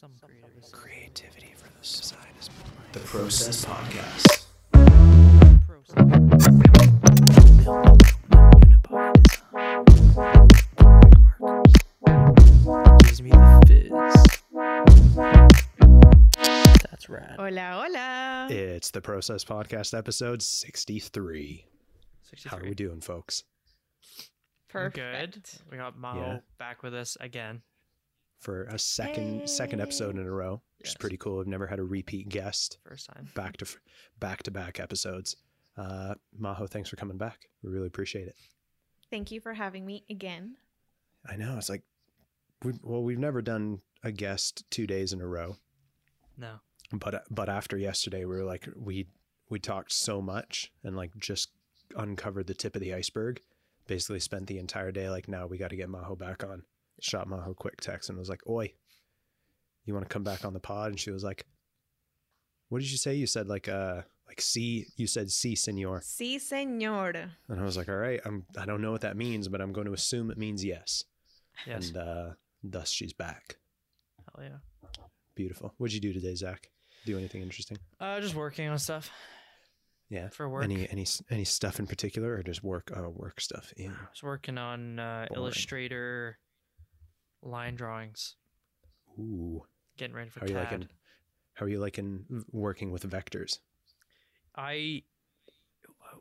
Some creative Creativity for the side is the Process Podcast. process. Gives me the fizz. That's rad. Hola, hola. It's the Process Podcast, episode 63. How are we doing, folks? Perfect. Good. We got Majo Yeah. back with us again. For a second second episode in a row, which is pretty cool. I've never had a repeat guest First time. back to back to back episodes. Uh, Majo, thanks for coming back. We really appreciate it. Thank you for having me again. I know it's like, we, well, we've never done a guest two days in a row. No. but but after yesterday we were like we we talked so much and like just uncovered the tip of the iceberg basically spent the entire day like now we got to get Majo back on shot Majo quick text and was like oi you want to come back on the pod and she was like what did you say you said like uh like see you said see senor Sí, señor. and i was like all right i'm i don't know what that means but i'm going to assume it means yes, Yes. and uh thus she's back Hell yeah. beautiful what'd you do today Zak do anything interesting Uh, just working on stuff Yeah. for work. Any any any stuff in particular, or just work? Uh, work stuff. Yeah. I was working on uh, Boring. Illustrator line drawings. Ooh. Getting ready for How are you liking? How are you liking working with vectors? I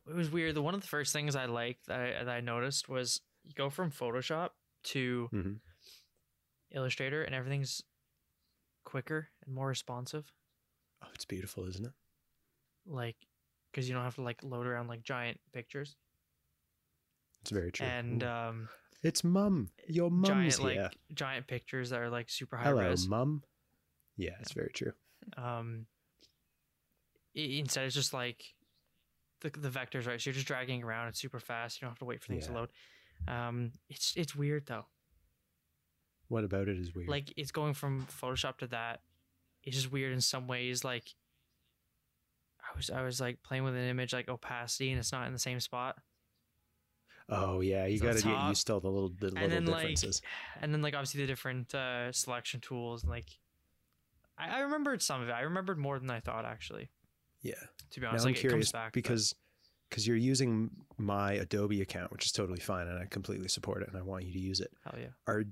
it was weird. The one of the first things I liked that I, that I noticed was you go from Photoshop to Mhm. Illustrator, and everything's quicker and more responsive. Oh, it's beautiful, isn't it? Like, because you don't have to like load around like giant pictures It's very true. and Ooh. um, it's mum. Your mum's giant here. like giant pictures that are like super high Hello, res. mum. Yeah, it's very true. um instead it's just like the, the vectors right so you're just dragging around it's super fast you don't have to wait for things to load um it's it's weird though What about it is weird? like it's going from photoshop to that it's just weird in some ways like i was i was like playing with an image like opacity and it's not in the same spot oh yeah, you got to get used to all the little the little and then differences. like and then like obviously the different uh selection tools and like I, I remembered some of it i remembered more than i thought actually yeah. to be Now honest I'm like it curious comes back because because you're using my Adobe account, which is totally fine, and I completely support it, and I want you to use it. hell yeah are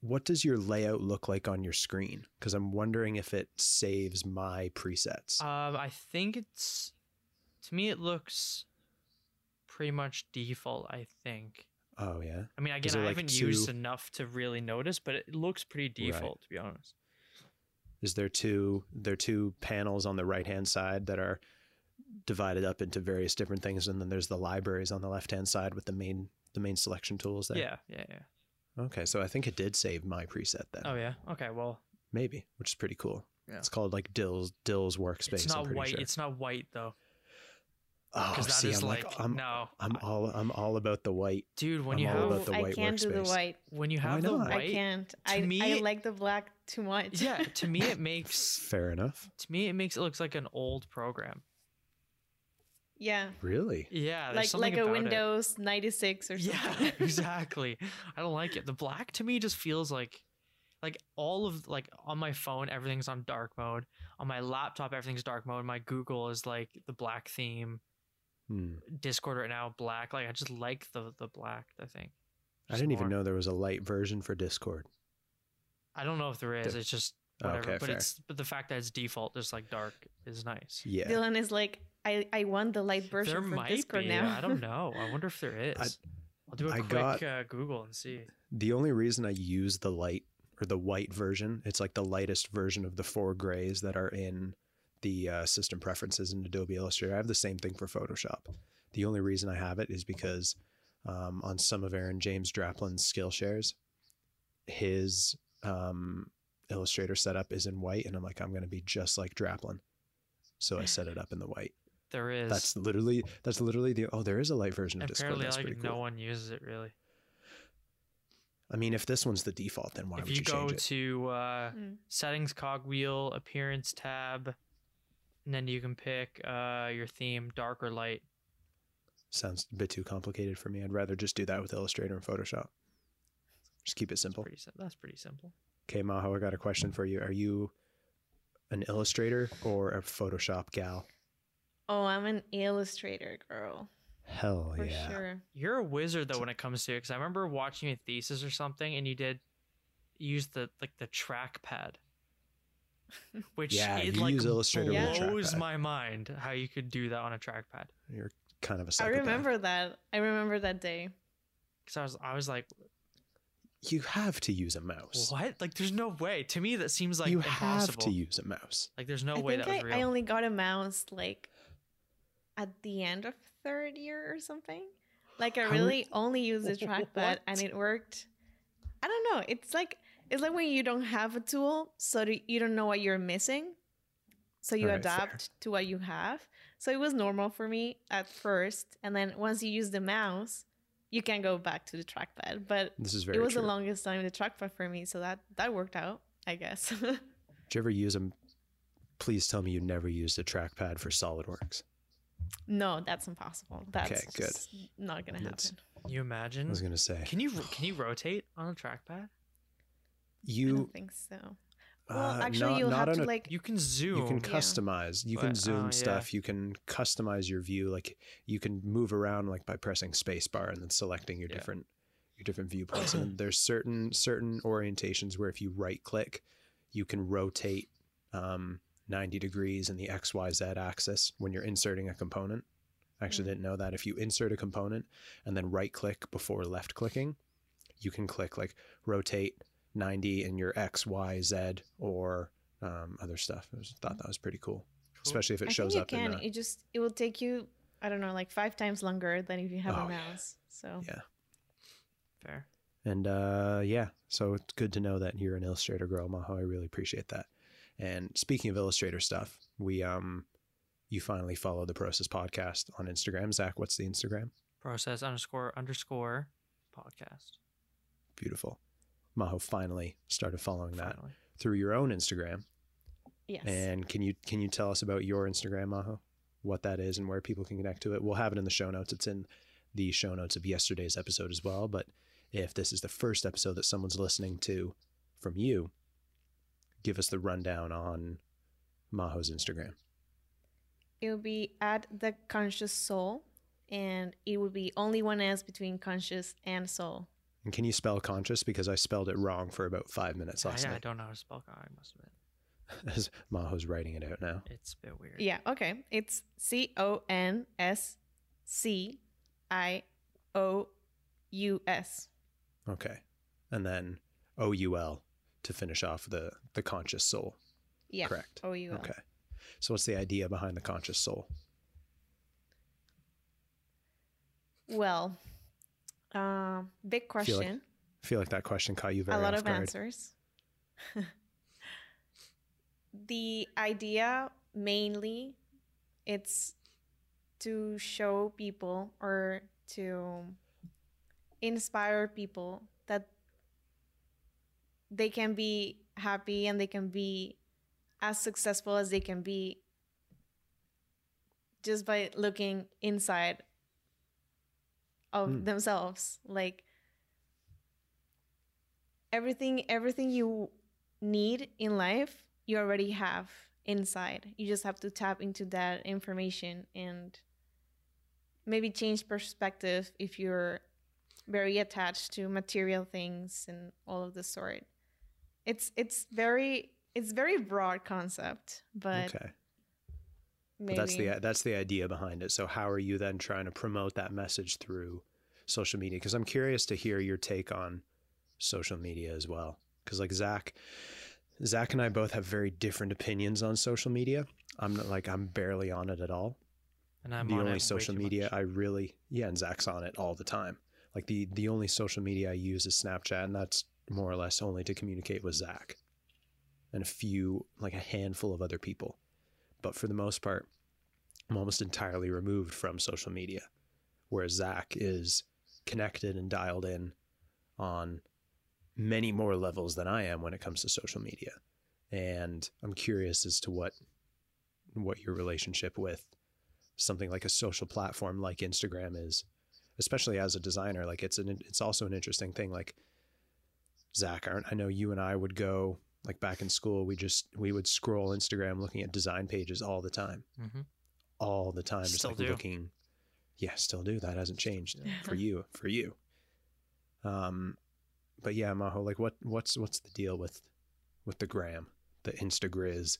what does your layout look like on your screen because i'm wondering if it saves my presets Um, I think it's to me it looks pretty much default. I think. oh yeah I mean, again, I like, haven't used enough to really notice, but it looks pretty default to be honest. is there two there are two panels on the right hand side that are divided up into various different things and then there's the libraries on the left hand side with the main the main selection tools there Yeah, yeah, yeah. okay so i think it did save my preset then Oh yeah. Okay. Well, maybe which is pretty cool Yeah. it's called like Dyl's Dyl's workspace it's not white. sure. It's not white though, oh because that see is i'm like, like i'm no, i'm all i'm all about the white dude. When I'm you all have about the I white can't do the white. when you have the white, I can't. to I, me- I like the black too much. yeah. To me, it makes fair enough to me it makes it looks like an old program. yeah. really Yeah, there's Like like a about it. Windows 96 or something. Yeah, exactly. I don't like it. The black to me just feels like like all of like on my phone everything's on dark mode. On my laptop everything's dark mode. My Google is like the black theme. Hmm. Discord right now black. Like I just like the the black, I think. I didn't even know there was a light version for Discord. I don't know if there is. The- It's just Oh, whatever. okay, but fair. it's but the fact that it's default just like dark is nice. Yeah. Dylan is like, I, I want the light version there for might Discord be. now. I don't know. I wonder if there is. I- I'll do a I quick got- uh, Google and see. The only reason I use the light or the white version, it's like the lightest version of the four grays that are in the uh, system preferences in Adobe Illustrator. I have the same thing for Photoshop. The only reason I have it is because um, on some of Aaron James Draplin's Skillshares, his um, Illustrator setup is in white, and I'm like, I'm going to be just like Draplin. So I set it up in the white. There is. That's literally that's literally the oh there is a light version of Discord. apparently That's like pretty no one uses it really. I mean, if this one's the default, then why if would you, you, go change it? to uh, Mm. settings cogwheel appearance tab and then you can pick uh, your theme dark or light Sounds a bit too complicated for me. I'd rather just do that with Illustrator and Photoshop. Just keep it simple. pretty that's pretty simple Okay, Majo, I got a question for you. Are you an illustrator or a Photoshop gal? Oh, I'm an illustrator girl Hell for yeah. sure. You're a wizard though when it comes to it, because I remember watching a thesis or something, and you did use the like the trackpad, which Yeah, it you like use Illustrator with a blows trackpad. my mind how you could do that on a trackpad. You're kind of a I psychopath. remember that. I remember that day. Because I was I was like, You have to use a mouse. what? Like, there's no way. To me, that seems like you impossible. have to use a mouse. Like, there's no I way think that was I, real. I only got a mouse like at the end of third year or something. Like I How- really only used a trackpad and it worked. I don't know. It's like it's like when you don't have a tool, so you don't know what you're missing. So you Alright, fair. adapt to what you have. So it was normal for me at first, and then once you use the mouse, you can go back to the trackpad. But This is very it was true. the longest time the trackpad for me, so that that worked out, I guess. Did you ever use them? Please tell me you never used a trackpad for SolidWorks. No, that's impossible. That's Okay, good. not gonna happen. Can you imagine? I was gonna say Can you can you rotate on a trackpad? I you. don't think so. Well, uh, actually, not, you'll not have to a like. You can zoom. you can Yeah. customize you can But, zoom yeah. stuff you can customize your view like you can move around like by pressing spacebar and then selecting your Yeah. different your different viewpoints and there's certain certain orientations where if you right click you can rotate um, 90 degrees in the xyz axis when you're inserting a component i actually Mm. didn't know that if you insert a component and then right click before left clicking you can click like rotate 90 and your x y z or um, other stuff i was, thought that was pretty cool Cool. especially if it I shows think you up can. in uh, It just it will take you. I don't know, like five times longer than if you have Oh, a yeah. mouse. So Yeah. Fair. And uh, yeah, so it's good to know that you're an Illustrator girl, Majo. I really appreciate that. And speaking of Illustrator stuff, we um, you finally follow the Process Podcast on Instagram. Zak, what's the Instagram? Process underscore underscore podcast. Beautiful. Majo finally started following that Finally. through your own Instagram. yes, And can you can you tell us about your Instagram, Majo? What that is and where people can connect to it? We'll have it in the show notes. It's in the show notes of yesterday's episode as well. But if this is the first episode that someone's listening to from you, give us the rundown on Majo's Instagram. it will be at the conscious soul, and it will be only one S between conscious and soul. And can you spell conscious? Because I spelled it wrong for about five minutes I, last I night. don't know how to spell. I must admit, As Majo's writing it out now. it's a bit weird. Yeah. Okay. It's C O N S C I O U S. Okay. And then O U L to finish off the the conscious soul. Yeah. Correct. O U L. Okay. So what's the idea behind the conscious soul? Well, uh, big feel like question. I feel like that question caught you very a lot of guard. answers. the idea mainly it's to show people or to inspire people that they can be happy and they can be as successful as they can be just by looking inside of Hmm. themselves like everything everything you need in life you already have inside you just have to tap into that information and maybe change perspective if you're very attached to material things and all of the sort it's it's very it's very broad concept but okay. But maybe that's the uh, that's the idea behind it. So how are you then trying to promote that message through social media? Because I'm curious to hear your take on social media as well. Because like Zak, Zak and I both have very different opinions on social media. I'm not like I'm barely on it at all. And I'm the on only way social media much. I really yeah, and Zak's on it all the time. Like the the only social media I use is Snapchat, and that's more or less only to communicate with Zak and a few like a handful of other people. But for the most part, I'm almost entirely removed from social media. Whereas Zak is connected and dialed in on many more levels than I am when it comes to social media. And I'm curious as to what what your relationship with something like a social platform like Instagram is, especially as a designer. Like it's an it's also an interesting thing. Like Zak, I know you and I would go like back in school. We just we would scroll Instagram looking at design pages all the time, Mm-hmm. all the time, just Still like do. looking. Yeah, still do. That hasn't changed for you. For you. Um, but yeah, Majo, like what what's what's the deal with with the gram, the Instagrizz?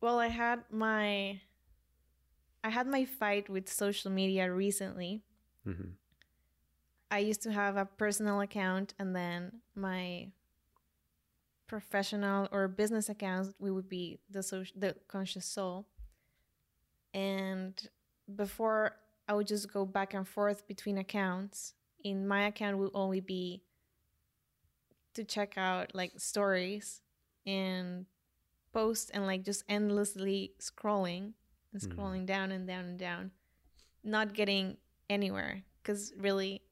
Well, I had my I had my fight with social media recently. hmm I used to have a personal account and then my professional or business accounts we would be the social the conscious soul. And before I would just go back and forth between accounts. In my account would only be to check out like stories and post and like just endlessly scrolling and Mhm. scrolling down and down and down, not getting anywhere because really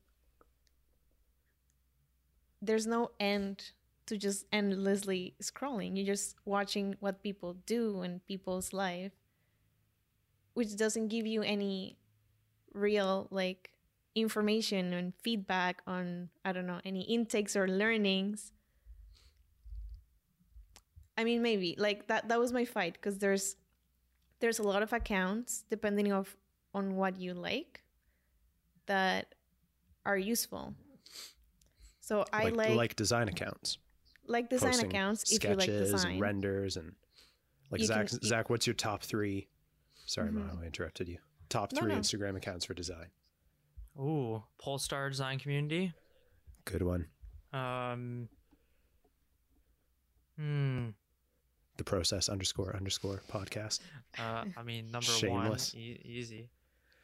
there's no end to just endlessly scrolling. You're just watching what people do in people's life, which doesn't give you any real like information and feedback on I don't know any intakes or learnings. I mean, maybe like that. That was my fight because there's there's a lot of accounts depending of on what you like that are useful. So I like, like like design accounts, like design posting accounts if you like sketches design. and renders and like You Zak. can- you- Zak, what's your top three? Sorry, Mhm. Majo, I interrupted you. Top No, three no. Instagram accounts for design. Ooh, Polestar Design Community. Good one. Um. Hmm. The process underscore underscore podcast. Uh, I mean, number Shameless. one, e- easy.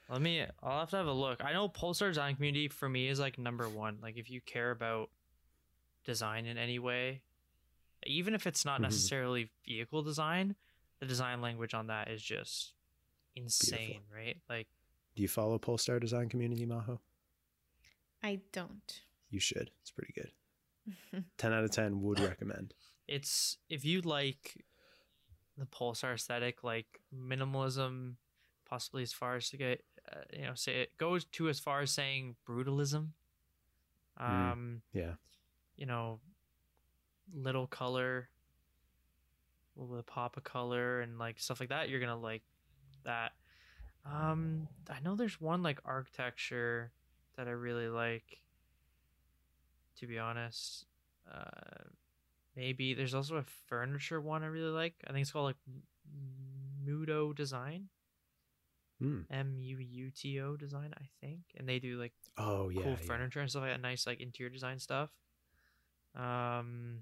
Let me. I'll have to have a look. I know Polestar Design Community for me is like number one. Like, if you care about design in any way, even if it's not Mhm. necessarily vehicle design, the design language on that is just insane, right? Like, Do you follow Polestar Design Community, Majo? I don't. You should. It's pretty good. 10 out of 10 would recommend. it's if you like the Polestar aesthetic, like minimalism, possibly as far as to get, uh, you know, say it goes to as far as saying brutalism. Mm. Um, Yeah. You know, little color, with a pop of color and like stuff like that. You're gonna like that. Um, I know there's one like architecture that I really like. To be honest, uh, maybe there's also a furniture one I really like. I think it's called like Muuto Design, Hmm. M U U T O Design, I think, and they do like Oh, yeah. cool yeah. furniture and stuff like that, nice like interior design stuff. Um,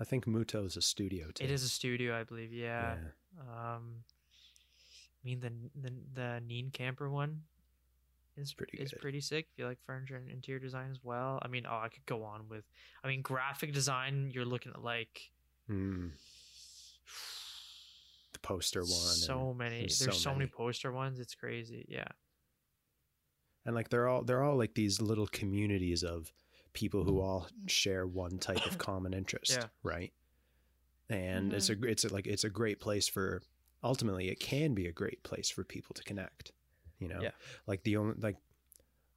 I think Muuto is a studio too. it is a studio, I believe. Yeah. Yeah. Um, I mean the the the Neen Camper one is Pretty is good. pretty sick. If you like furniture and interior design as well. I mean, oh, I could go on with. I mean, graphic design. You're looking at like Mm. The poster one. so many. there's There's, so many many. poster ones. It's crazy. Yeah. and like they're all they're all like these little communities of people who hmm. all share one type of common interest, Yeah. right? And it's a mm-hmm. it's a, like it's a great place for ultimately it can be a great place for people to connect. You know, Yeah. like the only like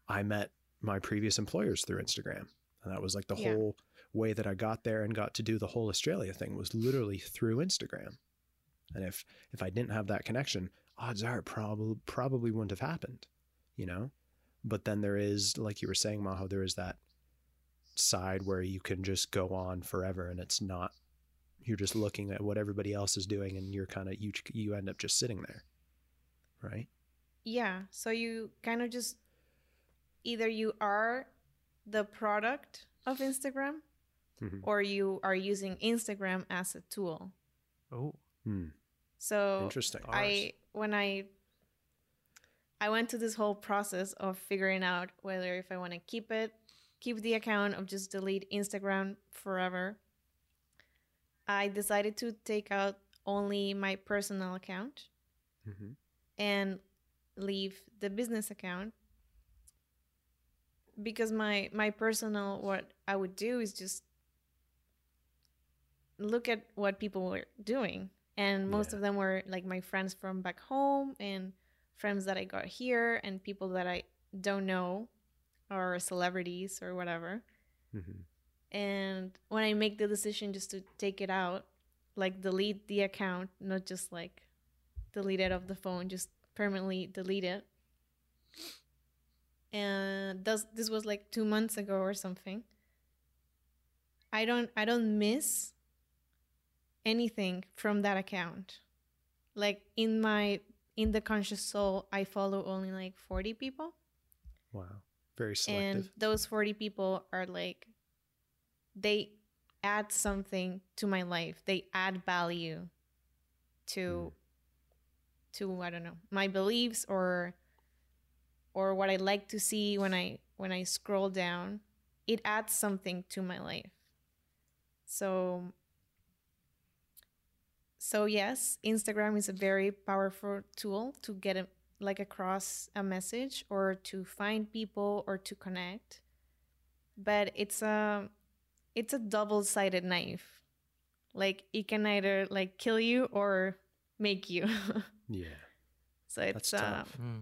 I met my previous employers through Instagram, and that was like the Yeah. whole way that I got there and got to do the whole Australia thing was literally through Instagram. And if if I didn't have that connection, odds are it probably probably wouldn't have happened, you know. But then there is, like you were saying, Majo, there is that side where you can just go on forever, and it's not. You're just looking at what everybody else is doing, and you're kind of you you end up just sitting there, right? Yeah. So you kind of just either you are the product of Instagram Mhm. or you are using Instagram as a tool. Oh. Hmm. So Interesting. I when I I went through this whole process of figuring out whether if I want to keep it, keep the account of just delete Instagram forever. I decided to take out only my personal account hmm and leave the business account because my my personal what I would do is just look at what people were doing and most Yeah. of them were like my friends from back home and friends that I got here and people that I don't know or celebrities or whatever hmm And when I make the decision just to take it out, like delete the account, not just like delete it off the phone, just permanently delete it. And this this was like 2 months ago or something. I don't I don't miss anything from that account. Like in my in the conscious soul, I follow only like 40 people Wow. Very and those 40 people are like they add something to my life. They add value to hmm. to i don't know my beliefs or or what i like to see when i when i scroll down. It adds something to my life. So so yes instagram is a very powerful tool to get like across a message or to find people or to connect but it's a it's a double-sided knife like it can either like kill you or make you yeah. so it's That's uh, tough. Hmm.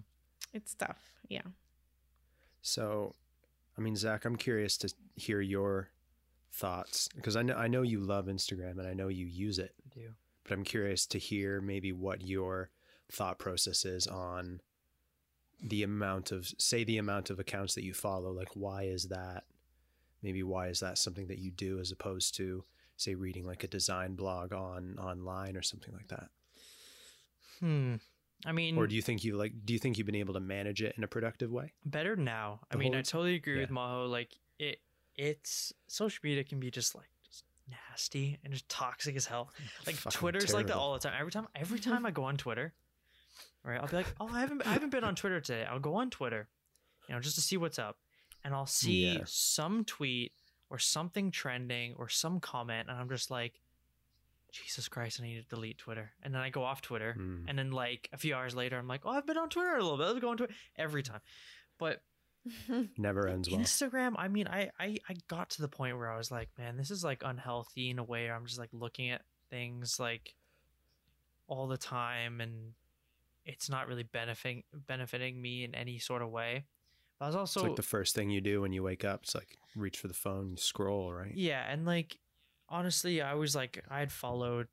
it's tough yeah So, I mean, Zak, I'm curious to hear your thoughts because I know I know you love Instagram and I know you use it, I do. but I'm curious to hear maybe what your thought processes on the amount of say the amount of accounts that you follow. Like, why is that? Maybe why is that something that you do as opposed to say reading like a design blog on online or something like that? Hmm. I mean, Or do you think you like? Do you think you've been able to manage it in a productive way? better now. I mean, I totally agree with. Majo. Like it, it's social media can be just like just nasty and just toxic as hell. Like Fucking Twitter's like that all the time. Every time, every time I go on Twitter, right? I'll be like, oh, I haven't, I haven't been on Twitter today. I'll go on Twitter, you know, just to see what's up, and I'll see Yeah. some tweet or something trending or some comment, and I'm just like, Jesus Christ, I need to delete Twitter, and then I go off Twitter, Mm. and then like a few hours later, I'm like, oh, I've been on Twitter a little bit. Let's go on Twitter every time, but Never ends well. Instagram, I mean, I, I I got to the point where I was like, man, this is like unhealthy in a way. I'm just like looking at things like all the time, and it's not really benefiting benefiting me in any sort of way. But I was also it's like the first thing you do when you wake up. It's like reach for the phone, you scroll, right? yeah, and like honestly, I was like, I had followed,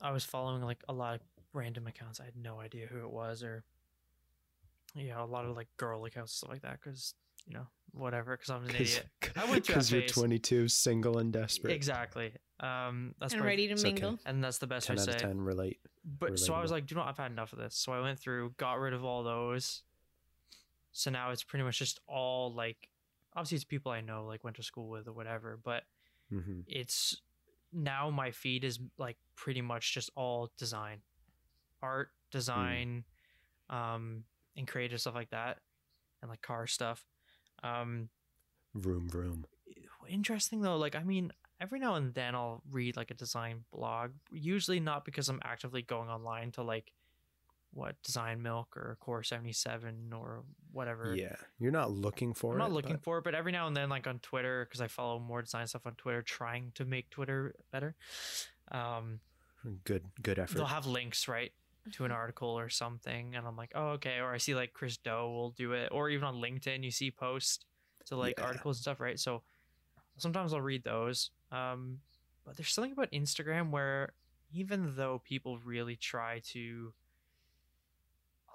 I was following like a lot of random accounts. I had no idea who it was or yeah, a lot of like girl accounts stuff like that because you know whatever because I'm an idiot. I went through Because you're phase. 22, single and desperate. Exactly. Um, that's and probably- ready to It's okay. mingle and that's the best way 10 to out of say. it. 10 relate. But so I was like, do you know. I've had enough of this. So I went through, got rid of all those. So now it's pretty much just all like, obviously it's people I know, like went to school with or whatever. But hmm it's now my feed is like pretty much just all design, art, design, um, and creative stuff like that, and like car stuff. Um, Vroom, vroom. interesting though like i mean every now and then i'll read like a design blog usually not because i'm actively going online to like what design milk or core 77 or whatever Yeah. You're not looking for i'm it. not looking but- for it but every now and then like on twitter because i follow more design stuff on twitter trying to make twitter better um Good, good effort. they'll have links right to an article or something and i'm like oh okay or i see like Chris Do will do it or even on linkedin you see posts to like Yeah. articles and stuff right so sometimes i'll read those um but there's something about instagram where even though people really try to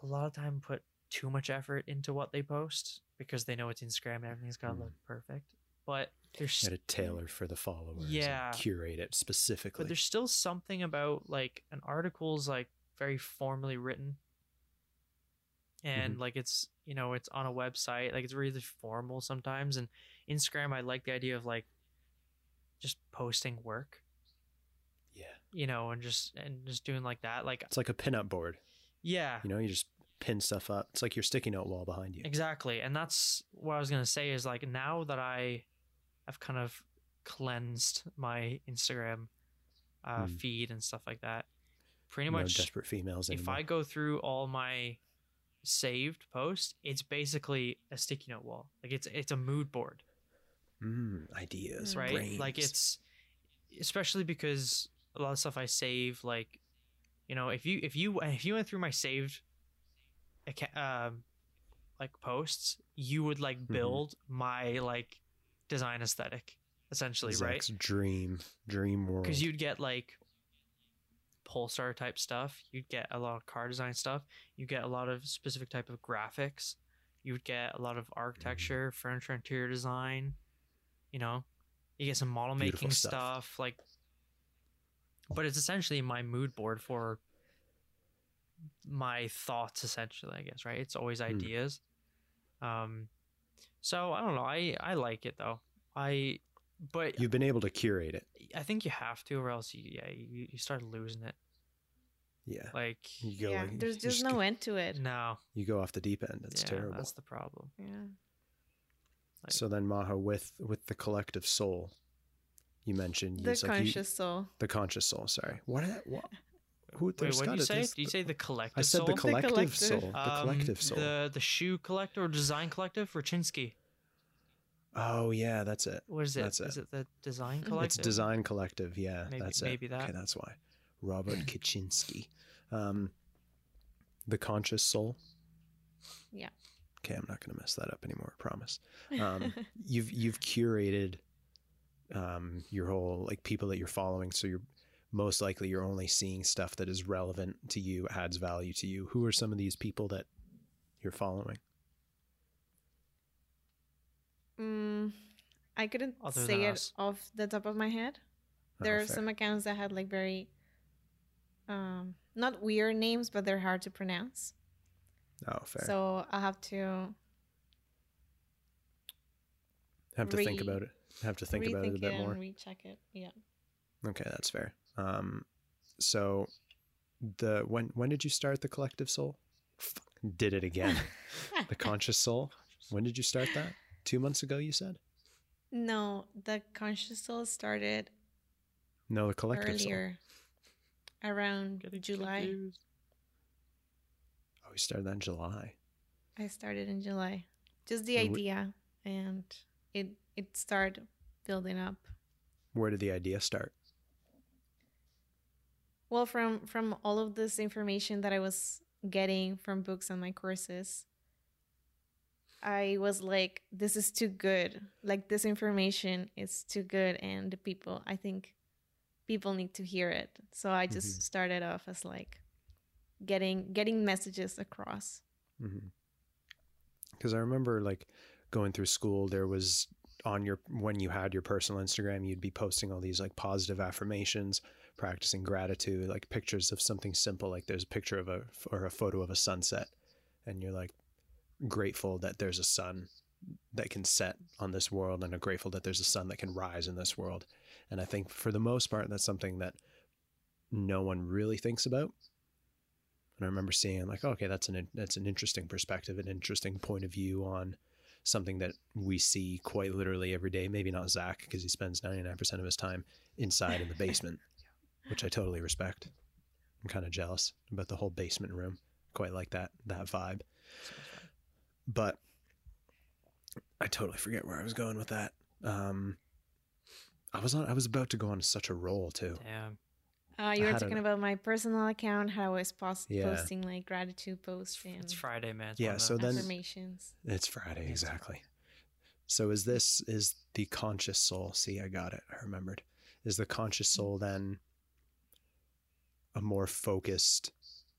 a lot of time put too much effort into what they post because they know it's instagram and everything's got to Mm. look perfect but there's Got to tailor for the followers. Yeah. curate it specifically. but there's still something about like an article's like very formally written and like it's you know it's on a website like it's really formal sometimes and instagram i like the idea of like just posting work yeah. you know and just and just doing like that like It's like a pinup board. yeah You know, you just pin stuff up. It's like your sticky note wall behind you. exactly and that's what i was gonna say is like now that i have kind of cleansed my instagram uh, Hmm. feed and stuff like that pretty no much desperate females if. I go through all my saved posts, it's basically a sticky note wall. Like it's it's a mood board, mm, ideas, right? Like it's especially because a lot of stuff I save, like you know, if you if you if you went through my saved, um, like posts, you would like Mhm. build my like design aesthetic essentially, right? Dream, dream world. Because you'd get like Polestar type stuff. You'd get a lot of car design stuff. You get a lot of specific type of graphics. You would get a lot of architecture, furniture, interior design. You know, you get some model Beautiful making stuff. stuff. Like, but it's essentially my mood board for my thoughts. Essentially, I guess right. It's always Hmm. ideas. Um, so I don't know. I I like it though. I but You've been able to curate it. I think you have to, or else you yeah you, you start losing it. Yeah. Like You go. yeah, like, there's you just go- no end to it. no, You go off the deep end. It's yeah, terrible. That's the problem. Yeah. Like, So then, Majo, with with the collective soul, you mentioned The it's like you- conscious soul. the conscious soul. Sorry, what? What? Who? wait, there's what did you say? there's- Did you say the collective? I said soul? the collective, collective. soul. The Um, collective soul. The the shoe collector or design collective, Rachinsky. oh yeah, that's it. What is it? That's Is it. it the design collective? It's design collective. Yeah, Maybe- that's it. maybe that. Okay, that's why. Robert Kaczynski. Um, the conscious soul. Yeah. Okay, I'm not going to mess that up anymore. I promise. Um, you've you've curated um, your whole like people that you're following, so you're most likely you're only seeing stuff that is relevant to you, adds value to you. Who are some of these people that you're following? Mm, I couldn't Other say it us. off the top of my head. Oh, There are fair. some accounts that had like very, um, not weird names, but they're hard to pronounce. Oh, fair. So I'll have to have to think about it. Have to think about it a bit more. recheck it. Yeah. Okay, that's fair. Um, so the when when did you start the collective soul? Did it again. the conscious soul. When did you start that? Two months ago, you said. no, the conscious soul started No, the collective soul. Earlier, around Getting July. confused. Oh, we started that in July. I started in July. Just the And wh- idea, and it it started building up. Where did the idea start? Well, from from all of this information that I was getting from books and my courses, I was like, this is too good. Like this information is too good and the people, I think people need to hear it. So I just Mhm. started off as like getting getting messages across. Because I remember like going through school, there was on your when you had your personal Instagram, you'd be posting all these like positive affirmations, practicing gratitude, like pictures of something simple, like there's a picture of a or a photo of a sunset, and you're like grateful that there's a sun that can set on this world, and are grateful that there's a sun that can rise in this world. And I think for the most part, that's something that no one really thinks about. And I remember seeing like, okay, that's an that's an interesting perspective, an interesting point of view on something that we see quite literally every day. Maybe not Zak because he spends ninety nine percent of his time inside in the basement, which I totally respect. I'm kind of jealous about the whole basement room. Quite like that that vibe. But I totally forget where I was going with that. Um, I was on. I was about to go on such a roll too. Damn. Uh, you were had an- talking about my personal account, how I was post- Yeah. posting like gratitude posts and It's Friday, man. It's Yeah, so those. then- affirmations. It's Friday, exactly. So is this is the conscious soul? See, I got it. I remembered. Is the conscious soul then a more focused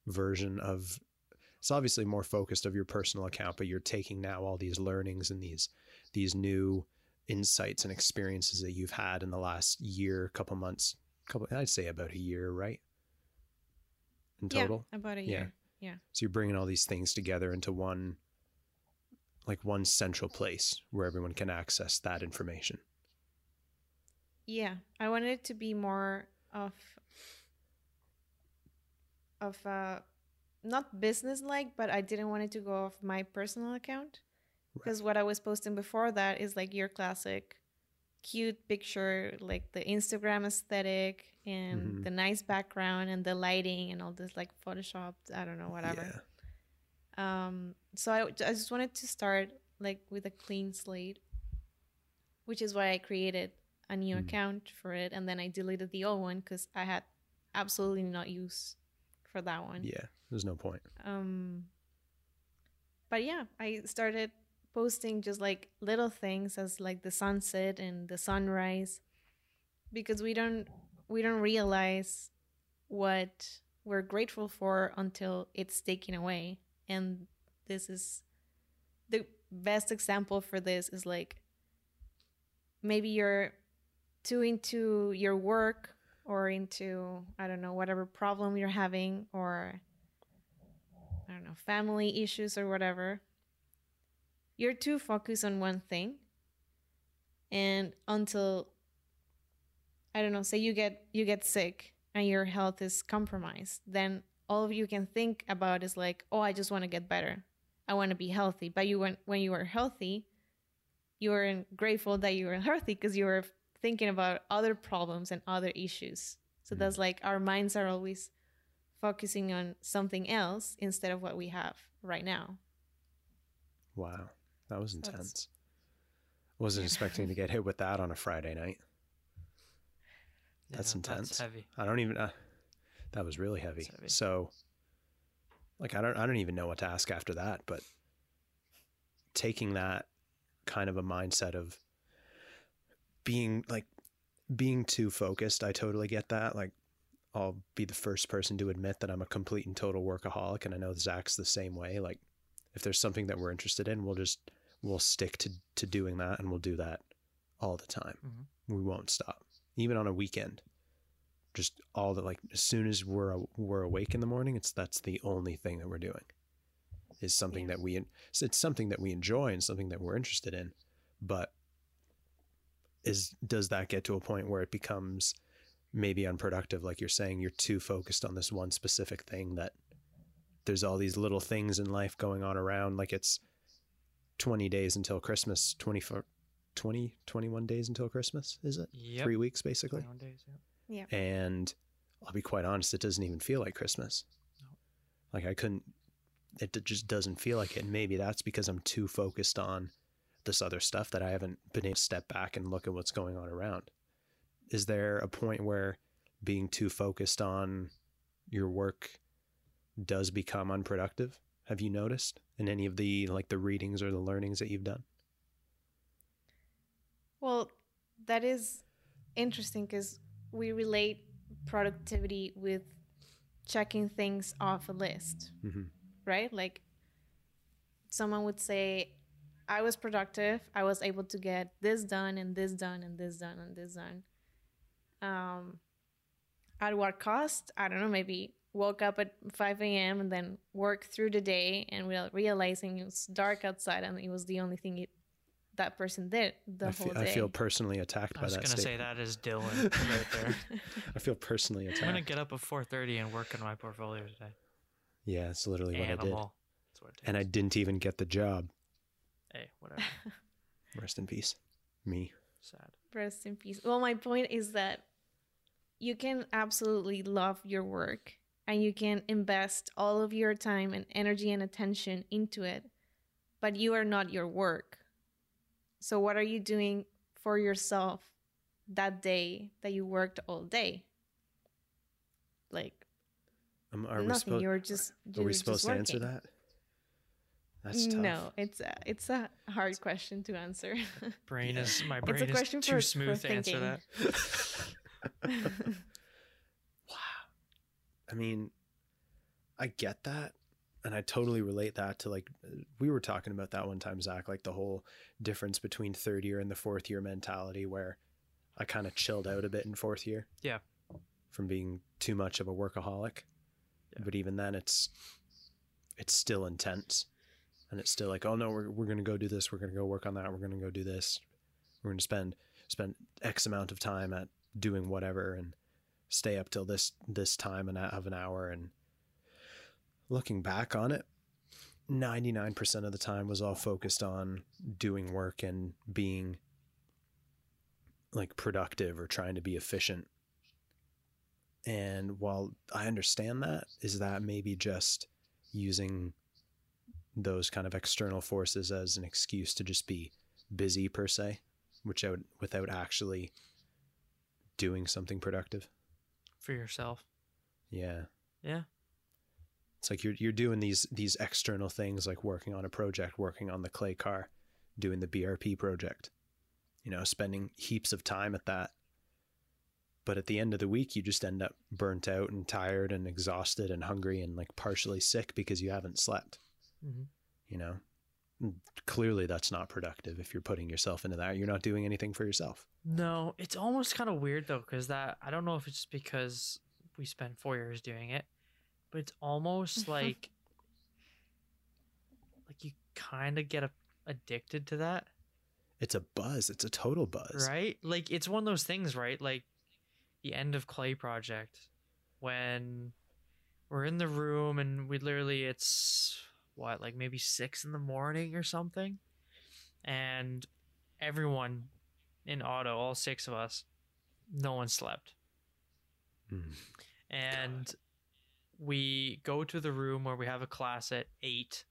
version of? It's obviously more focused of your personal account, but you're taking now all these learnings and these these new insights and experiences that you've had in the last year, couple months, couple. I'd say about a year, right? In total. Yeah, about a year. Yeah. year. So you're bringing all these things together into one, like one central place where everyone can access that information. Yeah, I wanted it to be more of of uh not business like, but I didn't want it to go off my personal account because what I was posting before that is like your classic cute picture, like the Instagram aesthetic and Mhm. the nice background and the lighting and all this like photoshopped, I don't know, whatever. Yeah. Um, so I, I just wanted to start like with a clean slate, which is why I created a new Mm. account for it, and then I deleted the old one because I had absolutely not use for that one. Yeah. There's no point. Um, but yeah, I started posting just like little things as like the sunset and the sunrise because we don't we don't realize what we're grateful for until it's taken away. And this is the best example for this is like maybe you're too into your work or into i don't know whatever problem you're having or i don't know family issues or whatever you're too focused on one thing and until i don't know say you get you get sick and your health is compromised then all you can think about is like oh i just want to get better. I want to be healthy. But you when, when you are healthy you are grateful that you were healthy because you were thinking about other problems and other issues. So Mhm. that's like our minds are always focusing on something else instead of what we have right now. Wow, that was That's- intense. Wasn't Yeah. expecting to get hit with that on a Friday night. That's intense. That's heavy. I don't even. Uh, that was really heavy. Heavy. So, like, I don't. I don't even know what to ask after that. But taking that kind of a mindset of being like being too focused, I totally get that. Like, I'll be the first person to admit that I'm a complete and total workaholic, and I know Zak's the same way. Like, if there's something that we're interested in, we'll just we'll stick to to doing that, and we'll do that all the time. Mhm. We won't stop, even on a weekend just all that like as soon as we're we're awake in the morning it's that's the only thing that we're doing is something that we it's something that we enjoy and something that we're interested in but is does that get to a point where it becomes maybe unproductive like you're saying you're too focused on this one specific thing that there's all these little things in life going on around like it's 20 days until christmas 24 20 21 days until christmas is it Yep. three weeks basically 21 days, yeah. yeah and I'll be quite honest, it doesn't even feel like Christmas. No. Like I couldn't. It just doesn't feel like it. And maybe that's because I'm too focused on this other stuff that I haven't been able to step back and look at what's going on around. Is there a point where being too focused on your work does become unproductive? Have you noticed in any of the like the readings or the learnings that you've done? Well, that is interesting because we relate productivity with checking things off a list, Mhm. right? Like someone would say, I was productive, I was able to get this done and this done and this done and this done. Um, at what cost? I don't know, maybe woke up at 5 a.m. and then worked through the day and real realizing it was dark outside and it was the only thing it, that person did the I, whole fe- day. I feel personally attacked I by was that gonna say that is Dylan right there. I feel personally attacked. I'm gonna get up at 4:30 and work on my portfolio today. Yeah, it's literally what I did. Animal. That's what it and I didn't even get the job. Hey, whatever. Rest in peace. Me. Sad. Rest in peace. Well, my point is that you can absolutely love your work and you can invest all of your time and energy and attention into it, but you are not your work. So, what are you doing for yourself that day that you worked all day? Like Um, are we nothing. supposed? you're just. Are You're we supposed just to answer that? That's tough. No, it's a it's a hard question to answer. Brain is my It's a brain is question too for- smooth for to answer that. I mean, I get that. And I totally relate that to like, we were talking about that one time, Zak, like the whole difference between third year and the fourth year mentality, where I kind of chilled out a bit in fourth year. Yeah. From being too much of a workaholic. Yeah. But even then, it's, it's still intense. And it's still like, oh no, we're, we're going to go do this. We're going to go work on that. We're going to go do this. We're going to spend, spend X amount of time at doing whatever and stay up till this this time and have an hour. And looking back on it 99% of the time was all focused on doing work and being like productive or trying to be efficient. And while i understand that is that maybe just using those kind of external forces as an excuse to just be busy per se which out without actually doing something productive For yourself. yeah Yeah. it's like you're you're doing these these external things like working on a project, working on the clay car, doing the BRP project. You know, spending heaps of time at that. But at the end of the week, you just end up burnt out and tired and exhausted and hungry and like partially sick because you haven't slept. Mhm. You know, Mm, clearly that's not productive if you're putting yourself into that. You're not doing anything for yourself. No, it's almost kind of weird though, because that I don't know if it's just because we spent four years doing it, but it's almost mm-hmm. like like you kind of get a, addicted to that, It's a buzz. It's a total buzz. right? Like it's one of those things, right? Like the end of Clay Project when we're in the room and we literally it's what like maybe six in the morning or something, and everyone in auto, all six of us, no one slept. Mm. and we go to the room where we have a class at 8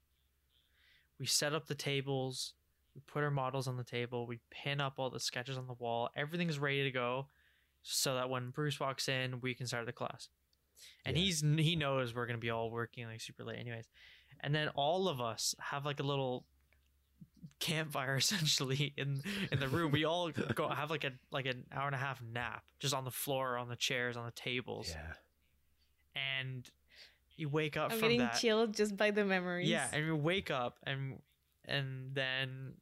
we set up the tables. We put our models on the table. We pin up all the sketches on the wall. Everything's ready to go so that when bruce walks in we can start the class. And Yeah. he's he knows we're going to be all working like super late anyways and then all of us have like a little campfire essentially in in the room we all go have like a like an hour and a half nap just on the floor on the chairs on the tables Yeah. and you wake up I'm from getting that chilled just by the memories. yeah and you wake up and and then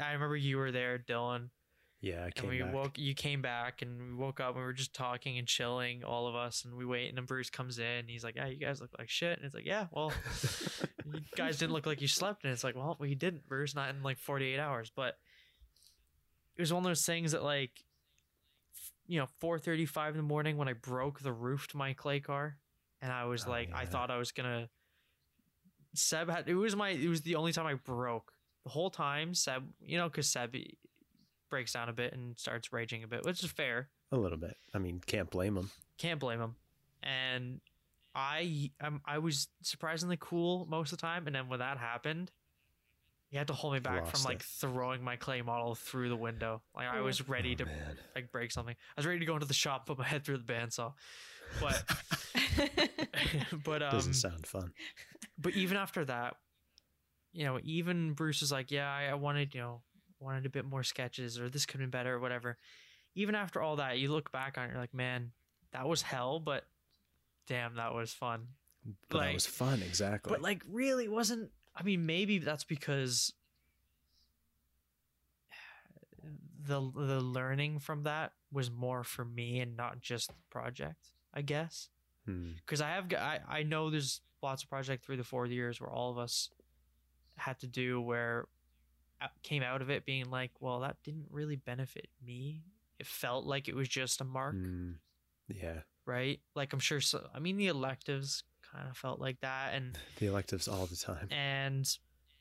i remember you were there dylan Yeah. I and we back. woke you came back and we woke up and we were just talking and chilling all of us and we wait and then bruce comes in and he's like yeah you guys look like shit and it's like yeah well you guys didn't look like you slept and it's like well we didn't bruce not in like 48 hours but it was one of those things that like f- you know 4.35 in the morning when i broke the roof to my clay car and i was Oh, like i thought i was gonna seb had it was my it was the only time i broke the whole time seb you know because seb breaks down a bit and starts raging a bit which is fair a little bit. I mean, can't blame him. can't blame him. And I um, I was surprisingly cool most of the time, and then when that happened, he had to hold me back from Lost like it. throwing my clay model through the window. Like I was ready Oh, to man. like break something. I was ready to go into the shop, put my head through the bandsaw. But but um, Doesn't sound fun. but even after that, you know, even Bruce was like, "Yeah, I, I wanted, you know, wanted a bit more sketches, or this could have been better, or whatever." Even after all that, you look back on it, you're like, "Man, that was hell," but damn, that was fun. But like- that was fun. Exactly. But like, really, wasn't. I mean, maybe that's because the the learning from that was more for me and not just the project. I guess Hmm. because I have I I know there's lots of project through the four years where all of us had to do where came out of it being like, well, that didn't really benefit me. It felt like it was just a mark, Hmm. Yeah. right? Like I'm sure. So I mean, the electives kind of felt like that, and The electives all the time. and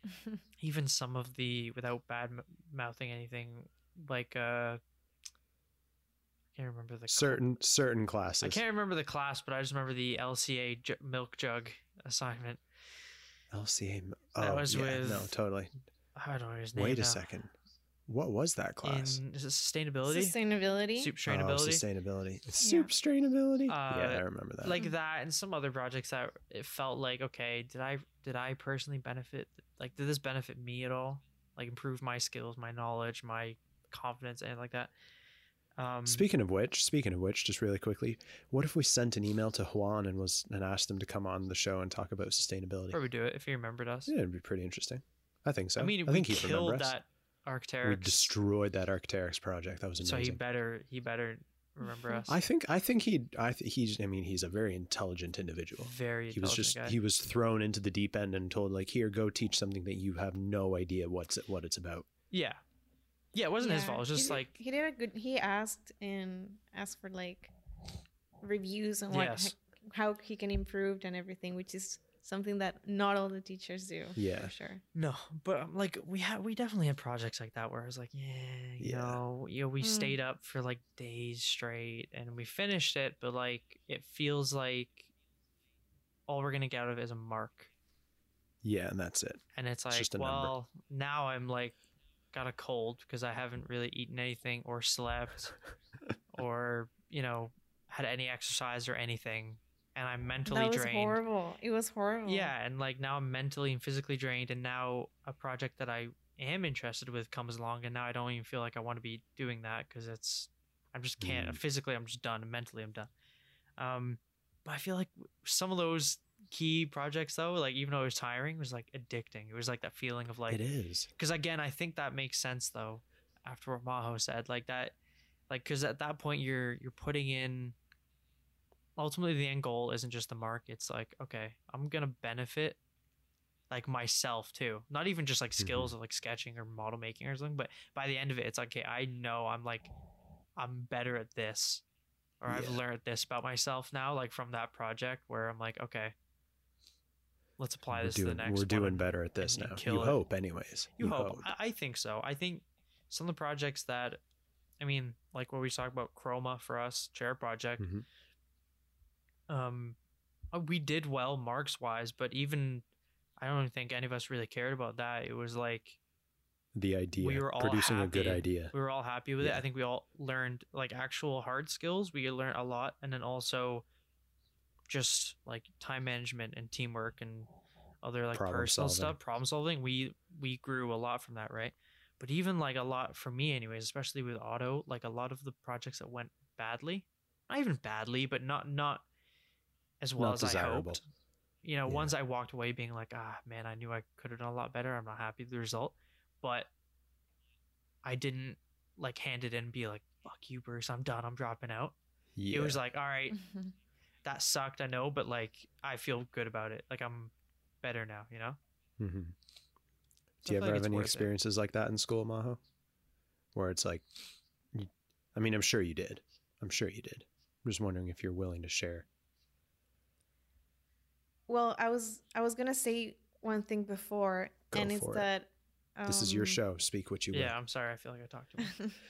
even some of the without bad m- mouthing anything like uh I can't remember the cl- Certain certain classes. I can't remember the class, but I just remember the LCA ju- milk jug assignment. LCA. Oh, That was yeah, with- no, totally. I don't know his name. Wait a now. second. What was that class? In is it sustainability? Sustainability. Soup Oh, trainability. sustainability. Yeah. Soup strainability. Uh, yeah, I remember that. like that and some other projects that it felt like okay did i did i personally benefit like did this benefit me at all like improve my skills my knowledge my confidence and like that um Speaking of which, speaking of which, just really quickly, what if we sent an email to Juan and was and asked him to come on the show and talk about sustainability? probably do it if he remembered us Yeah, it'd be pretty interesting. I think so. i mean I think we he'd remember killed us. that We destroyed that Arcteryx project. That was amazing. so he amazing. better he better remember us I think I think he I th- he's I mean he's a very intelligent individual. very He was just guy. he was thrown into the deep end and told like here go teach something that you have no idea what's what it's about. yeah yeah it wasn't his fault it was just did- like he did a good. He asked and asked for like reviews on what Yes. how he can improve and everything, which is something that not all the teachers do. Yeah. for sure. No, but um, like we had, we definitely had projects like that where I was like, yeah, you Yeah. know, you know, we Mm. stayed up for like days straight and we finished it, but like it feels like all we're gonna get out of it is a mark, Yeah, and that's it. and it's like, just a number. well, now I'm like got a cold because I haven't really eaten anything or slept or you know had any exercise or anything, and I'm mentally drained. that was drained. horrible. It was horrible. Yeah, and like now I'm mentally and physically drained, and now a project that I am interested with comes along, and now I don't even feel like I want to be doing that because it's I'm just can't Mm. physically. I'm just done. Mentally, I'm done. Um, but I feel like some of those key projects though, like even though it was tiring, was like addicting. It was like that feeling of like it is. because again i think that makes sense though after what Majo said like that like because at that point you're you're putting in ultimately the end goal isn't just the mark it's like okay i'm gonna benefit like myself too not even just like skills of like sketching or model making or something but by the end of it it's like okay i know i'm like i'm better at this or i've learned this about myself now like from that project where i'm like okay let's apply we're this doing, to the next we're doing and- better at this and- now. You it. hope, anyways. you, hope. I, I think so. I think some of the projects that, I mean, like what we talked about, Chroma for us, chair project. Mhm. Um, uh, we did well marks wise, but even I don't think any of us really cared about that. It was like The idea, we were all producing a good happy. idea. we were all happy with it. I think we all learned like actual hard skills. We learned a lot, and then also just like time management and teamwork and other like Problem personal solving. stuff, problem solving. We we grew a lot from that, right? But even like a lot for me, anyways, especially with auto, like a lot of the projects that went badly, not even badly, but not not as well Not as I hoped. You know, Yeah. ones I walked away being like, ah, man, I knew I could have done a lot better. I'm not happy with the result, but I didn't like hand it in and be like, fuck you, Bruce, I'm done, I'm dropping out. Yeah. It was like, all right, that sucked, I know, but like I feel good about it. Like I'm better now, you know? hmm So Do you ever like have any worth it. experiences like that in school, Majo? Where it's like, I mean, I'm sure you did. I'm sure you did. I'm just wondering if you're willing to share. Well, I was I was gonna say one thing before, Go and it's it. that This is your um, show. Speak what you will. Yeah, I'm sorry. I feel like I talked too much.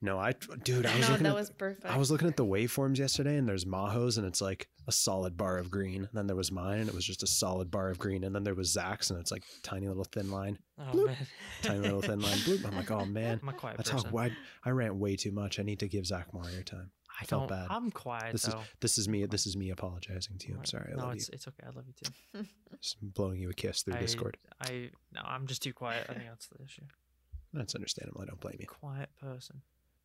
No, I, dude, I was no, looking that at, was perfect. I was looking at the waveforms yesterday, and there's Majo's, and it's like a solid bar of green. And then there was mine, and it was just a solid bar of green. And then there was Zak's, and it's like tiny little thin line, Oh, Bloop. man. tiny little thin line. Bloop. I'm like, oh man, I'm a quiet that's person. how wide. I rant way too much. I need to give Zach more airtime. I felt don't, bad. I'm quiet This is this is me. This is me apologizing to you. I'm sorry. I no, love it's you. it's okay. I love you too. Just blowing you a kiss through I- Discord. I no, I'm just too quiet. I think that's the issue. That's understandable. I don't blame you. Quiet person.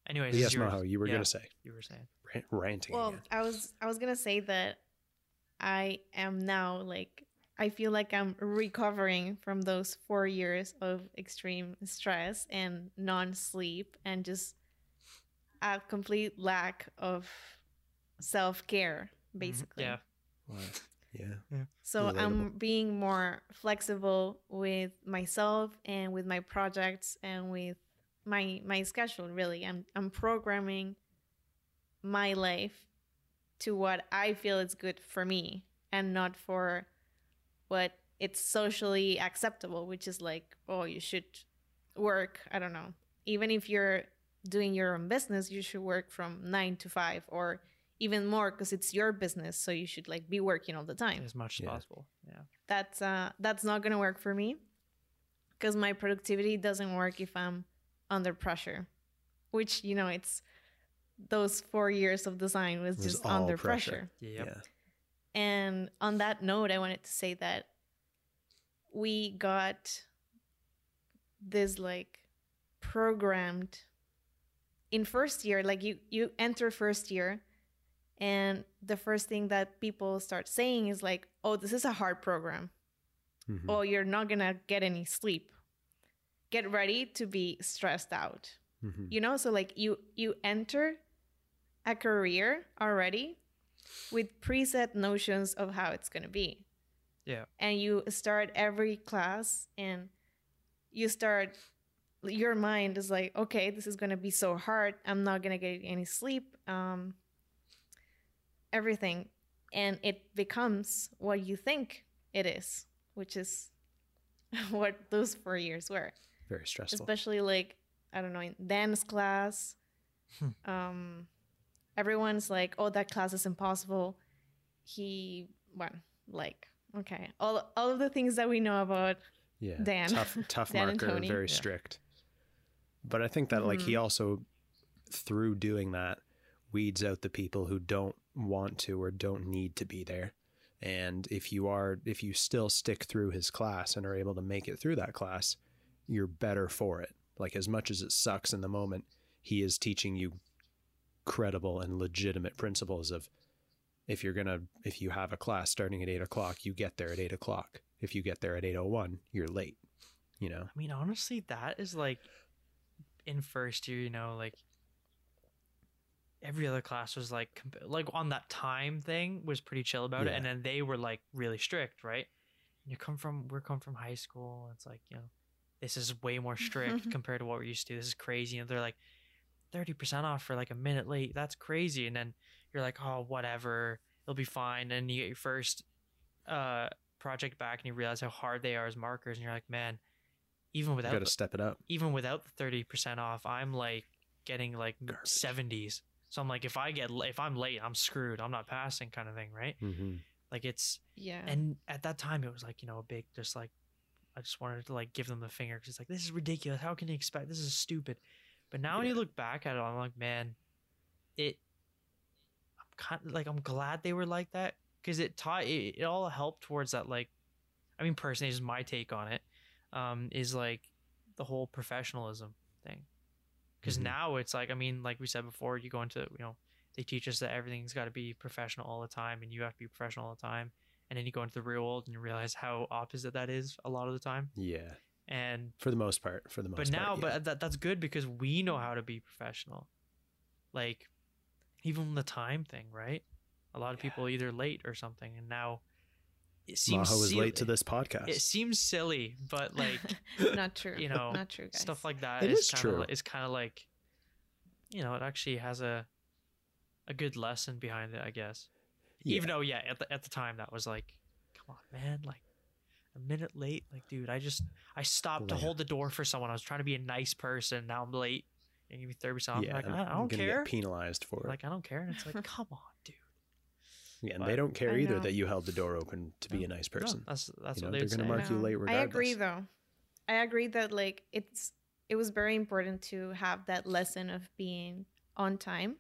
Anyways, But yes, is. Majo, you were Yeah, gonna say You were saying. Rant, ranting. well, again. I was I was gonna say that I am now like I feel like I'm recovering from those four years of extreme stress and non-sleep and just a complete lack of self-care, mm-hmm. basically. Yeah. Wow. Yeah. So Relatable. I'm being more flexible with myself and with my projects and with my my schedule really. I'm I'm programming my life to what I feel is good for me and not for what it's socially acceptable, which is like, oh, you should work, I don't know. Even if you're doing your own business, you should work from 9 to 5 or even more because it's your business, so you should like be working all the time As much as Yeah. possible. Yeah. that's uh that's not gonna work for me because my productivity doesn't work if i'm under pressure which you know it's those four years of design was, was just under pressure. pressure, Yep. Yeah. and on that note i wanted to say that we got this like programmed in first year like you you enter first year and the first thing that people start saying is like oh this is a hard program Mhm. oh you're not gonna get any sleep get ready to be stressed out Mhm. you know so like you you enter a career already with preset notions of how it's gonna be Yeah. and you start every class and you start your mind is like okay this is gonna be so hard i'm not gonna get any sleep um everything and it becomes what you think it is which is what those four years were Very stressful. especially like i don't know in Dan's class Hmm. um everyone's like oh that class is impossible he well like okay all all of the things that we know about yeah. Dan. Tough, tough Dan and marker, very Yeah. strict. But I think that like he Mhm. also, through doing that, weeds out the people who don't want to or don't need to be there. And if you are, if you still stick through his class and are able to make it through that class, you're better for it. Like as much as it sucks in the moment, he is teaching you credible and legitimate principles of if you're gonna if you have a class starting at eight o'clock, you get there at eight o'clock. If you get there at eight oh one, you're late. You know? I mean, honestly, that is like in first year, you know, like every other class was like comp- like on that time thing was pretty chill about it, and then they were like really strict, right? And you come from we're come from high school, it's like you know, this is way more strict compared to what we're used to. This is crazy, and they're like thirty percent off for like a minute late. That's crazy, and then you're like, oh, whatever, it'll be fine. And you get your first uh project back, and you realize how hard they are as markers, and you're like, man. Even You without gotta the- step it up. even without the thirty percent off, I'm like getting like Garbage. seventies. So I'm like, if I get if I'm late, I'm screwed. I'm not passing, kind of thing, right? Mm-hmm. Like it's Yeah. and at that time it was like you know a big just like I just wanted to like give them the finger because it's like this is ridiculous. How can you expect this is stupid? But now when you look back at it, I'm like, man, it. I'm kind of like I'm glad they were like that because it taught it, it all helped towards that like, I mean personally, this is my take on it, um, is like the whole professionalism thing. Because Mhm. now it's like I mean, like we said before, you go into you know they teach us that everything's got to be professional all the time, and you have to be professional all the time and then you go into the real world and you realize how opposite that is a lot of the time Yeah. and For the most part. For the most part. but now part. yeah. but that, that's good because we know how to be professional like even the time thing right a lot of Yeah. people either late or something and now it seems Majo was silly- late to this podcast. it seems silly but like not true. you know, not true, guys. stuff like that It is is kind true. of is kind of like you know it actually has a a good lesson behind it i guess Yeah. even though yeah at the, at the time that was like come on man like a minute late like dude i just i stopped to hold the door for someone i was trying to be a nice person now i'm late and give me 30% off yeah, like I, I don't gonna care Get penalized for it. like i don't care and it's like come on dude yeah, and but- they don't care I either know. that you held the door open to be a nice No, person. that's that's You what know, they'd they're gonna mark you No. late I agree though. I agree that like it's it was very important to have that lesson of being on time,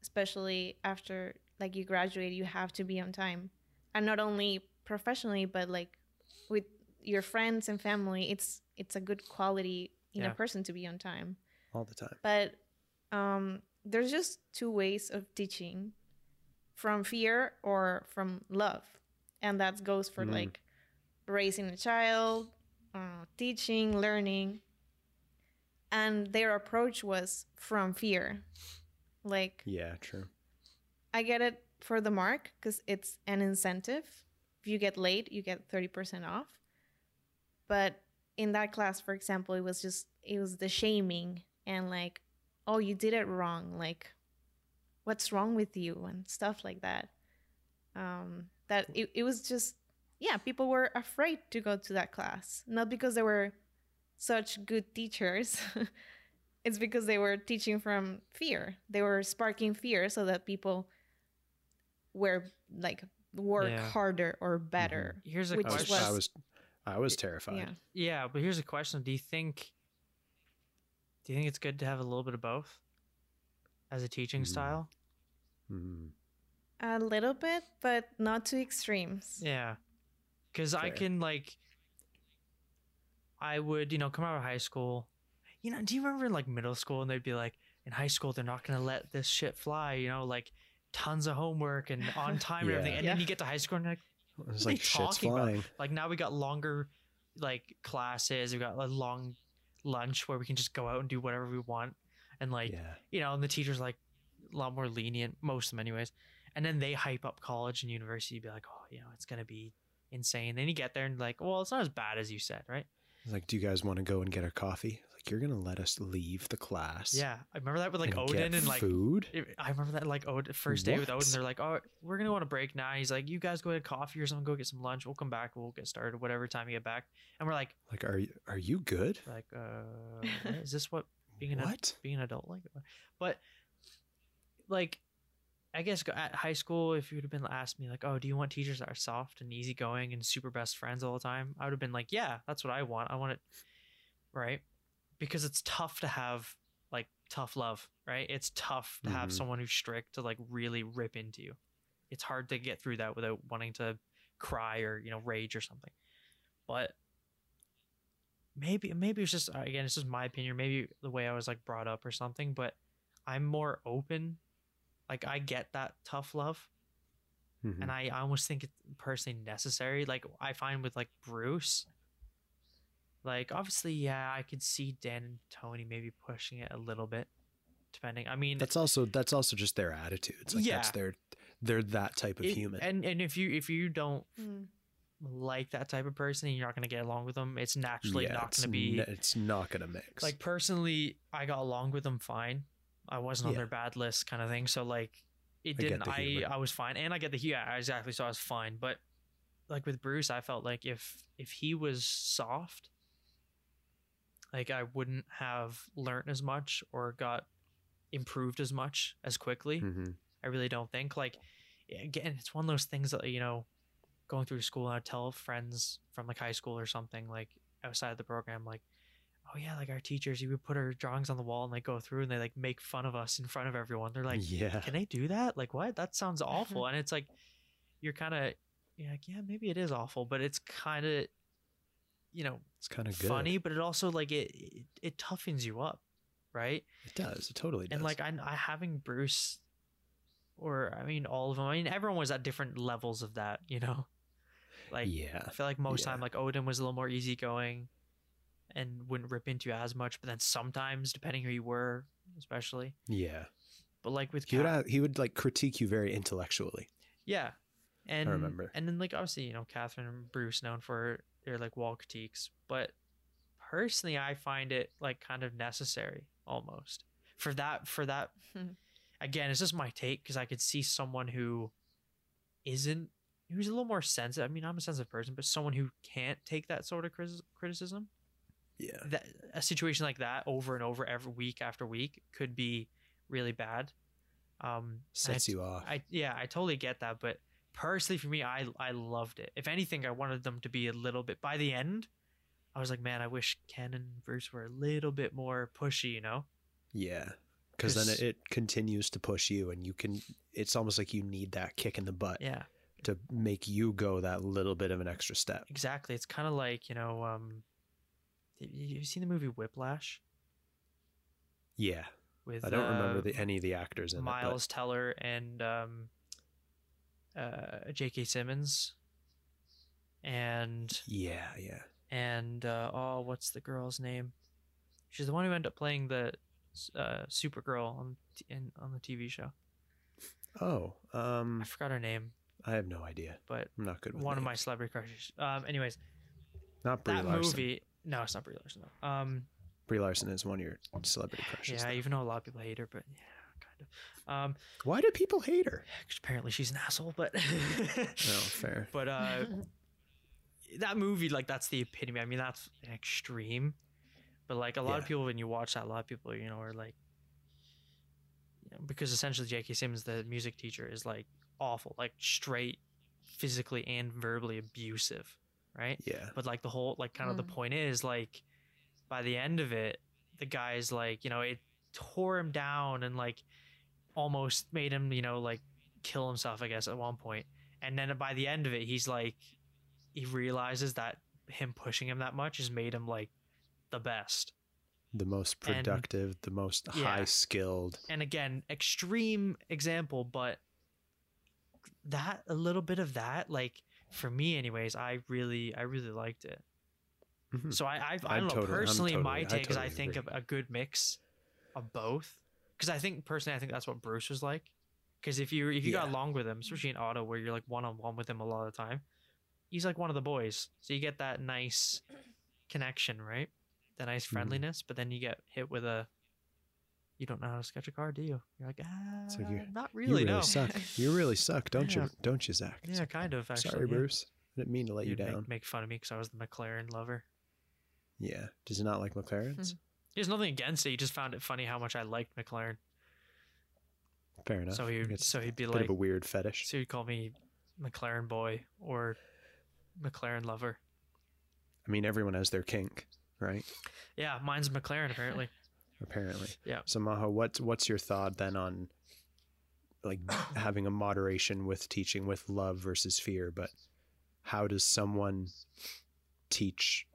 especially after like you graduate, you have to be on time, and not only professionally but like with your friends and family. It's it's a good quality in Yeah. a person to be on time. all the time. But um, there's just two ways of teaching from fear or from love. And that goes for Mm. like raising a child, uh, teaching, learning. And their approach was from fear. Like, Yeah, true. I get it for the mark because it's an incentive. If you get late, you get 30% off. But in that class, for example, it was just, it was the shaming and like, oh, you did it wrong. Like, what's wrong with you? And stuff like that. Um, that it, it was just, yeah, people were afraid to go to that class. Not because they were such good teachers. it's because they were teaching from fear. They were sparking fear so that people were like work Yeah. harder or better. here's a Which I was, question I was I was terrified. Yeah. yeah but here's a question do you think do you think it's good to have a little bit of both as a teaching Mm. style Mm. A little bit, but not to extremes. Yeah. Cause I can like I would, you know, come out of high school. You know, do you remember in like middle school and they'd be like, in high school they're not gonna let this shit fly, you know, like tons of homework and on time and everything. And Yeah. then you get to high school and you're like, It was What are like they shit's talking about? flying. like now we got longer like classes, we got a long lunch where we can just go out and do whatever we want. And like yeah. you know, and the teacher's like a lot more lenient, most of them anyways. And then they hype up college and university, be like, oh, you know, it's gonna be insane. Then you get there and like, well, it's not as bad as you said, right? It's Like, do you guys want to go and get a coffee? Like, you're gonna let us leave the class? Yeah, I remember that with like and Odin and like. food. I remember that like Od- first day with Odin. They're like, "Oh, we're gonna want a break now." He's like, "You guys go get coffee or something. Go get some lunch. We'll come back. We'll get started. Whatever time you get back." And we're like, Like, are you are you good? "Like, uh, what? is this what being an what? being an adult like but like i guess at high school if you would have been asked me like oh do you want teachers that are soft and easygoing and super best friends all the time? I would have been like yeah that's what i want. I want it right? Because it's tough to have like tough love right? It's tough to have Mhm. someone who's strict to like really rip into you. It's hard to get through that without wanting to cry or you know rage or something. But maybe maybe it's just uh, again it's just my opinion maybe the way i was like brought up or something but i'm more open like i get that tough love Mhm. and I, I almost think it's personally necessary. Like I find with like Bruce, like obviously, yeah, I could see Dan and Tony maybe pushing it a little bit, depending. I mean, that's also that's also just their attitudes. Like that's Yeah. their they're that type of it- human. and and if you if you don't Mm. Like that type of person and you're not gonna get along with them, it's naturally yeah, not gonna be n- it's not gonna mix. like personally. I got along with them fine. I wasn't on Yeah. their bad list, kind of thing. So like, it didn't. the I. I was fine, and I get the yeah exactly. So I was fine, but like with Bruce, I felt like if if he was soft, like I wouldn't have learned as much or got improved as much as quickly. Mhm. I really don't think. Like again, it's one of those things that you know, going through school, and I'd tell friends from like high school or something like outside of the program, like, oh yeah, like our teachers, you would put our drawings on the wall and they go through and they like make fun of us in front of everyone. They're like, yeah, can they do that? Like what? That sounds mm-hmm. awful. And it's like, you're kind of, you're like, yeah, maybe it is awful, but it's kind of, you know, it's kind of funny, but it also like it, it it toughens you up, right? It does. It totally does. And like I, I having Bruce, or I mean all of them. I mean everyone was at different levels of that, you know. Like yeah, I feel like most yeah. time like Odin was a little more easygoing, and wouldn't rip into you as much. But then sometimes, depending who you were, especially. yeah. But like with He would Kat- he would like critique you very intellectually. yeah, and I remember. and then like obviously you know Catherine and Bruce known for their like wall critiques, but personally I find it like kind of necessary almost for that for that again, it's just my take because I could see someone who isn't who's a little more sensitive. I mean, I'm a sensitive person, but someone who can't take that sort of criticism, Yeah, that a situation like that over and over every week after week could be really bad. Um, sets I, you off. I yeah, I totally get that, but personally for me, I I loved it. If anything, I wanted them to be a little bit by the end. I was like, man, I wish Ken and Bruce were a little bit more pushy, you know? yeah, because then it, it continues to push you, and you can. It's almost like you need that kick in the butt Yeah. To make you go that little bit of an extra step. Exactly. It's kind of like you know, um, you seen the movie Whiplash Yeah, with I don't remember uh, the, any of the actors in Miles Teller and um, uh, J.K. Simmons, and yeah, yeah. and uh, oh, what's the girl's name? She's the one who ended up playing the uh, Supergirl on t- in, on the TV show. Oh, um, I forgot her name, I have no idea. but I'm not good with one of my celebrity crushes. Um, anyways, not Brie that Larson. movie. No, it's not Brie Larson. No. Um, Brie Larson is one of your celebrity crushes. yeah, though. even though a lot of people hate her, but yeah, kind of. Um, Why do people hate her? 'cause apparently she's an asshole, but Oh, fair. but uh, that movie, like that's the epitome. I mean, that's an extreme, but like a lot of people, when you watch that, a lot of people, you know, are like, you know, because essentially J.K. Simmons, the music teacher, is like awful, like straight, physically and verbally abusive, right? Yeah, But like the whole, like kind of the Mm. point is like, by the end of it, the guy's like, you know, it tore him down and like almost made him, you know, like kill himself, I guess, at one point. And then by the end of it, he's like, he realizes that him pushing him that much has made him like the best. the most And- productive, the most Yeah. high skilled. And again, extreme example, but that a little bit of that, like for me, anyways, I really, I really liked it. Mhm. So I, I, I I'm don't know. totally- personally, my totally- I take is I totally think agree. of a good mix of both. Because I think personally, I think that's what Bruce was like. Because if you if you got along with him, especially in auto, where you're like one on one with him a lot of the time, he's like one of the boys. So you get that nice connection, right? The nice Mm-hmm. friendliness. But then you get hit with a, you don't know how to sketch a car, do you? You're like, ah, So you're- not You really. really no. suck. You really suck, don't Yeah. you? Don't you, Zak? Yeah, kind of. Actually, Sorry, yeah. Bruce. I didn't mean to let you You'd down. Make, make fun of me because I was the McLaren lover. Yeah. Does he not like McLarens? He has nothing against it. He just found it funny how much I liked McLaren. Fair enough. So he so he'd be a bit like, of a weird fetish. so he'd call me McLaren boy or McLaren lover. I mean, everyone has their kink, right? Yeah, mine's McLaren apparently. Apparently. Yeah. So Majo, what's what's your thought then on like having a moderation with teaching with love versus fear? But how does someone teach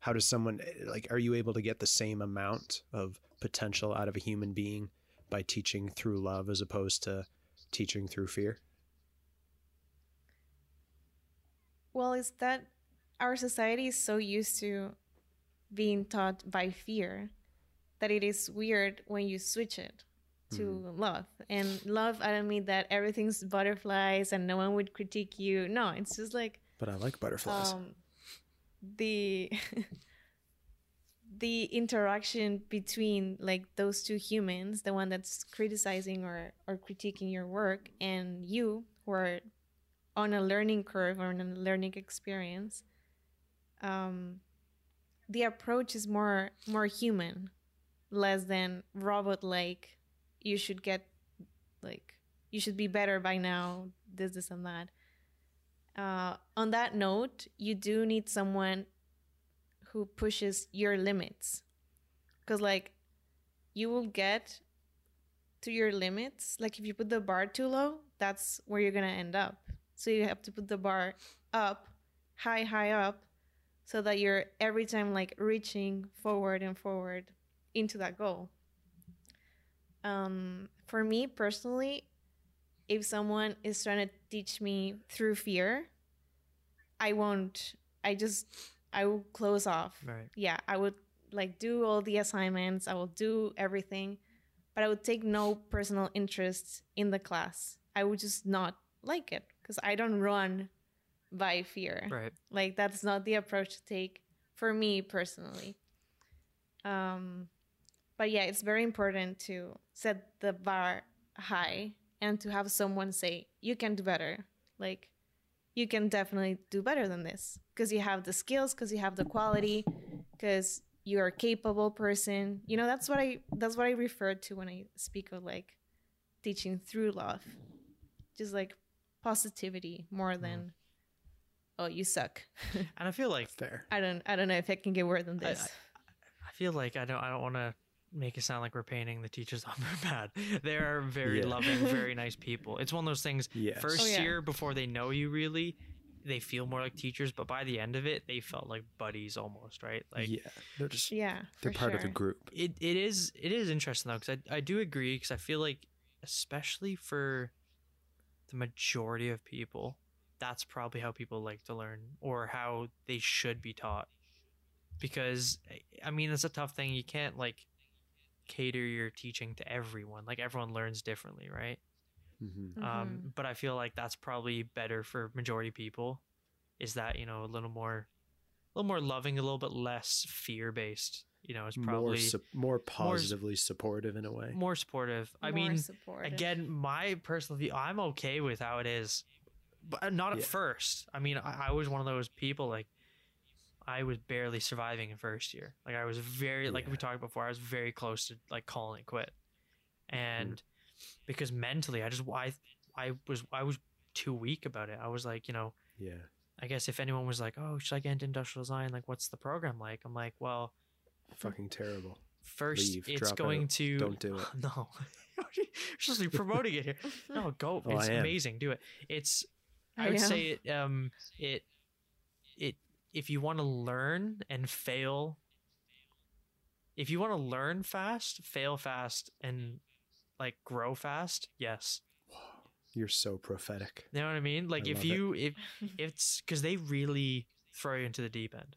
how does someone like are you able to get the same amount of potential out of a human being by teaching through love as opposed to teaching through fear? Well, it's that our society is so used to being taught by fear that it is weird when you switch it to love. And love, I don't mean that everything's butterflies and no one would critique you. No, it's just like But I like butterflies. um, the the interaction between like those two humans the one that's criticizing or or critiquing your work and you who are on a learning curve or on a learning experience um the approach is more more human less than robot like you should get like you should be better by now this this and that uh, on that note, you do need someone who pushes your limits. Because, like, you will get to your limits. Like, if you put the bar too low, that's where you're to end up. So, you have to put the bar up, high, high up, so that you're every time, like, reaching forward and forward into that goal. Um, for me personally, if someone is trying to teach me through fear, I won't. I just I will close off. Right. Yeah, I would like do all the assignments. I will do everything, but I would take no personal interest in the class. I would just not like it because I don't run by fear. Right. Like that's not the approach to take for me personally. Um, but yeah, it's very important to set the bar high and to have someone say you can do better. Like you can definitely do better than this because you have the skills, because you have the quality, because you're a capable person. You know, that's what I that's what I refer to when I speak of like teaching through love. Just like positivity more mm-hmm. than oh you suck. And I feel like Fair. I don't I don't know if I can get worse than I- this. I feel like I don't I don't want to make it sound like we're painting the teachers on their bad. They are very Yeah. loving, very nice people. It's one of those things. Yes. First Oh, yeah. year before they know you really, they feel more like teachers, but by the end of it, they felt like buddies almost, right? Like yeah. They're just yeah, they're for part of the group. it, it is it is interesting though because I, I do agree because I feel like especially for the majority of people that's probably how people like to learn or how they should be taught because I mean it's a tough thing you can't like cater your teaching to everyone like everyone learns differently right hmm um but I feel like that's probably better for majority people is that you know a little more a little more loving a little bit less fear based you know it's probably more su- more positively supportive in a way. more supportive. I More mean, supportive. again, my personal view, I'm okay with how it is, but not at Yeah. first. I mean, I, I was one of those people like I was barely surviving in first year. Like I was very, like we talked before, I was very close to like calling it quit, Mm-hmm. and because mentally, I just I I was I was too weak about it. I was like, you know, Yeah. I guess if anyone was like, oh, should I get into industrial design? Like, what's the program like? I'm like, well, Fucking terrible. first Leave, it's going out, to don't do it. no you're be promoting it here no go Oh, it's amazing do it it's i, I would am. say it um it it if you want to learn and fail if you want to learn fast fail fast and like grow fast yes You're so prophetic. you know what i mean like I if love it. you if it's because they really throw you into the deep end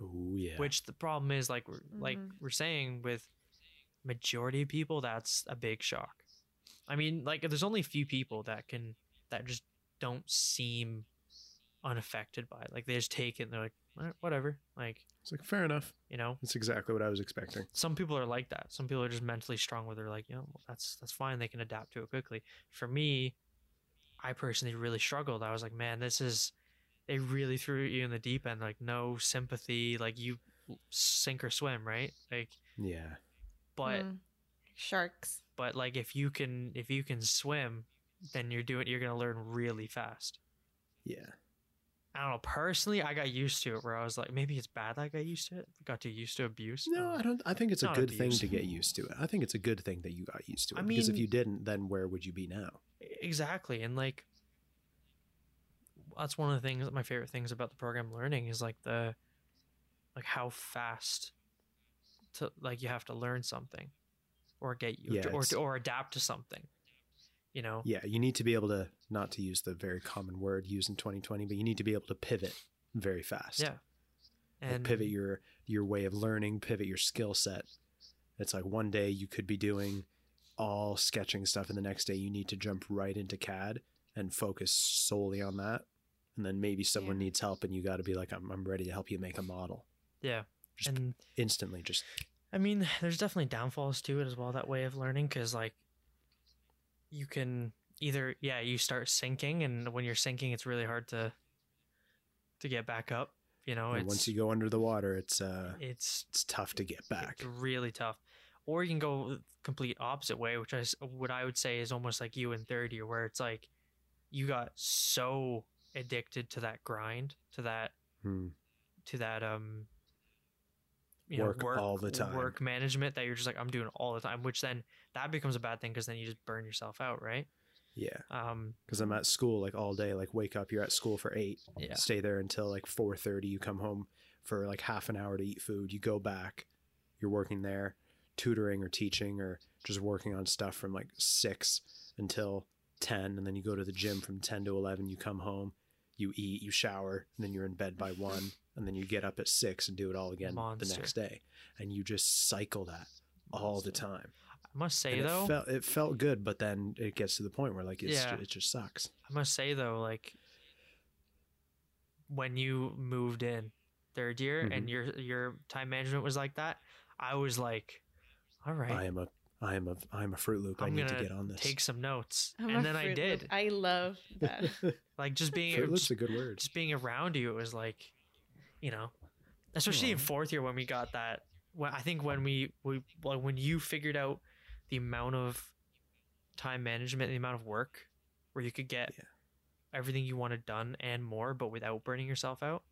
Oh yeah. which the problem is like we're like Mhm. we're saying with majority of people that's a big shock i mean like there's only a few people that can that just don't seem unaffected by it like they just take it and they're like "Eh, whatever like it's like fair enough. you know That's exactly what I was expecting. some people are like that some people are just mentally strong where they're like you know well, that's that's fine they can adapt to it quickly for me i personally really struggled i was like man this is they really threw you in the deep end like no sympathy like you sink or swim right like Yeah. but Mm. sharks. but like if you can if you can swim then you're doing you're gonna learn really fast Yeah. I don't know personally i got used to it where i was like maybe it's bad that i got used to it got too used to abuse No, Um, I don't. I think it's a good thing to get used to it. I think it's a good thing that you got used to it. I because if you didn't, then where would you be now? exactly and like that's one of the things my favorite things about the program learning is like the like how fast to like you have to learn something or get you Yeah, or or adapt to something. You know? Yeah, you need to be able to not to use the very common word used in 2020, but you need to be able to pivot very fast. Yeah. Like, pivot your your way of learning, pivot your skill set. It's like one day you could be doing all sketching stuff, and the next day you need to jump right into CAD and focus solely on that. And then maybe someone Yeah. needs help, and you got to be like, I'm, I'm ready to help you make a model yeah. Just and instantly. Just I mean, there's definitely downfalls to it as well. That way of learning, because like you can either yeah you start sinking, and when you're sinking, it's really hard to to get back up. You know, it's once you go under the water, it's uh, it's it's tough to get back. It's really tough. Or you can go complete opposite way, which is what I would say is almost like you in third year, where it's like you got so addicted to that grind, to that Hmm. to that um you Work know, work all the time. work management that you're just like I'm doing all the time, which then that becomes a bad thing because then you just burn yourself out, right? Yeah, Um, because I'm at school like all day. Like wake up, you're at school for eight. yeah, stay there until like 4.30 you come home for like half an hour to eat food you go back you're working there tutoring or teaching or just working on stuff from like 6 until 10 and then you go to the gym from 10 to 11 you come home you eat you shower and then you're in bed by 1 and then you get up at 6 and do it all again the next day and you just cycle that all the time I must say And though, it felt, it felt good but then it gets to the point where like it's, Yeah. it just sucks I must say though, like when you moved in third year and mm-hmm. your your time management was like that, I was like, all right, i am a i am a i am a fruit loop i I'm need to get on this take some notes, I'm and then I Fruit Loop. did. I love that. Like just being Fruit Loop's just, a good word. just being around you, it was like, you know, especially in fourth year when we got that. When I think when we we well, when you figured out the amount of time management, the amount of work where you could get Yeah. everything you wanted done and more, but without burning yourself out.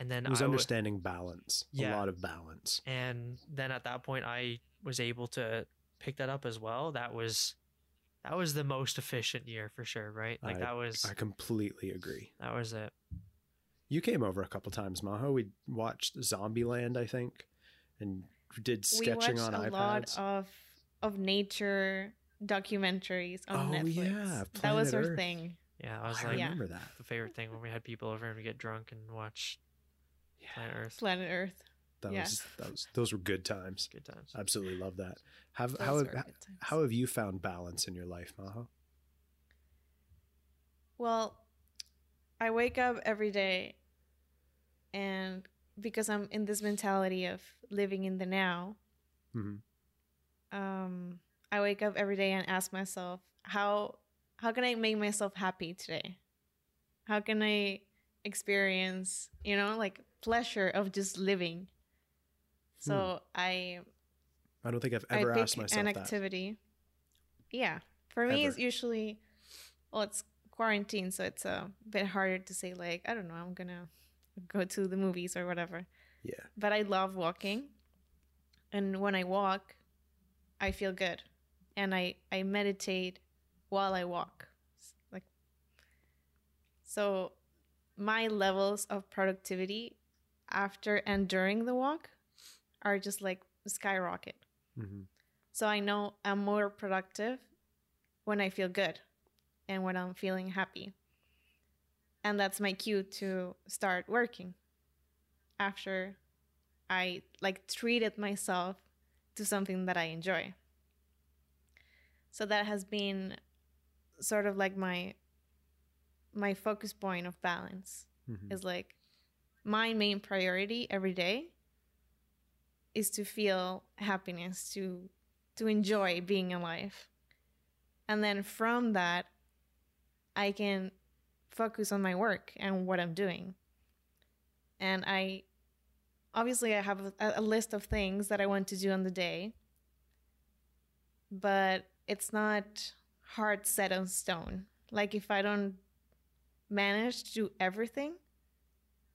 And then It was I w- understanding balance. Yeah. A lot of balance. and then at that point I was able to pick that up as well. That was that was the most efficient year for sure, right? Like that was I completely agree. that was it. You came over a couple times, Majo. We watched Zombieland, I think, and did sketching we sketching watched on a iPads. lot of of nature documentaries on Oh, Netflix. yeah, that was Planet our Earth. thing. Yeah, I was I like Yeah. remember that. the favorite thing when we had people over and we get drunk and watch yeah. Planet Earth. Planet Earth. That Yeah. was that was those were good times. Good times. Absolutely love that. Have Those how were have, good times. how have you found balance in your life, Majo? Well, I wake up every day and because I'm in this mentality of living in the now, hmm um, I wake up every day and ask myself, how how can I make myself happy today? How can I experience, you know, like pleasure of just living? So I I don't think I've I Hmm. ever asked myself an that. activity. Yeah, for me, it's usually well, it's quarantine, so it's a bit harder to say like I don't know, I'm gonna go to the movies or whatever. Yeah. But I love walking, and when I walk, I feel good, and I I meditate while I walk, like. So, my levels of productivity after and during the walk are just like skyrocket. hmm So I know I'm more productive when I feel good and when I'm feeling happy. And that's my cue to start working after I like treated myself to something that I enjoy. So that has been sort of like my my focus point of balance hmm is like my main priority every day is to feel happiness to to enjoy being alive. And then from that i can focus on my work and what i'm doing. And i obviously i have a, a list of things that i want to do on the day but it's not hard set on stone like if i don't manage to do everything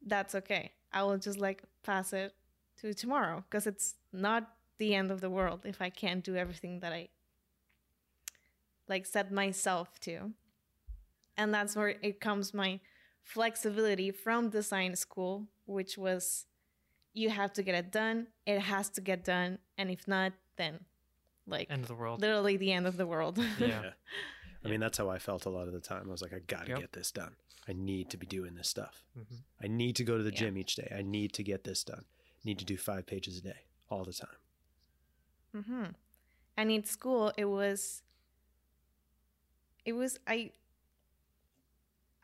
that's okay. I will just like pass it to tomorrow because it's not the end of the world if I can't do everything that I like set myself to. And that's where it comes my flexibility from design school, which was you have to get it done. It has to get done, and if not, then like End of the world. literally the end of the world. Yeah. I mean, that's how I felt a lot of the time. I was like, I got to Yep. get this done. I need to be doing this stuff. Mhm. I need to go to the Yeah. gym each day. I need to get this done. need to do five pages a day all the time. Mm-hmm. And in school, it was, it was I.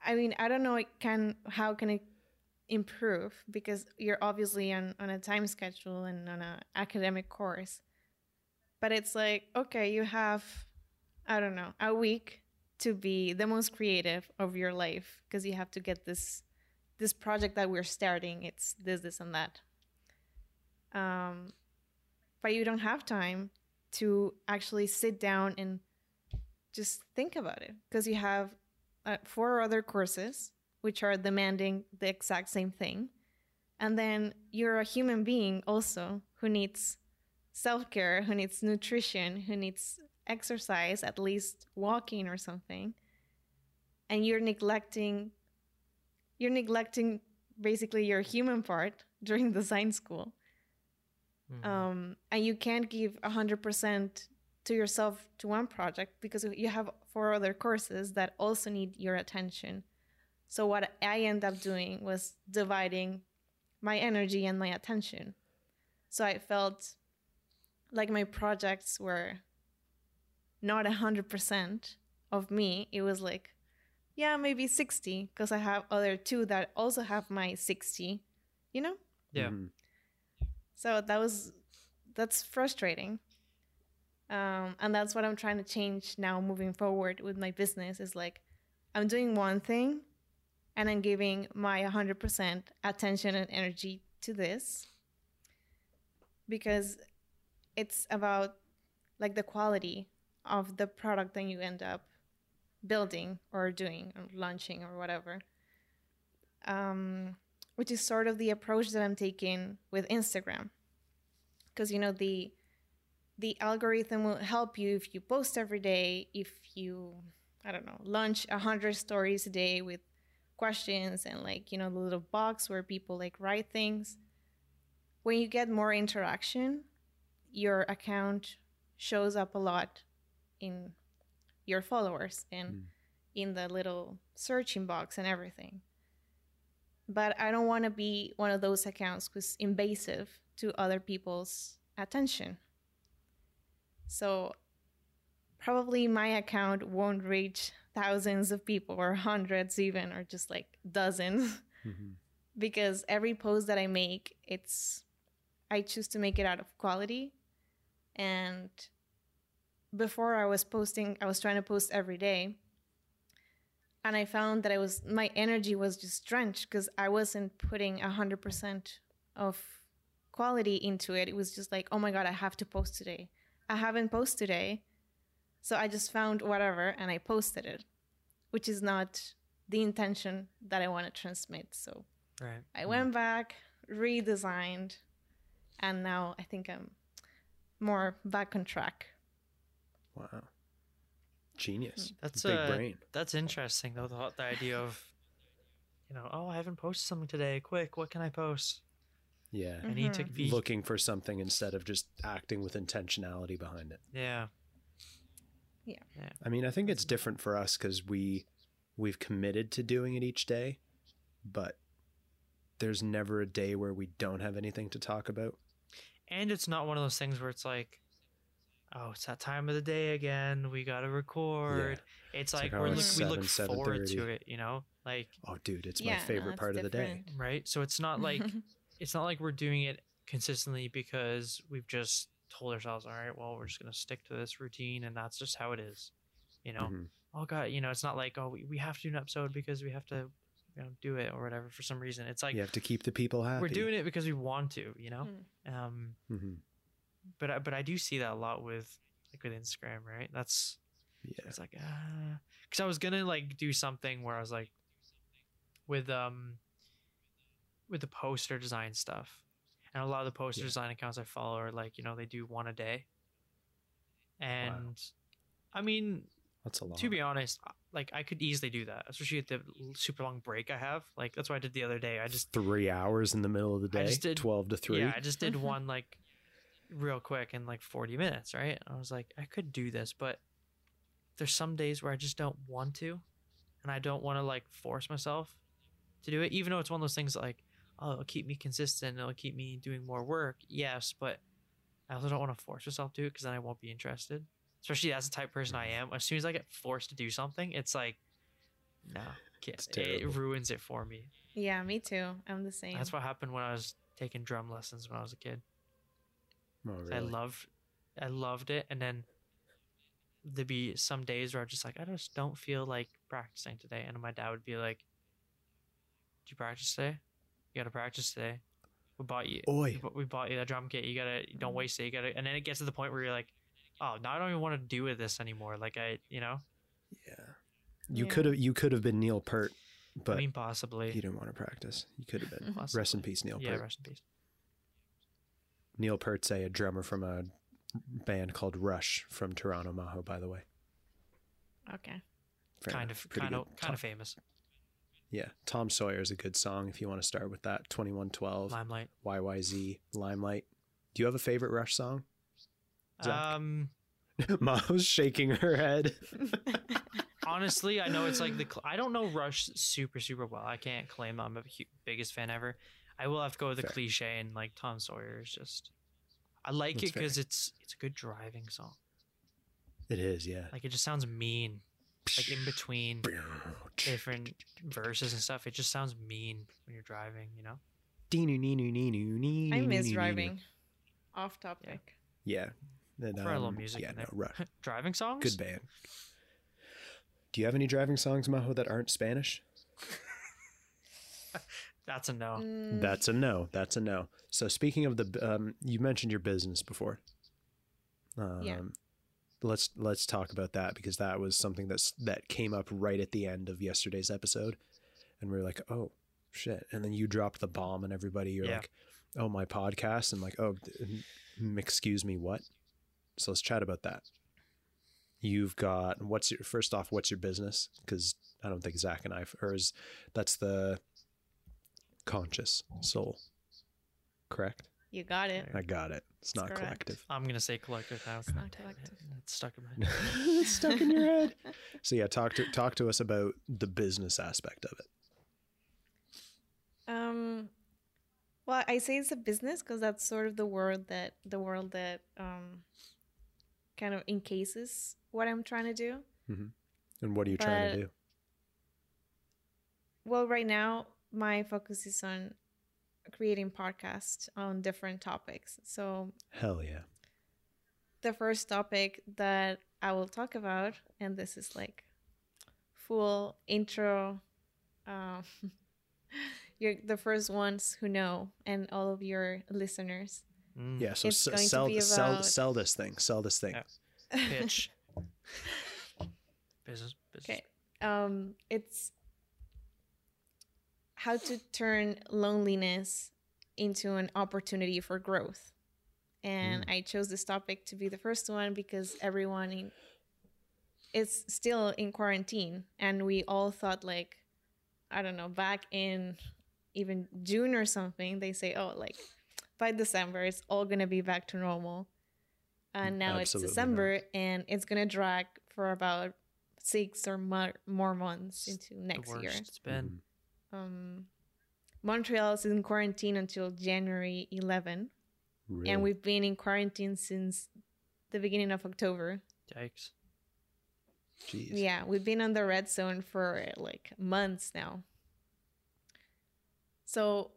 I mean, I don't know. It can how can it improve because you're obviously on on a time schedule and on a academic course, but it's like okay, you have, I don't know, a week to be the most creative of your life because you have to get this this project that we're starting. It's this, this, and that. Um, but you don't have time to actually sit down and just think about it because you have uh, four other courses which are demanding the exact same thing. And then you're a human being also who needs self-care who needs nutrition who needs exercise at least walking or something. And you're neglecting you're neglecting basically your human part during design school. Mhm. um, and you can't give 100% to yourself to one project because you have four other courses that also need your attention so what i end up doing was dividing my energy and my attention so i felt like my projects were not 100% of me it was like yeah maybe 60 because i have other two that also have my 60 you know Yeah. Mhm. so that was that's frustrating. Um, and that's what I'm trying to change now moving forward with my business is like I'm doing one thing and I'm giving my 100% attention and energy to this because it's about like the quality of the product that you end up building or doing or launching or whatever. Um, which is sort of the approach that I'm taking with Instagram. Because you know the the algorithm will help you if you post every day, if you I don't know, launch a hundred stories a day with questions and like, you know, the little box where people like write things. When you get more interaction, your account shows up a lot in your followers and Mm. in the little searching box and everything but I don't want to be one of those accounts who's invasive to other people's attention. So probably my account won't reach thousands of people or hundreds even or just like dozens Mhm. because every post that I make it's I choose to make it out of quality and before I was posting I was trying to post every day and I found that I was my energy was just drenched because I wasn't putting a hundred percent of quality into it. It was just like, oh my god, I have to post today. I haven't posted today, so I just found whatever and I posted it, which is not the intention that I want to transmit. So Right. I went back, redesigned, and now I think I'm more back on track. Wow. Genius. That's Big uh, brain. That's interesting though. The, the idea of, you know, oh, I haven't posted something today. Quick, what can I post? Yeah. I need to Mhm. be. Looking for something instead of just acting with intentionality behind it. Yeah. I mean, I think it's different for us because we we've committed to doing it each day, but there's never a day where we don't have anything to talk about. And it's not one of those things where it's like, oh, it's that time of the day again. We got to record. It's, It's like, like, we're oh, look, it's we look 7, forward to it, you know? Like, Oh, dude, it's Yeah, my favorite it's part of the day. right? So it's not like it's not like we're doing it consistently because we've just told ourselves, all right, well, we're just gonna stick to this routine, and that's just how it is, you know. Mhm. Oh god, you know, it's not like oh we, we have to do an episode because we have to, you know, do it or whatever for some reason. It's like you have to keep the people happy. we're doing it because we want to, you know. Mm. Um, hmm but I, but I do see that a lot with like with Instagram, right? That's Yeah. it's like uh because I was gonna like do something where I was like with um with the poster design stuff, and a lot of the poster Yeah. design accounts I follow are like you know they do one a day, and I mean That's a lot. to be honest, like I could easily do that, especially with the super long break I have. Like that's what I did the other day. I just Three hours in the middle of the I day, just did- twelve to three. yeah, I just did one like real quick in like 40 minutes, right? I was like, I could do this, but there's some days where I just don't want to, and I don't want to like force myself to do it, even though it's one of those things that, like, oh, it'll keep me consistent, it'll keep me doing more work, yes, but I also don't want to force myself to do it because then I won't be interested. Especially as the type of person I mm. am. As soon as I get forced to do something, it's like, no. It's It terrible. ruins it for me. Yeah, me too. I'm the same. That's what happened when I was taking drum lessons when I was a kid. Oh, I loved, I loved it, and then there'd be some days where I was just like, I just don't feel like practicing today, and my dad would be like, "Do you practice today? You got to practice today. We bought you, Oi. we bought you that drum kit. You gotta, don't waste it. You gotta." And then it gets to the point where you're like, "Oh, now I don't even want to do with this anymore." Like I, you know, Yeah. You Yeah. could have you could have been Neil Peart, but I mean, possibly. you didn't want to practice. You could have been. Rest in peace, Neil Yeah, Peart. rest in peace. Neil Peart's a drummer from a band called Rush from Toronto, Majo, by the way. okay. Fair kind enough. of, Pretty kind of, kind Tom- of famous. Yeah, Tom Sawyer is a good song if you want to start with that. Twenty One Twelve, Limelight. YYZ, Limelight. Do you have a favorite Rush song? Zak? Um, Majo's shaking her head. honestly, I know it's like the. Cl- I don't know Rush super super well. I can't claim I'm a hu- biggest fan ever. I will have to go with the Fair. cliche and like Tom Sawyer is just. I like That's it because it's it's a good driving song. It is, yeah. Like it just sounds mean. Like in between different verses and stuff, it just sounds mean when you're driving. You know. I miss driving. Off topic. Yeah. And, Throw a little um, music yeah, in no, there. Rush. driving songs. Good band. Do you have any driving songs, Majo, that aren't Spanish? That's a no. Mm, That's a no. That's a no. So speaking of the, um, you mentioned your business before. Um, Yeah. Let's let's talk about that because that was something that's that came up right at the end of yesterday's episode, and we were like, oh shit! And then you dropped the bomb, and everybody, you're Yeah. like, oh my podcast, and like, oh, excuse me, what? So let's chat about that. You've got what's your first off? What's your business? Because I don't think Zak and I or is That's the conscious soul. Correct. You got it. I got it. It's not correct. collective. I'm gonna say collective now. It's not collective. It's stuck in my head. it's stuck in your head. So yeah, talk to talk to us about the business aspect of it. Um, well, I say it's a business because that's sort of the world that the world that um, kind of encases what I'm trying to do. And what are you trying to do? Well, right now my focus is on creating podcasts on different topics. So Hell yeah. the first topic that I will talk about, and this is like full intro. Um, you're the first ones who know, and all of your listeners. Mm, Yeah. So s- sell be sell sell this thing. Sell this thing. Yeah. Pitch. business. Business. Okay. Um, it's how to turn loneliness into an opportunity for growth. And I chose this topic to be the first one because everyone in, is still in quarantine. And we all thought, like, I don't know, back in even June or something, they say, oh, like by December, it's all going to be back to normal. And now Absolutely it's December and it's going to drag for about six or more, more months into The next worst year. it's been. Mhm. Um, Montreal is in quarantine until January 11, Really? and we've been in quarantine since the beginning of October. Yikes. Jeez. Yeah, we've been on the red zone for like months now. So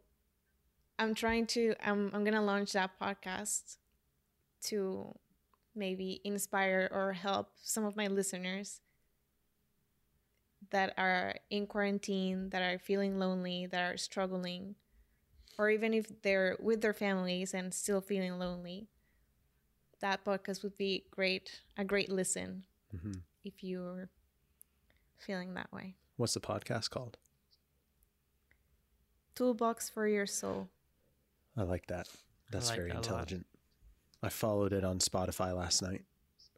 I'm trying to I'm I'm going to launch that podcast to maybe inspire or help some of my listeners that are in quarantine, that are feeling lonely, that are struggling, or even if they're with their families and still feeling lonely. That podcast would be great, a great listen Mhm. if you're feeling that way. What's the podcast called? Toolbox for your soul. I like that. That's like very that intelligent. I followed it on Spotify last night,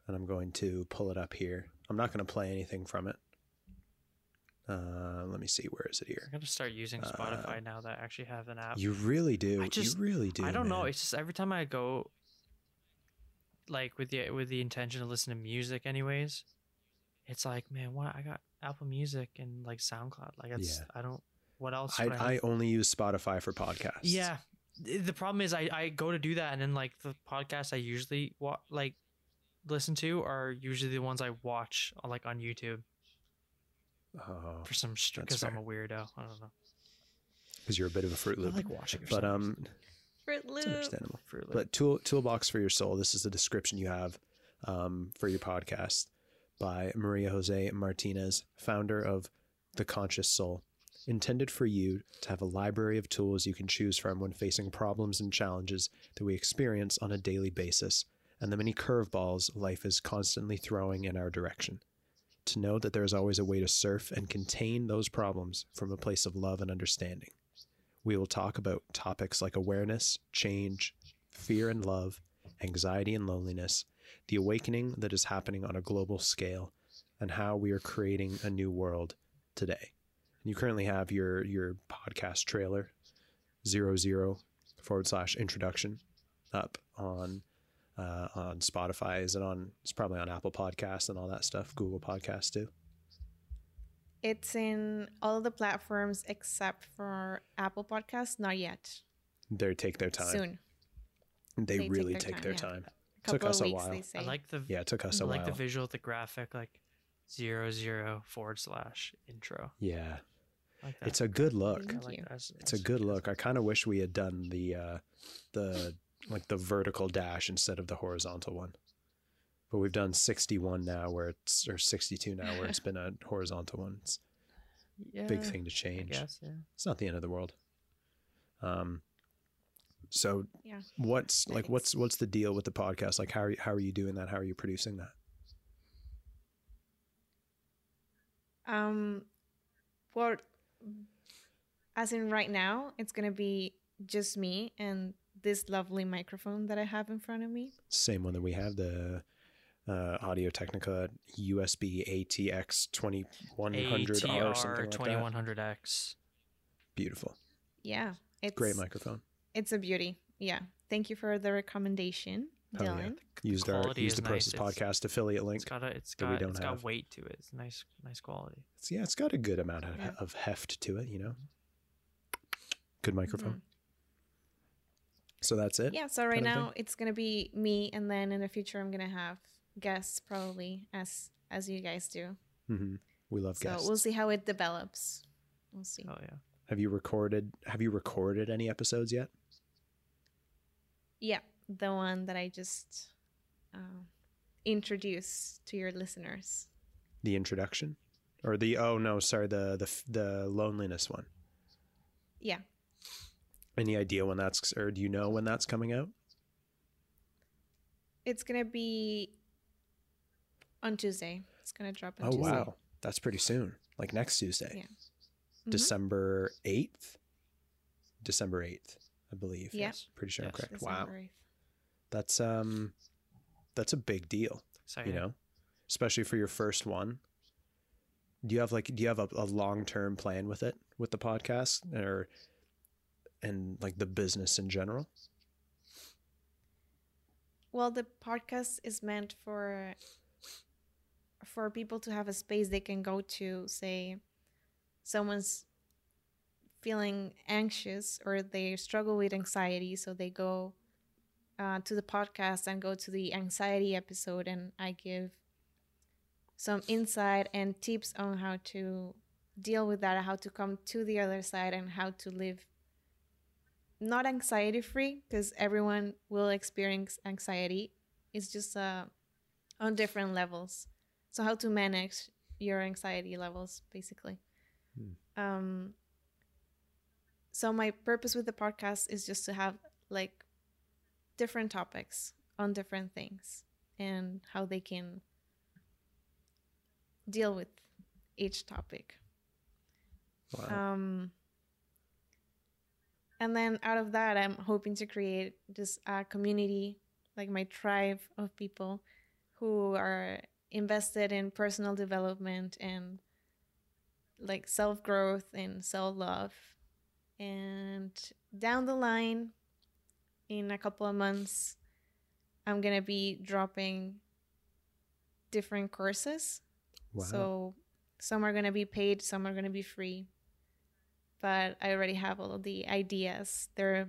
and I'm going to pull it up here. I'm not going to play anything from it, Uh, let me see. Where is it here? I'm gonna start using Uh, Spotify now that I actually have an app. You really do. I just- you really do. I don't know. It's just every time I go, like with the with the intention to listen to music, anyways. It's like, man, what I got Apple Music and like SoundCloud. Like, it's Yeah. I don't. What else? I, would I only use Spotify for podcasts. Yeah. The problem is I, I go to do that and then like the podcasts I usually wa- like listen to are usually the ones I watch like on YouTube Oh, for some That's because I'm a weirdo. I don't know. because you're a bit of a Fruit I Loop. like watching. but um, reason. Fruit it's Loop. understandable. Fruit Loop. But tool toolbox for your soul. This is the description you have um, for your podcast by Maria Jose Martinez, founder of the Conscious Soul, intended for you to have a library of tools you can choose from when facing problems and challenges that we experience on a daily basis, and the many curveballs life is constantly throwing in our direction. To know that there is always a way to surf and contain those problems from a place of love and understanding. We will talk about topics like awareness, change, fear and love, anxiety and loneliness, the awakening that is happening on a global scale, and how we are creating a new world today. You currently have your your podcast trailer, zero zero forward slash introduction, up on uh, on Spotify. Is it on? It's probably on Apple Podcasts and all that stuff. Google Podcasts too. It's in all the platforms except for Apple Podcasts. Not yet. They take their time. Soon. They, They take really their take time, their yeah. time. A Took us of a weeks, while. they say. I like the Yeah, it took us I a like while. the visual, the graphic, like zero zero forward slash intro. yeah, like it's a good look. Thank like you. It's a good look. I kind of wish we had done the uh, the like the vertical dash instead of the horizontal one. But we've done 61 now where it's or 62 now where it's been a horizontal one. It's a big thing to I change. guess. Yeah. It's not the end of the world. Um so Yeah. what's like what's what's the deal with the podcast? Like how are you, how are you doing that? How are you producing that? Um, well, as in right now, it's gonna be just me and this lovely microphone that I have in front of me. Same one that we have the uh, Audio Technica USB ATX 2100R or something like that. twenty one hundred X. Beautiful. Yeah, it's Great microphone. It's a beauty. Yeah, thank you for the recommendation, Hell yeah. Dylan. Used our quality used is the Purses nice. It's- podcast affiliate link. It's got a, it's that we got don't it's have. got weight to it. It's nice nice quality. It's, yeah, it's got a good amount of, Yeah. of heft to it, you know. Good microphone. Mhm. So that's it. Yeah, so right kind of now it's gonna be me, and then in the future I'm gonna have guests probably as as you guys do. Mm-hmm. We love so guests. So we'll see how it develops. We'll see. Oh yeah. Have you recorded? Have you recorded any episodes yet? Yeah, the one that I just uh, introduced to your listeners. The introduction, or the oh no, sorry, the the the loneliness one. Yeah, Any idea when that's or do you know when that's coming out? it's gonna be on Tuesday. It's gonna drop on Oh Tuesday. wow, that's pretty soon. Like next Tuesday, Yeah. Mhm. December eighth. December eighth, I believe. Yeah. Yes, pretty sure I'm Yes. correct. Wow, 8th. that's um, that's a big deal. Exciting. you know especially for your first one do you have like do you have a, a long-term plan with it with the podcast or and like the business in general Well, the podcast is meant for for people to have a space they can go to. Say, someone's feeling anxious or they struggle with anxiety, so they go uh, to the podcast and go to the anxiety episode, and I give some insight and tips on how to deal with that, how to come to the other side, and how to live not anxiety free because everyone will experience anxiety. It's just uh, on different levels. So how to manage your anxiety levels basically. Hmm. um, so my purpose with the podcast is just to have like different topics on different things and how they can deal with each topic. Wow. Um, and then out of that, I'm hoping to create just uh, a community, like my tribe of people who are invested in personal development and like self growth and self love. And down the line, in a couple of months, I'm gonna be dropping different courses. Wow. So some are gonna be paid, some are gonna be free. But I already have all of the ideas. They're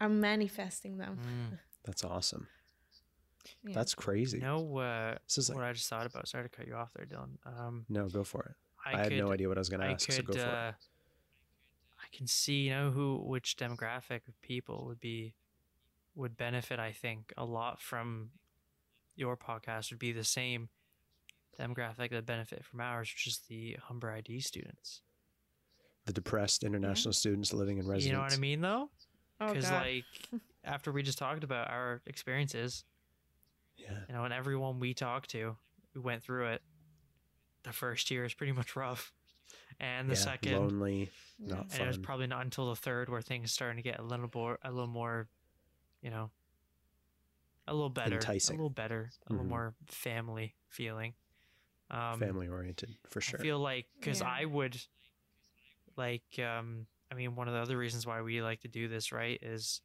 I'm manifesting them. Mm. That's awesome. Yeah. That's crazy. You know uh, This is like, what I just thought about? Sorry to cut you off there, Dylan. Um, no, go for it. I, I, had no idea what I was going to I ask, so could, go for uh, it. I can see, you know, who which demographic of people would be would benefit. I think a lot from your podcast would be the same demographic that benefit from ours, which is the Humber ID students. The depressed international students living in residence. You know what I mean, though? oh, Because God. like after we just talked about our experiences, Yeah. you know, and everyone we talked to who went through it, the first year is pretty much rough, and the yeah, second, lonely, not and it was probably not until the third where things starting to get a little more, a little more, you know, a little better, Enticing. a little better, a little Mhm. more family feeling. Um, family oriented for sure. I feel like because Yeah. I would like um I mean one of the other reasons why we like to do this right is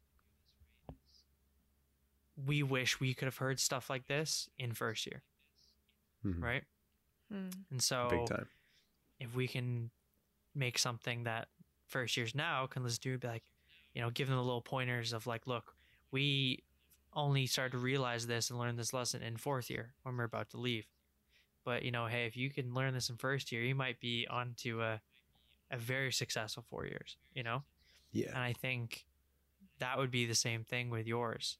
we wish we could have heard stuff like this in first year, Mhm. right? Mm. And so Big time. if we can make something that first years now can listen to be like, you know, give them the little pointers of like, look, we only started to realize this and learn this lesson in fourth year when we're about to leave. But you know, hey, if you can learn this in first year, you might be on to a a very successful four years, you know? Yeah. And I think that would be the same thing with yours.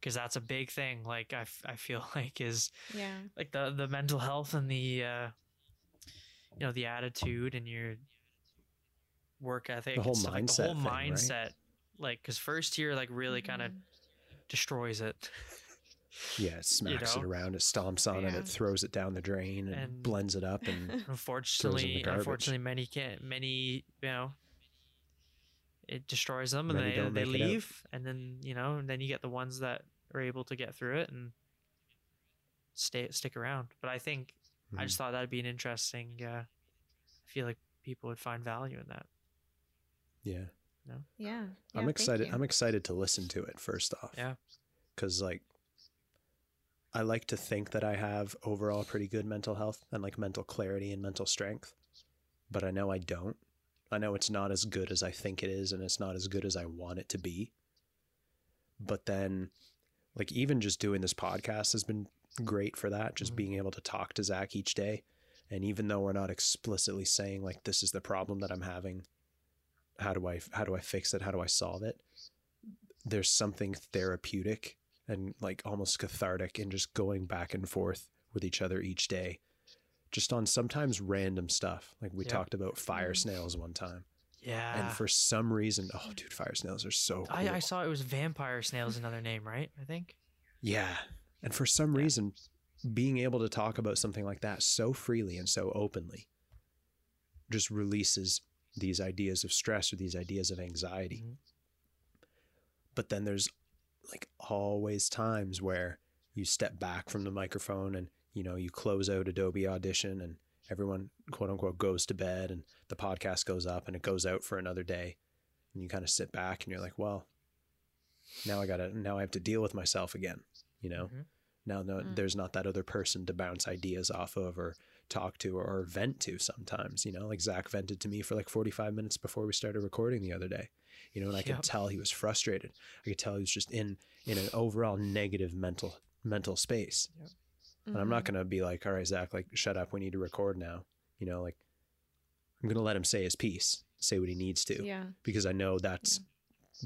Because that's a big thing. Like I, f- I feel like is Yeah. like the the mental health and the uh you know the attitude and your work ethic The whole and stuff, like, the whole mindset right? like because first year like really kind of destroys it Yeah, it smacks know? it around, it stomps on it, Yeah. it throws it down the drain and, And- blends it up and unfortunately garbage. unfortunately many can't many you know it destroys them and Many they, they make it out. leave and then you know and then you get the ones that are able to get through it and stay stick around but i think i Mhm. just thought that'd be an interesting uh i feel like people would find value in that yeah. Yeah. yeah I'm thank excited. I'm excited to listen to it first off. Yeah. Cuz like I like to think that I have overall pretty good mental health and like mental clarity and mental strength, but I know I don't. I know it's not as good as I think it is and it's not as good as I want it to be. But then like even just doing this podcast has been great for that, just Mhm. being able to talk to Zak each day. And even though we're not explicitly saying like this is the problem that I'm having, how do I how do I fix it? How do I solve it? There's something therapeutic and like almost cathartic in just going back and forth with each other each day. Just on sometimes random stuff. Like we Yeah. talked about fire Mhm. snails one time. yeah And for some reason, oh dude, fire snails are so cool. I, I saw it was vampire snails another name right i think Yeah. And for some Yeah. reason, being able to talk about something like that so freely and so openly just releases these ideas of stress or these ideas of anxiety. Mhm. But then there's like always times where you step back from the microphone and you know you close out Adobe Audition and everyone quote unquote goes to bed and the podcast goes up and it goes out for another day and you kind of sit back and you're like, well, now I gotta now I have to deal with myself again, you know. Mhm. Now no, Mm. there's not that other person to bounce ideas off of or talk to or, or vent to sometimes, you know, like Zak vented to me for like 45 minutes before we started recording the other day, you know, and I Yep. could tell he was frustrated. I could tell he was just in, in an overall negative mental, mental space. And I'm not Mhm. going to be like, all right, Zak, like shut up. We need to record now. You know, like I'm going to let him say his piece, say what he needs to Yeah. because I know that's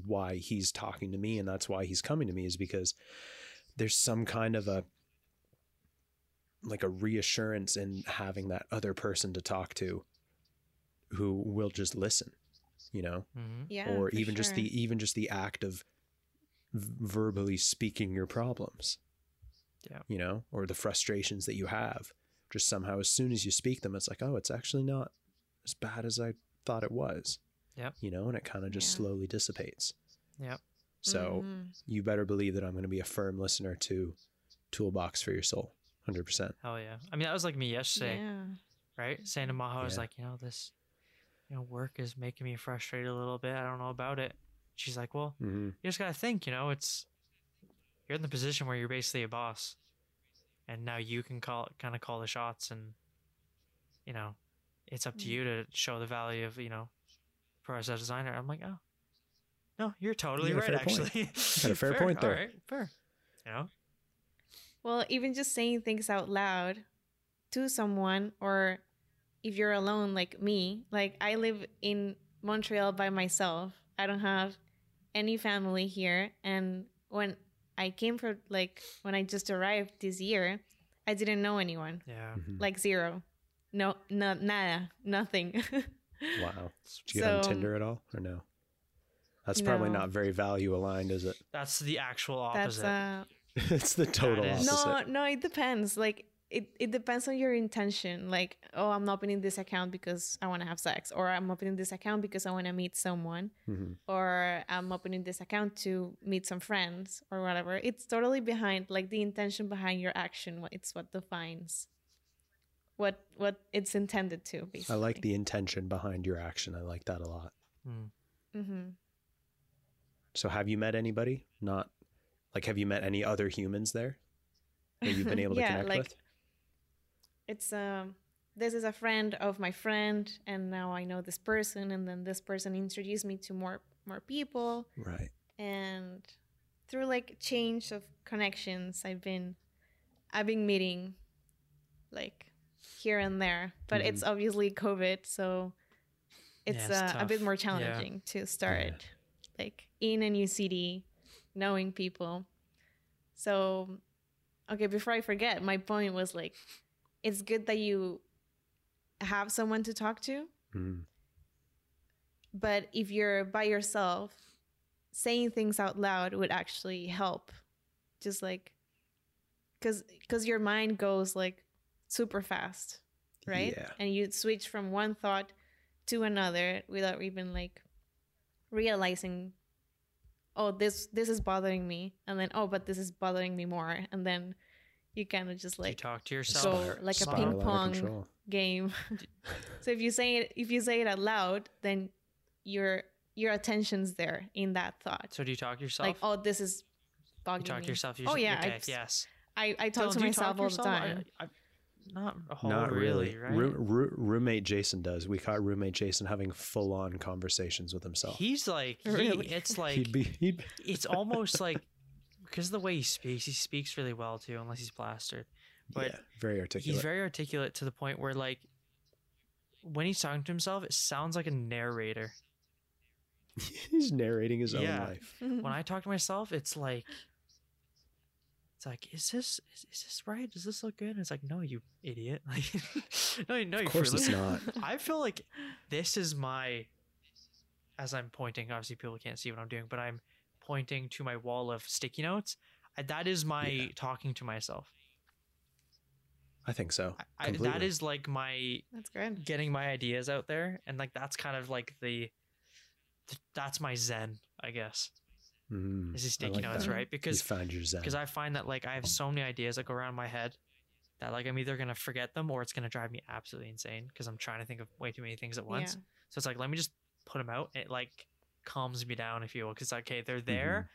why he's talking to me and that's why he's coming to me is because there's some kind of a like a reassurance in having that other person to talk to who will just listen, you know, hmm Yeah. or for even just the even just the act of v- verbally speaking your problems. Yeah. You know, or the frustrations that you have. Just somehow as soon as you speak them it's like, "Oh, it's actually not as bad as I thought it was." yeah You know, and it kind of just Yeah. slowly dissipates. yeah So, Mhm. you better believe that I'm going to be a firm listener to Toolbox for Your Soul. 100%. hell yeah i mean that was like me yesterday yeah. right? Saying to Majo, I was like, you know, this, you know, work is making me frustrated a little bit. I don't know about it. She's like, well, hmm you just gotta think, you know, it's you're in the position where you're basically a boss, and now you can call kind of call the shots, and you know, it's up to Mm. you to show the value of you know, process designer. I'm like, oh, no, you're totally got a right, fair point. actually. got a fair point there. All right, fair. You know, Well, even just saying things out loud to someone, or if you're alone like me, like I live in Montreal by myself. I don't have any family here. And when I came for, like, when I just arrived this year, I didn't know anyone, yeah. hmm like zero. No, no, nada, nothing. Wow. Did you get on Tinder at all or no? That's probably No. not very value aligned, is it? That's the actual opposite. That's opposite. uh, it's the total opposite. No, no, it depends. Like it, it depends on your intention. Like, oh, I'm opening this account because I want to have sex, or I'm opening this account because I want to meet someone, hmm or I'm opening this account to meet some friends, or whatever. It's totally behind, like the intention behind your action. It's what defines what what it's intended to. Be. I like the intention behind your action. I like that a lot. Hmm. Mm-hmm. So, have you met anybody? Not like, have you met any other humans there that you've been able to Yeah, connect like- with? It's um this is a friend of my friend and now i know this person and then this person introduced me to more more people Right. and through like change of connections i've been i've been meeting like here and there but it's obviously covid so it's, Mm-hmm. Yeah, it's uh, a bit tough. more Yeah. challenging to start like in a new city knowing people so okay before i forget my point was like it's good that you have someone to talk to Mhm. but if you're by yourself saying things out loud would actually help just like because because your mind goes like super fast right Yeah. and you switch from one thought to another without even like realizing oh this this is bothering me and then oh but this is bothering me more and then you kind of just Do you like talk to go yourself. like a ping pong game. so if you say it if you say it out loud, then your your attention's there in that thought. So do you talk to yourself? Like, oh, this is you bugging talk me. to yourself. Oh yeah, Okay. I, yes. I, I talk Dylan, to myself to all the yourself? I- time. I, not a whole oh, Not really, really. right? Roo- roo- roommate Jason does. We caught roommate Jason having full on conversations with himself. He's like, he, Really? it's like, he'd be he'd it's almost like, because of the way he speaks, he speaks really well too, unless he's plastered. But yeah, very articulate. he's very articulate to the point where, like, when he's talking to himself, it sounds like a narrator. he's narrating his Yeah. own life. Mm-hmm. When I talk to myself, it's like, it's like, is this is, is this right? Does this look good? And it's like, no, you idiot! Like, no, no, you Of course, foolish. it's not. I feel like this is my as I'm pointing, obviously people can't see what I'm doing, but I'm pointing to my wall of sticky notes. That is my Yeah. talking to myself. I think so. I, I, that Completely. is like my That's good. getting my ideas out there, and like that's kind of like the th- that's my zen, I guess. Mm, Is these I sticky like notes, that. right? You Because found your zen. because I find that like I have so many ideas that go around my head that like I'm either gonna forget them or it's gonna drive me absolutely insane because I'm trying to think of way too many things at once. Yeah. So it's like let me just put them out. It like calms me down, if you will, because okay, they're Mm-hmm. there.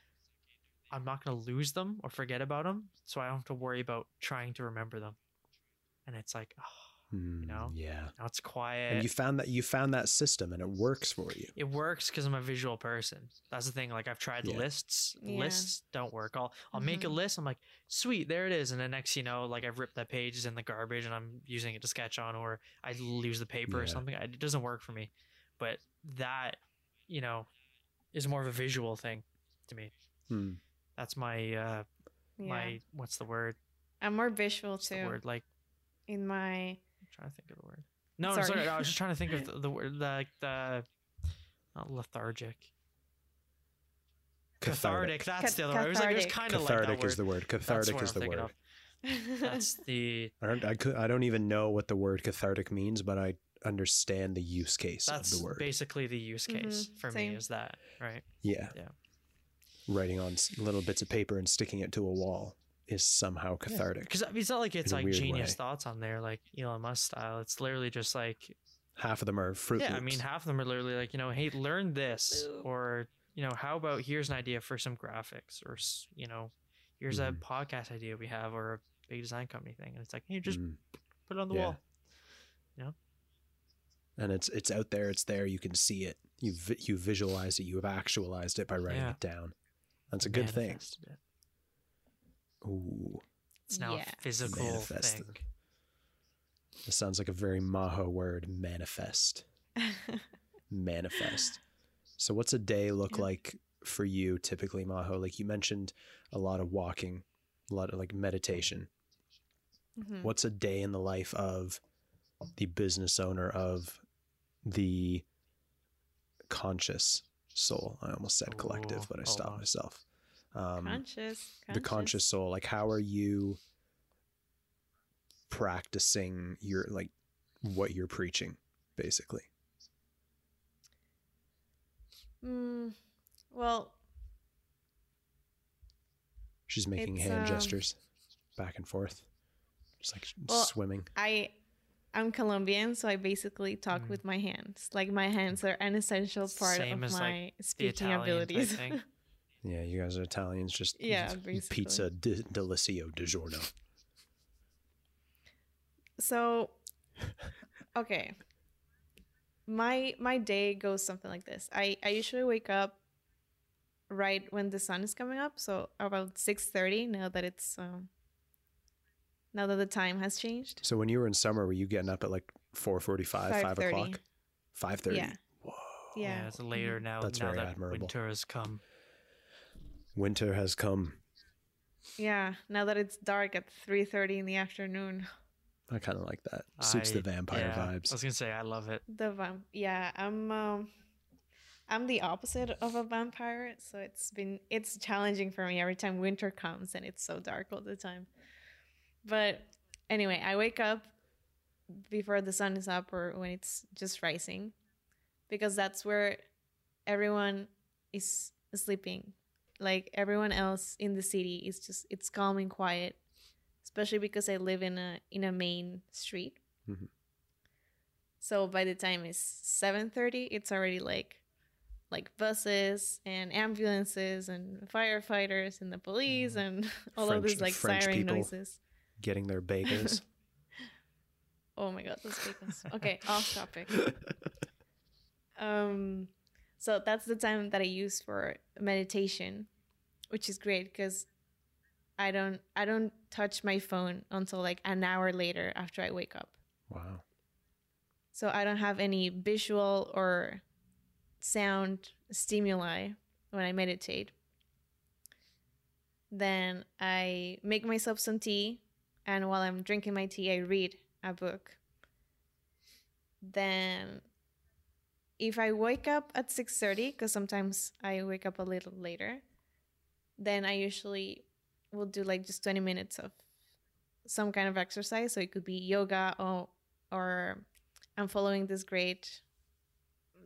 I'm not gonna lose them or forget about them, so I don't have to worry about trying to remember them. And it's like, oh, Mm, know? Yeah. now it's quiet. And you found that you found that system and it works for you. it works because I'm a visual person. That's the thing. Like I've tried Yeah. lists. Yeah. Lists don't work. I'll I'll make a Mhm. list. I'm like, sweet, there it is. And the next you know, like I've ripped that page is in the garbage and I'm using it to sketch on, or I lose the paper or something. It doesn't work for me. But that, you know, is more of a visual thing to me. Hmm. That's my uh Yeah. my what's the word? I'm more visual What's the too. word? Like In my I'm trying to think of the word. No, no, Sorry. sorry. I was just trying to think of the, the word like the not lethargic. Cathartic. That's Cat- the other word. It was like it was cathartic. kind of like that Cathartic word. is the word. That's Cathartic what is I'm the word. of. That's the I don't. I could. I don't even know what the word cathartic means, but I understand the use case that's of the word. basically the use case Mhm, for same. me is that right. yeah. Yeah. Writing on little bits of paper and sticking it to a wall is somehow cathartic. Because I mean, it's not like it's like genius way. thoughts on there, like Elon Musk style. It's literally just like, Half of them are fruit yeah, I mean, half of them are literally like, you know, hey, learn this, or you know, how about here's an idea for some graphics, or you know, here's Mhm. a podcast idea we have, or a big design company thing, and it's like, hey, just Mm. put it on the wall. Yeah. wall. And it's it's out there. It's there. You can see it. You vi- you visualize it. You have actualized it by writing Yeah. it down. That's a good thing. It. Ooh, It's now Yeah. a physical Manifested. thing. this sounds like a very Majo word. Manifest. Manifest. So, what's a day look Yeah. like for you typically, Majo? Like you mentioned, a lot of walking, a lot of like meditation. Mhm. What's a day in the life of the business owner of the conscious soul? I almost said collective, but I stopped myself. Um, conscious, the conscious soul. Like, how are you practicing your like what you're preaching, basically? Mm, well, She's making hand um, gestures back and forth, just like Well, swimming. I I'm Colombian, so I basically talk Mm. with my hands. Like my hands are an essential part Same of as, my like, The speaking Italians, I abilities. Yeah, you guys are Italians. Just Yeah, just basically. pizza di- delicio di giorno. so, okay, my my day goes something like this. I I usually wake up right when the sun is coming up, so about six thirty. Now that it's um, now that the time has changed. So when you were in summer, were you getting up at like four forty-five, five o'clock, five thirty? Yeah. Whoa. Yeah. Yeah, it's later now. That's now very that admirable. winter has come. Winter has come. Yeah, now that it's dark at three thirty in the afternoon. I kind of like that. Suits the vampire yeah, I was gonna say I love it. The vamp. Yeah, I'm. Um, I'm the opposite of a vampire, so it's been it's challenging for me every time winter comes and it's so dark all the time. But anyway, I wake up before the sun is up or when it's just rising, because that's where everyone is sleeping. Like everyone else in the city is just it's calm and quiet, especially because I live in a in a main street. Mhm. So by the time it's seven thirty, it's already like like buses and ambulances and firefighters and the police and all of French- these like French siren people. noises. Getting their bagels. Oh my god, those bagels. Okay, off topic. Um, so that's the time that I use for meditation, which is great because I don't I don't touch my phone until like an hour later after I wake up. wow. So I don't have any visual or sound stimuli when I meditate. Then I make myself some tea, and while I'm drinking my tea, I read a book. Then if I wake up at 6:30 because sometimes I wake up a little later, then I usually will do like just 20 minutes of some kind of exercise. So it could be yoga or or I'm following this great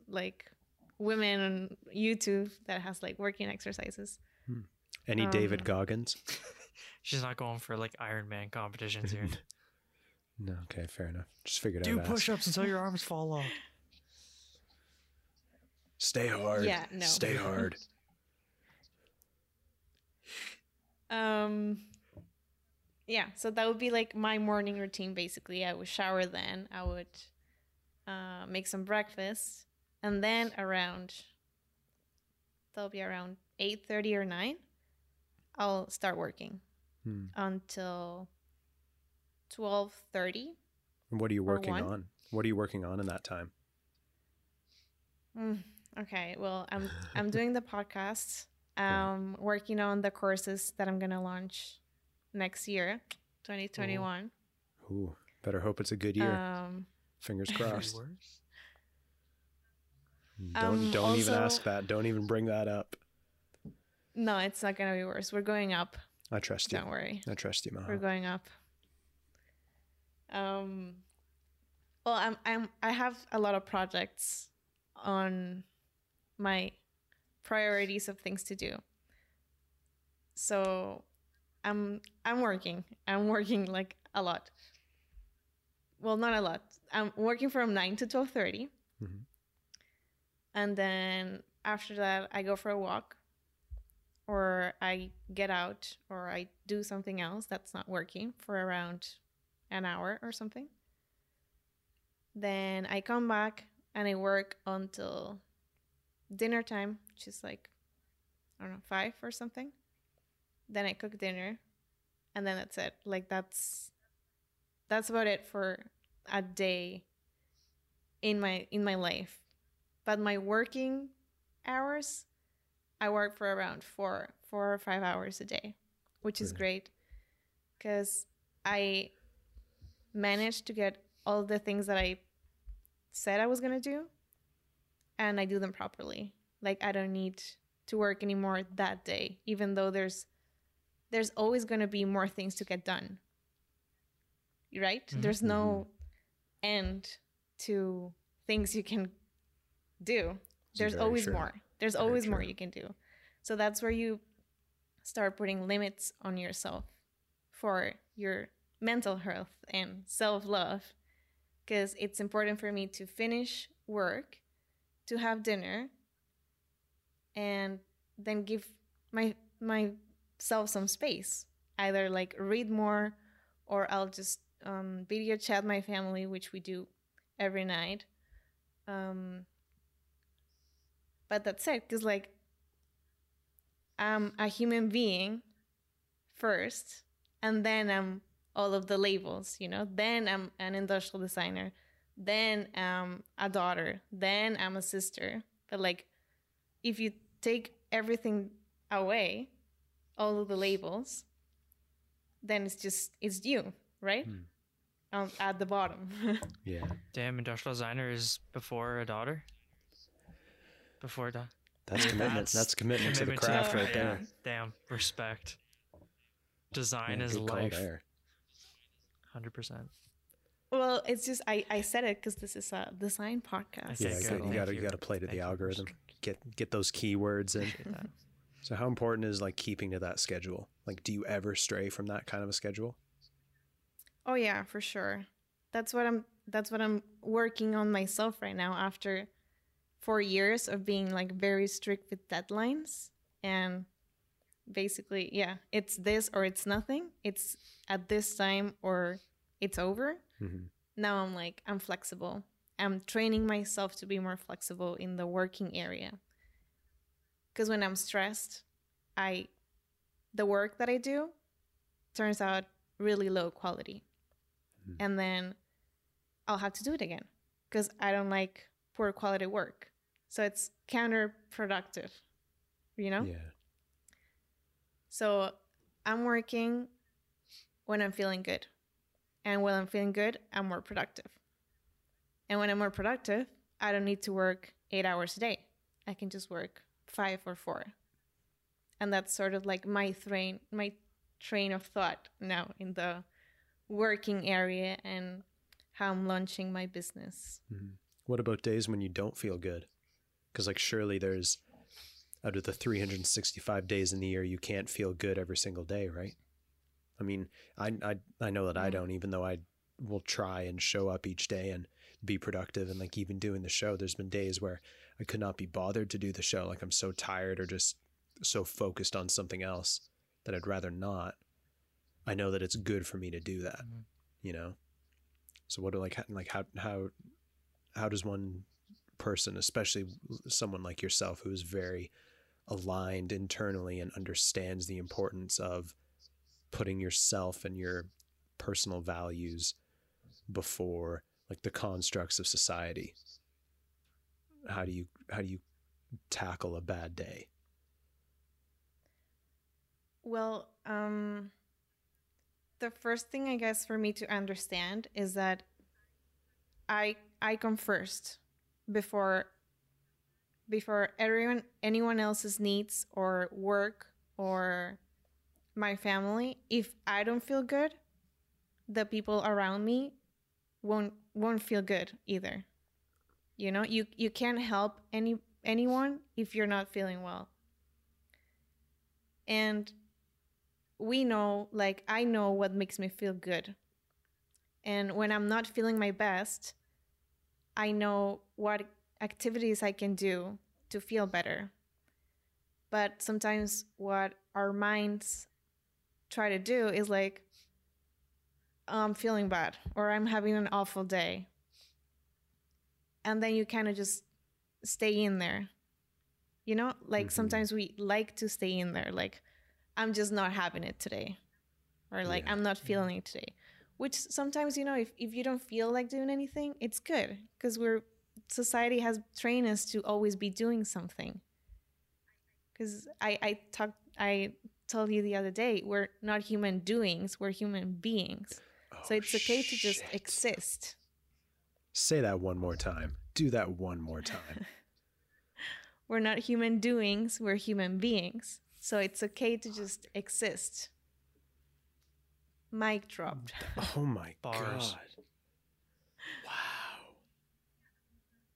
like women on YouTube that has like working exercises. Any David Um, Goggins? She's not going for like Iron Man competitions here. No. Okay, fair enough. Just figured Do out. Do push-ups until your arms fall off. Stay hard. Yeah, no. Stay hard. Um yeah, so that would be like my morning routine basically. I would shower then, I would uh, make some breakfast, and then around that'll be around 8:30 or 9, I'll start working Hmm. until 12:30. And What are you working on? What are you working on in that time? Mm, okay, well, I'm I'm doing the podcast. Um working on the courses that I'm going to launch next year, 2021. Ooh, better hope it's a good year. Um Fingers crossed. Don't Um, don't even ask that. Don't even bring that up. no, it's not going to be worse. We're going up. I trust you. Don't worry. I trust you, Mom. We're going up. Um well, I'm I'm I have a lot of projects on my priorities of things to do. So I'm I'm working. I'm working like a lot. Well, not a lot. I'm working from nine to twelve thirty, Mhm. and then after that, I go for a walk, or I get out, or I do something else that's not working for around an hour or something. Then I come back and I work until dinner time, which is like I don't know five or something. Then I cook dinner, and then that's it. Like that's that's about it for a day in my in my life. But my working hours, I work for around four four or five hours a day, which is great because I managed to get all the things that I said I was gonna do, and I do them properly. Like I don't need to work anymore that day, even though there's there's always gonna be more things to get done. Right? Mhm. There's no end to things you can do. It's There's always true. more. There's Very always more you can do. So that's where you start putting limits on yourself for your mental health and self love. Because it's important for me to finish work, to have dinner, and then give my myself some space. Either like read more, or I'll just um, video chat my family, which we do every night. Um, but that's it, because like I'm a human being first, and then I'm all of the labels, you know. Then I'm an industrial designer, then I'm a daughter, then I'm a sister. But like, if you take everything away, all of the labels, then it's just it's you, right? Hmm. Um, at the bottom. Yeah. Damn, industrial designer is before a daughter. Before that. That's commitment. That's, commitment, to the craft the- right yeah, there. Damn, respect. Design Yeah, is life. there. Hundred percent. well, it's just I I said it because this is a design podcast. Yeah, good. you got to you. you got to play to Thank the algorithm. st- Get get those keywords in. So how important is like keeping to that schedule? Like, do you ever stray from that kind of a schedule? Oh yeah, for sure. That's what I'm that's what I'm working on myself right now after 4 years of being like very strict with deadlines and basically, yeah, it's this or it's nothing. It's at this time or it's over. hmm Now I'm like I'm flexible. I'm training myself to be more flexible in the working area. Cuz when I'm stressed, I the work that I do turns out really low quality. Mhm. And then I'll have to do it again cuz I don't like poor quality work. So it's counterproductive. You know? Yeah. So I'm working when I'm feeling good. And when I'm feeling good, I'm more productive. And when I'm more productive, I don't need to work eight hours a day. I can just work five or four. And that's sort of like my train my train of thought now in the working area and how I'm launching my business. Mhm. What about days when you don't feel good? Because like surely there's out of the 365 days in the year, you can't feel good every single day, right? I mean, I I I know that I Mm. don't, even though I will try and show up each day and be productive and like even doing the show. There's been days where I could not be bothered to do the show, like I'm so tired or just so focused on something else that I'd rather not. I know that it's good for me to do that, Mhm. you know. So what do like like how how how does one person, especially someone like yourself who is very aligned internally and understands the importance of putting yourself and your personal values before like the constructs of society. How do you how do you tackle a bad day? Well, um, the first thing I guess for me to understand is that I I come first before before everyone anyone else's needs or work or my family. If I don't feel good, the people around me won't won't feel good either. You know, you you can't help any anyone if you're not feeling well. And we know, like, I know what makes me feel good. And when I'm not feeling my best, I know what activities I can do to feel better. But sometimes what our minds try to do is like, I'm feeling bad or I'm having an awful day. And then you kind of just stay in there. You know, like Mhm. sometimes we like to stay in there, like, I'm just not having it today. Or like, Yeah. I'm not feeling it today. Which sometimes, you know, if, if you don't feel like doing anything, it's good because we're, society has trained us to always be doing something. Because I, I talked, I told you the other day, we're not human doings, we're human beings. Oh, so Oh, it's okay to just exist. Say that one more time. Do that one more time. We're not human doings, we're human beings. So it's okay to just exist. Mic dropped. oh my Bars. god. Wow.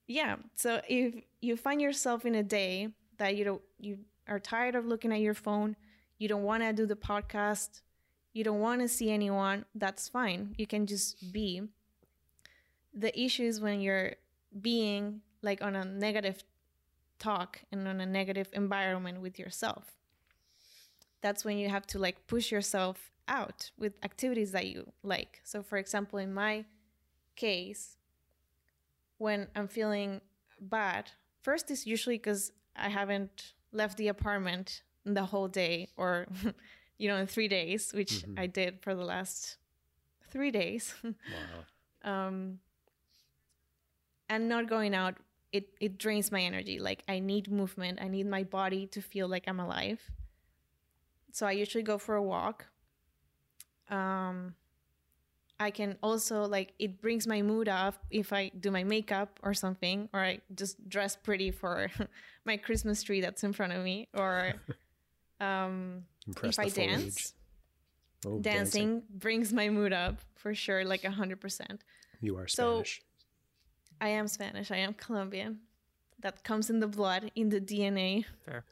Yeah. So if you find yourself in a day that you don't you are tired of looking at your phone, you don't want to do the podcast, you don't want to see anyone, that's fine. You can just be. The issue is when you're being like on a negative talk and on a negative environment with yourself. That's when you have to like push yourself out with activities that you like. So for example, in my case, when I'm feeling bad, first is usually because I haven't left the apartment the whole day or, you know, in three days, which Mhm. I did for the last three days. Wow. um, and not going out, it, it drains my energy. Like, I need movement, I need my body to feel like I'm alive. So I usually go for a walk. Um, I can also like it brings my mood up if I do my makeup or something, or I just dress pretty for my Christmas tree that's in front of me, or um, Impress if the I foliage. dance. Oh, Dancing brings my mood up for sure, like a hundred percent. You are So- Spanish. I am Spanish. I am Colombian. That comes in the blood, in the DNA. Fair.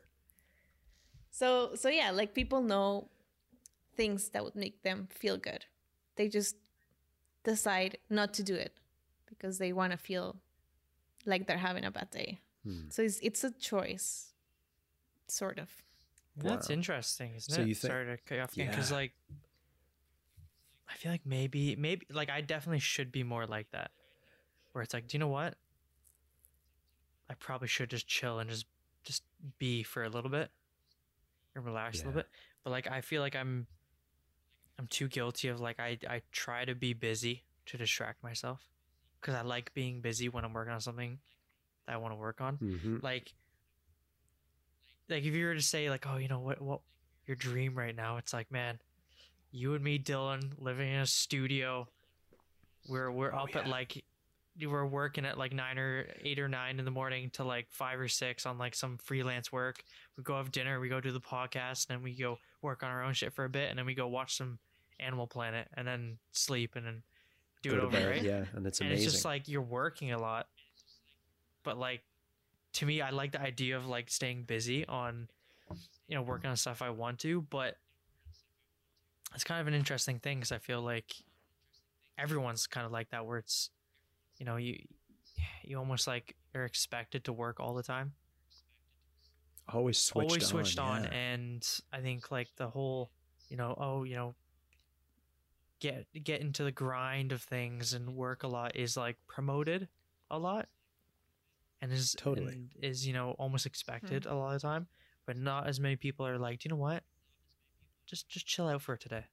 So so yeah, like people know things that would make them feel good. They just decide not to do it because they want to feel like they're having a bad day. Hmm. So it's it's a choice, sort of. That's interesting, isn't So it? you think- Sorry to cut you off again, because Yeah. like, I feel like maybe, maybe, like, I definitely should be more like that, where it's like, do you know what? I probably should just chill and just, just be for a little bit, and relax a little bit. But like, I feel like I'm, I'm too guilty of like, I, I try to be busy to distract myself, because I like being busy when I'm working on something that I want to work on. Hmm like like if you were to say like oh you know what what your dream right now it's like man you and me dylan living in a studio we're we're Oh, up at like you were working at like nine or eight or nine in the morning to like five or six on like some freelance work. We go have dinner we go do the podcast and then we go work on our own shit for a bit and then we go watch some animal planet and then sleep and then do Go it over bed, right Yeah, and it's and amazing. it's just like you're working a lot but like to me i like the idea of like staying busy on you know working on stuff i want to but it's kind of an interesting thing because i feel like everyone's kind of like that where it's you know you you almost like you're expected to work all the time always switched always on. switched on, yeah. and i think like the whole you know oh you know get get into the grind of things and work a lot is like promoted a lot and is Totally. and is you know almost hmm. expected a lot of the time but not as many people are like do you know what just just chill out for today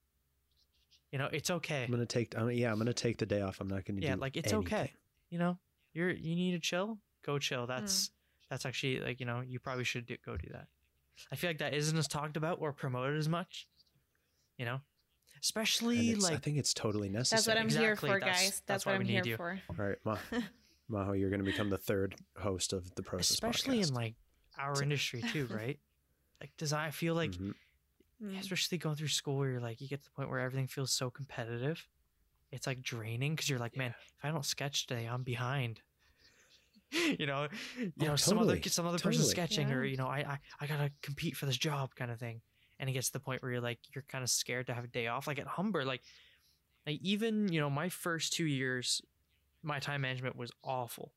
you know it's okay I'm gonna take. I'm, yeah, I'm gonna take the day off. I'm not gonna yeah do. like it's okay you know you're you need to chill go chill hmm. that's that's actually like you know you probably should do, go do that i feel like that isn't as talked about or promoted as much you know And especially like I think it's totally necessary. That's what I'm here for, that's- guys. that's That's, why what I'm we here you. for. All right, Ma- Majo, you're gonna become the third host of the process. especially podcast. in like our industry too right like does i feel like Mhm. Mm. especially going through school where you're like you get to the point where everything feels so competitive it's like draining because you're like man if i don't sketch today i'm behind you know you Oh, know some other totally, some other person's totally. sketching or you know I, I i gotta compete for this job kind of thing and it gets to the point where you're like you're kind of scared to have a day off. Like at Humber, like like even you know my first two years, my time management was awful.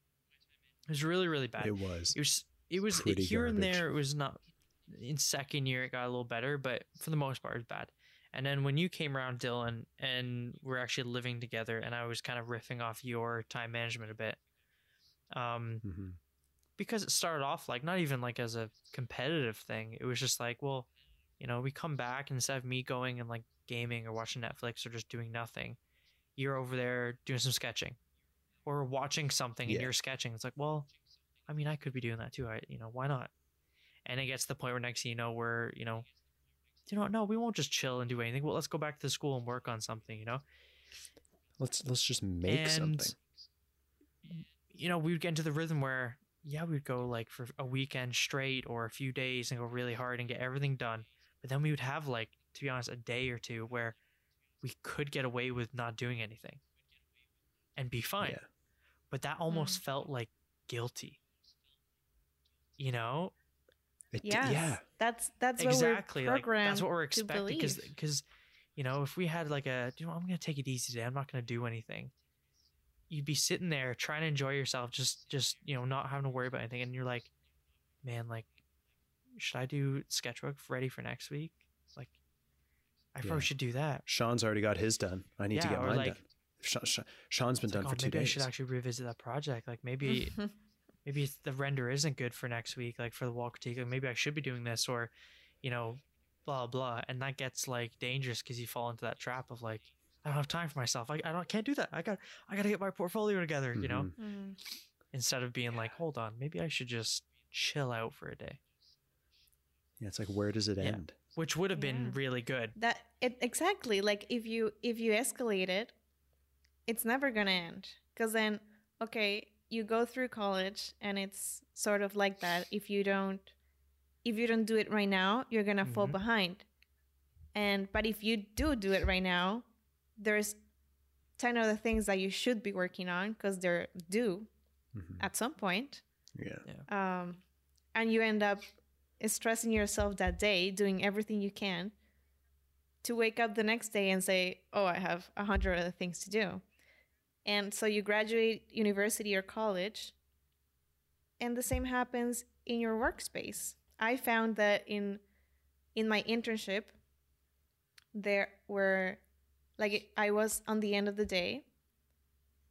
It was really really bad. It was. It was it was Pretty here and there. It was not in second year. It got a little better, but for the most part, it was bad. And then when you came around, Dylan, and we're actually living together, and I was kind of riffing off your time management a bit, um, Mhm. because it started off like not even like as a competitive thing. It was just like, well, you know, we come back and instead of me going and like gaming or watching Netflix or just doing nothing, you're over there doing some sketching or watching something and you're sketching. It's like, well, I mean, I could be doing that too. I, you know, why not? And it gets to the point where next thing you know, we're, you know, you know, no, we won't just chill and do anything. Well, let's go back to the school and work on something, you know? Let's let's just make something. you know, we would get into the rhythm where, yeah, we would go like for a weekend straight or a few days and go really hard and get everything done. But then we would have like, to be honest, a day or two where we could get away with not doing anything and be fine. Yeah. But that almost hmm. felt like guilty. You know? It, Yes. yeah. That's that's exactly. what we're Like that's what we're expecting because because you know if we had like a you know I'm gonna take it easy today I'm not gonna do anything you'd be sitting there trying to enjoy yourself just just you know not having to worry about anything and you're like man like should I do sketchbook ready for next week? Like I probably should do that. Sean's already got his done. I need to get mine like- done. Sean, Sean, Sean's been done like, for oh, two maybe days. I should actually revisit that project. Like maybe maybe the render isn't good for next week like for the wall critique. Like maybe i should be doing this or you know blah blah. And that gets like dangerous because you fall into that trap of like i don't have time for myself. I, I don't can't do that. I got i gotta get my portfolio together you know? Mhm. Mhm. instead of being like hold on maybe i should just chill out for a day Yeah, it's like where does it Yeah. end? which would have been Yeah. really good that it exactly like if you if you escalate it it's never gonna end because then okay you go through college and it's sort of like that if you don't if you don't do it right now you're gonna fall Mhm. behind and but if you do do it right now there's 10 other things that you should be working on because they're due Mhm. at some point Yeah. um, and you end up stressing yourself that day, doing everything you can to wake up the next day and say, "Oh, I have a hundred other things to do," and so you graduate university or college, and the same happens in your workspace. I found that in in my internship, there were like I was on the end of the day,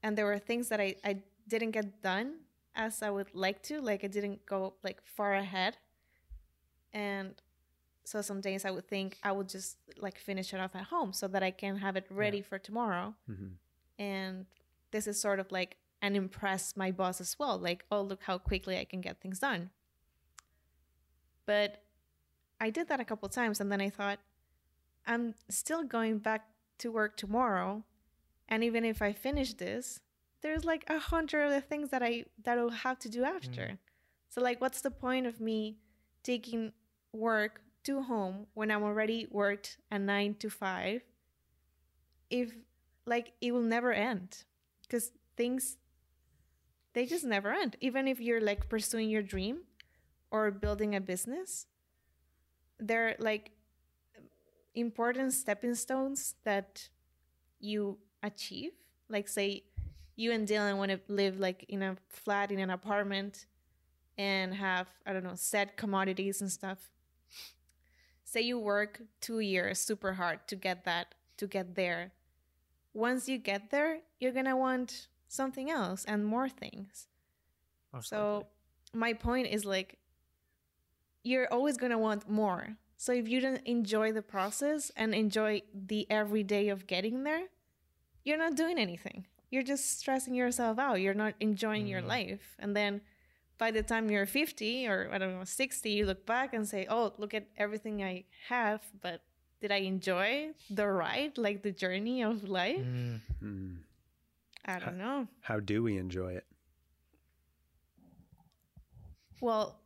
and there were things that I I didn't get done as I would like to. Like I didn't go like far ahead. And so some days I would think I would just like finish it off at home so that I can have it ready for tomorrow. Mhm. And this is sort of like and impress my boss as well. Like, oh look how quickly I can get things done. But I did that a couple times and then I thought, I'm still going back to work tomorrow. And even if I finish this, there's like a hundred other things that I that I'll have to do after. So like what's the point of me taking work to home when I'm already worked a nine to five if like it will never end. Because things they just never end. Even if you're like pursuing your dream or building a business, they're like important stepping stones that you achieve. Like say you and Dylan want to live like in a flat in an apartment and have I don't know set commodities and stuff. Say you work 2 years super hard to get that to get there. Once you get there, you're going to want something else and more things. most So likely. my point is like you're always going to want more. So if you don't enjoy the process and enjoy the everyday of getting there, you're not doing anything. You're just stressing yourself out. You're not enjoying your Mhm. life. And then by the time you're 50 or I don't know 60, you look back and say, "Oh, look at everything I have, but did I enjoy the ride, like the journey of life?" Mm. Mm. I don't know. How do we enjoy it? Well,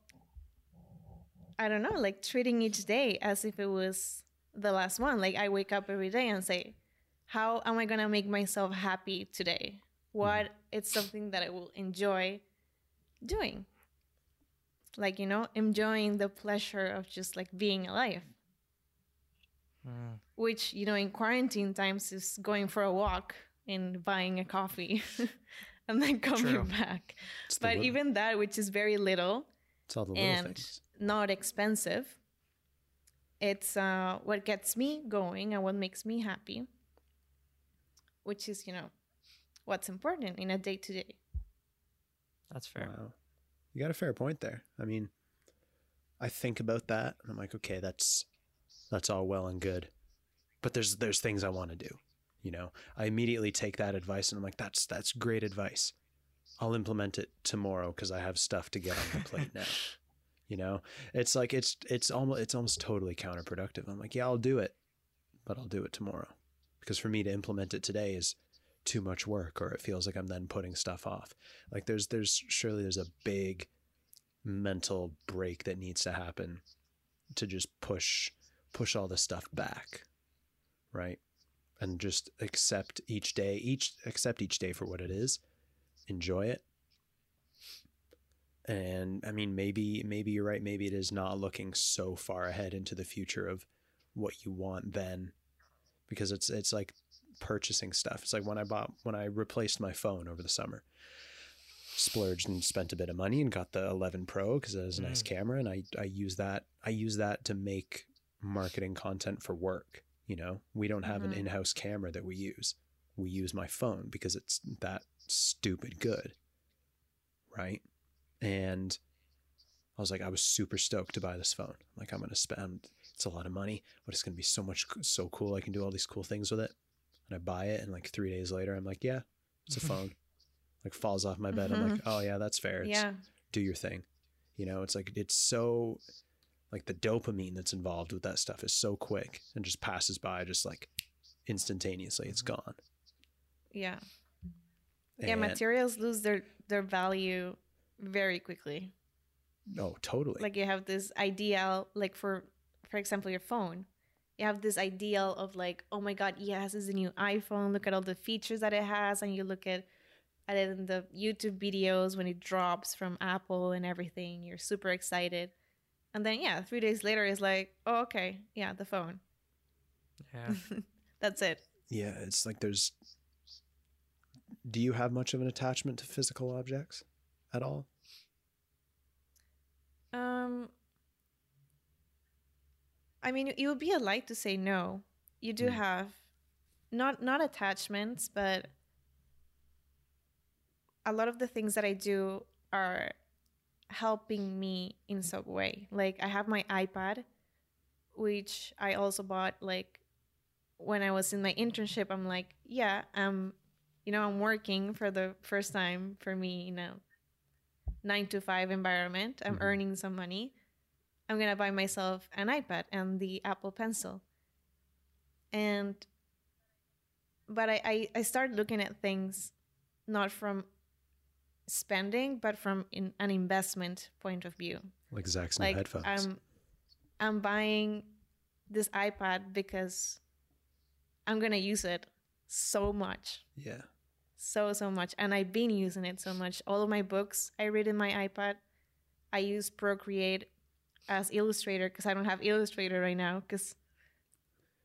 I don't know, like treating each day as if it was the last one. Like I wake up every day and say, how am I going to make myself happy today? What it's something that I will enjoy doing. Like, you know, enjoying the pleasure of just like being alive. Mm. which you know in quarantine times is going for a walk and buying a coffee and then coming True. back It's but even that which is very little it's all the little and things. not expensive it's uh, what gets me going and what makes me happy which is you know what's important in a day to day That's fair. Wow. You got a fair point there. I mean, I think about that and I'm like, okay, that's that's all well and good. But there's there's things I want to do. You know, I immediately take that advice and I'm like, that's that's great advice. I'll implement it tomorrow because I have stuff to get on the plate now. You know, it's like it's it's almost it's almost totally counterproductive. I'm like, yeah, I'll do it, but I'll do it tomorrow because for me to implement it today is too much work, or it feels like I'm then putting stuff off. Like there's there's surely there's a big mental break that needs to happen to just push push all this stuff back, right? And just accept each day, each accept each day for what it is, enjoy it, and I mean, maybe maybe you're right. Maybe it is not looking so far ahead into the future of what you want then, because it's it's like purchasing stuff. It's like when I bought when I replaced my phone over the summer, splurged and spent a bit of money and got the 11 Pro because it has a nice Mm. camera, and I I use that I use that to make marketing content for work. You know, we don't have an Mhm. in-house camera that we use. We use my phone because it's that stupid good, right? and I was like, I was super stoked to buy this phone. Like, I'm gonna spend. It's a lot of money, but it's gonna be so much so cool. I can do all these cool things with it. And I buy it, and like three days later, I'm like, yeah, it's a phone. like falls off my bed. I'm like, mm-hmm. oh yeah, that's fair. It's, yeah do your thing. You know, it's like it's so like the dopamine that's involved with that stuff is so quick and just passes by just like instantaneously. It's mm-hmm. gone. yeah yeah materials lose their their value very quickly Oh, totally. like you have this ideal like for for example your phone you have this ideal of like oh my god yes it's a new iphone look at all the features that it has and you look at at it in the youtube videos when it drops from apple and everything you're super excited and then yeah three days later it's like oh okay yeah the phone Yeah. that's it Yeah, it's like there's. Do you have much of an attachment to physical objects at all? Um, I mean, it would be a lie to say no. You do Mm. have not not attachments, but a lot of the things that I do are helping me in some way. Like I have my iPad, which I also bought like when I was in my internship. I'm like, yeah, um, you know, I'm working for the first time for me in a nine to five environment. I'm Mhm. earning some money. I'm gonna buy myself an iPad and the Apple Pencil. And but I, I, I started looking at things not from spending, but from in, an investment point of view. Like Zak's new Like headphones. I'm I'm buying this iPad because I'm gonna use it so much yeah. so so much and i've been using it so much all of my books i read in my ipad i use procreate as illustrator because i don't have illustrator right now because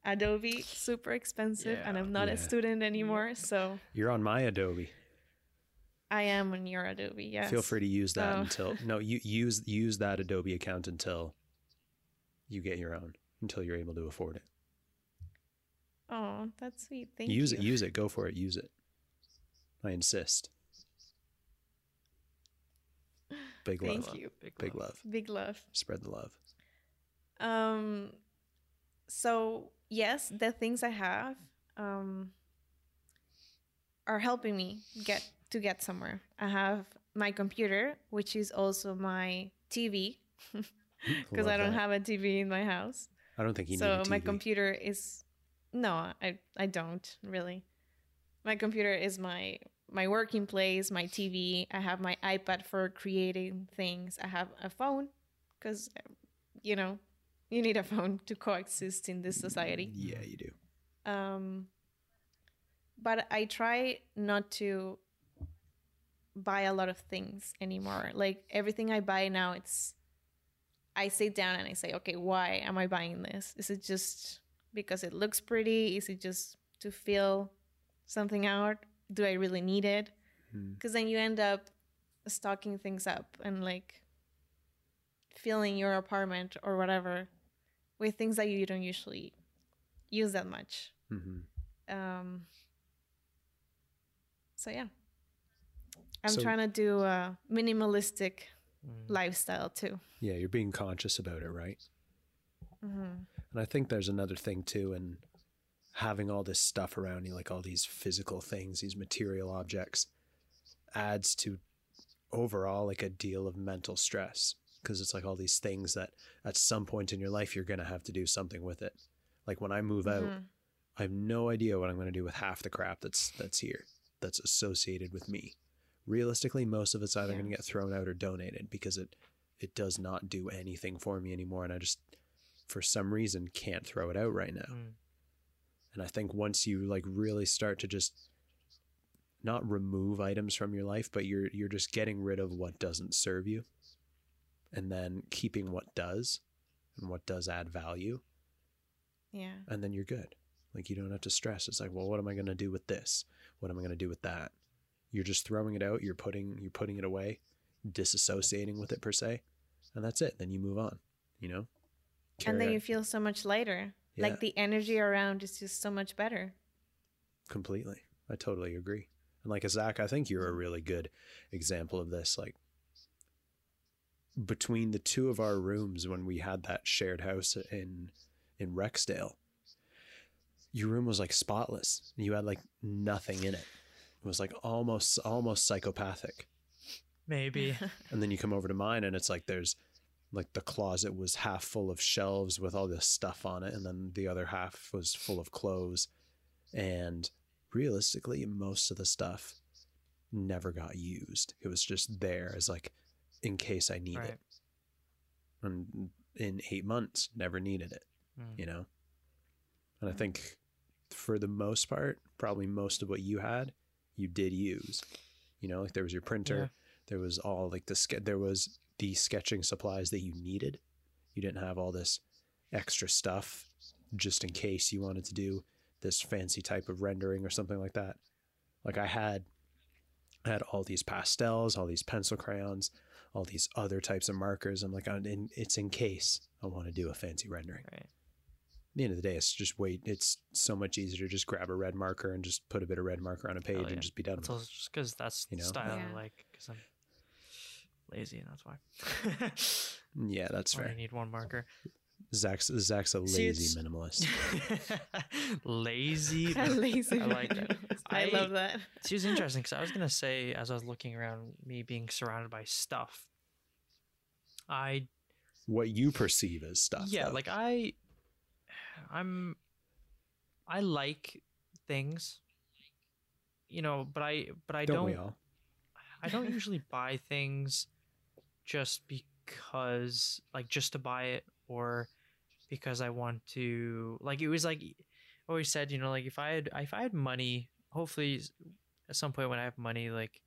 adobe super expensive and i'm not Yeah. a student anymore mm. so You're on my Adobe. i am on your adobe yes Feel free to use that Oh. until no, you use use that Adobe account until you get your own, until you're able to afford it. oh that's sweet thank use you Use it, use it, go for it, use it. I insist. Big love. Thank love. you. Big love. big love Spread the love. Um, so yes, the things I have um, are helping me get to get somewhere. I have my computer, which is also my TV, because I don't that. have a TV in my house. I don't think you so need a my computer is no, I I don't really. My computer is my my working place, my TV. I have my iPad for creating things. I have a phone because you know you need a phone to coexist in this society. Yeah, you do. Um, but I try not to buy a lot of things anymore. Like everything I buy now, it's I sit down and I say, okay, why am I buying this? Is it just because it looks pretty? Is it just to feel something out? Do I really need it? Hmm. Because then you end up stocking things up and like filling your apartment or whatever with things that you don't usually use that much. hmm Um, so yeah, I'm So- trying to do a minimalistic Mm. lifestyle too. Yeah, you're being conscious about it, right? hmm And I think there's another thing too, in having all this stuff around you, like all these physical things, these material objects, adds to overall like a deal of mental stress because it's like all these things that at some point in your life you're going to have to do something with it. Like when I move out, Mhm. I have no idea what I'm going to do with half the crap that's that's here that's associated with me. Realistically, most of it's either Yeah. going to get thrown out or donated because it it does not do anything for me anymore and I just for some reason can't throw it out right now. Mm. And I think once you like really start to just not remove items from your life, but you're you're just getting rid of what doesn't serve you and then keeping what does and what does add value Yeah. and then you're good. Like you don't have to stress. It's like, well, what am I going to do with this? What am I going to do with that? You're just throwing it out. You're putting you're putting it away, disassociating with it per se, and that's it. Then you move on. You know. and then Carry you feel so much lighter. Yeah. Like the energy around is just so much better. completely. I totally agree. And like Zak, I think you're a really good example of this. Like between the two of our rooms when we had that shared house in in Rexdale, your room was like spotless. You had like nothing in it. It was like almost almost psychopathic. Maybe. And then you come over to mine and it's like there's like the closet was half full of shelves with all this stuff on it and then the other half was full of clothes. And realistically, most of the stuff never got used. It was just there as like in case I need Right. it. And in 8 months never needed it, Mm. you know. And I think for the most part, probably most of what you had, you did use. You know, like there was your printer, Yeah. there was all like the ske- there was the sketching supplies that you needed. You didn't have all this extra stuff just in case you wanted to do this fancy type of rendering or something like that. Like I had I had all these pastels, all these pencil crayons, all these other types of markers. I'm like, oh, I'm in, it's in case I want to do a fancy rendering. Right. At the end of the day, it's just wait. It's so much easier to just grab a red marker and just put a bit of red marker on a oh, page Hell yeah. and just be done with That's it. also just because that's You the know? style Yeah. I like. Because I'm lazy, and that's why. Yeah, that's I fair. need one marker. Zak's Zak's a lazy it's- minimalist. lazy. Lazy. I like that. I, I- love that. She was interesting because I was gonna say as I was looking around me being surrounded by stuff. I What you perceive as stuff. yeah, though. like I, I'm, I like things, you know, but I but I don't, don't. we all? I don't usually buy things just because, like, just to buy it or because I want to. Like, it was like I always said, you know, like if I had if I had money, hopefully at some point when I have money, like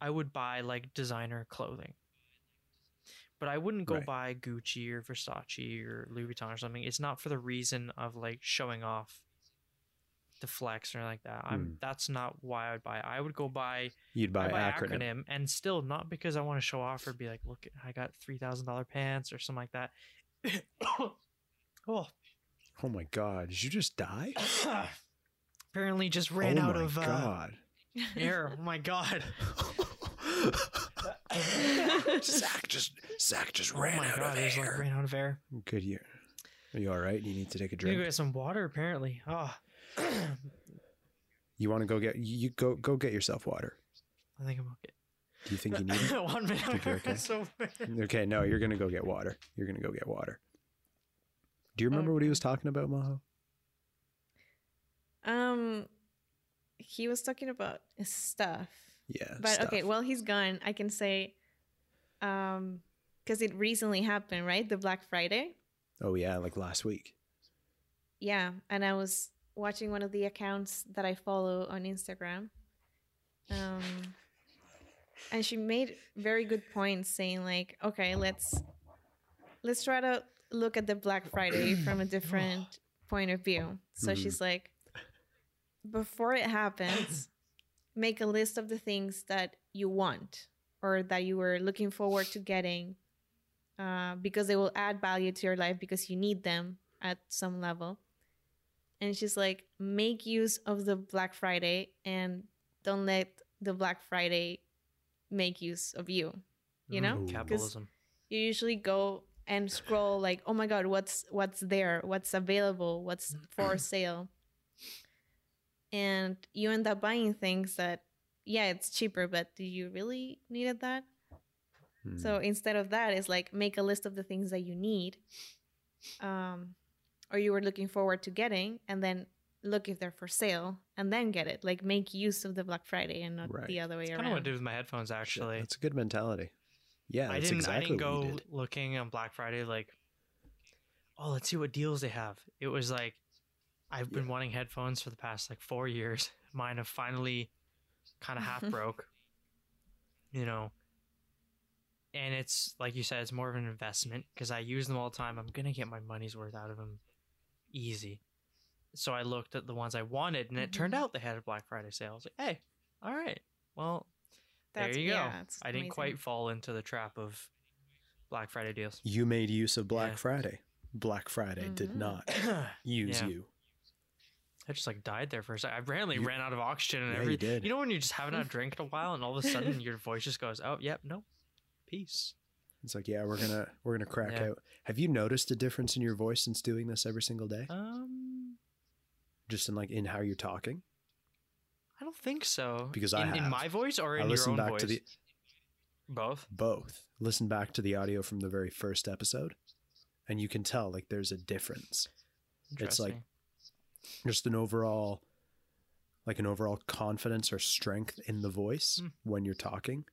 I would buy like designer clothing. But I wouldn't go Right. buy Gucci or Versace or Louis Vuitton or something. It's not for the reason of like showing off the flex or like that. I'm Hmm. that's not why I would buy. I would go buy You'd buy, buy acronym. acronym. and still not because I want to show off or be like, look, I got three thousand dollar pants or something like that. oh, Oh my god! Did you just die? apparently just ran oh out of uh, god! air. Oh my god! Zak just Zak just oh ran my out god! of There's like air. ran out of air. Good year. Are you all right? You need to take a drink. go get some water. Apparently. Oh, You want to go get you go go get yourself water. I think I'm okay. Do you think you need it? One minute. Think okay? so Okay, no, you're gonna go get water. You're gonna go get water. Do you remember what he was talking about, Majo? Um, he was talking about stuff. Yeah. But okay, stuff. well he's gone. I can say, um, because it recently happened, right? The Black Friday. Oh yeah, like last week. Yeah, and I was watching one of the accounts that I follow on Instagram. Um, and she made very good points, saying like, okay, let's let's try to look at the Black Friday from a different point of view. So Mhm. she's like, before it happens, make a list of the things that you want or that you were looking forward to getting uh, because they will add value to your life because you need them at some level. And she's like, make use of the Black Friday and don't let the Black Friday make use of you. You know? Ooh. capitalism. you usually go and scroll like oh my god what's what's there what's available what's for sale and you end up buying things that yeah it's cheaper but do you really needed that Hmm. so instead of that it's like make a list of the things that you need um or you were looking forward to getting and then look if they're for sale and then get it like make use of the black friday and not Right. the other way It's around kind of what I did with my headphones, Shit, actually. that's a good mentality. Yeah, I that's didn't. exactly I didn't go did. looking on Black Friday like, oh, let's see what deals they have. It was like, I've been Yeah. wanting headphones for the past like four years. Mine have finally, kind of half broke. You know. And it's like you said, it's more of an investment because I use them all the time. I'm gonna get my money's worth out of them, easy. So I looked at the ones I wanted, and it turned Mhm. out they had a Black Friday sale. I was like, hey, all right, well, That's- there you go. yeah, it's I didn't amazing. quite fall into the trap of Black Friday deals. You made use of Black Yeah. Friday. Black Friday did Mhm. not use Yeah. you. I just like died there for a second. I randomly You- ran out of oxygen and Yeah, you everything. did. You know when you're just haven't had a drink in a while and all of a sudden your voice just goes, "Oh, yep, no, peace." It's like, yeah, we're gonna we're gonna crack Yeah. out. Have you noticed a difference in your voice since doing this every single day? Um, Just in like in how you're talking? I don't think so. Because in, I in my voice or I in your own back voice. to the Both. both. Listen back to the audio from the very first episode, and you can tell like there's a difference. It's like- Just an overall, like an overall confidence or strength in the voice Hmm. when you're talking.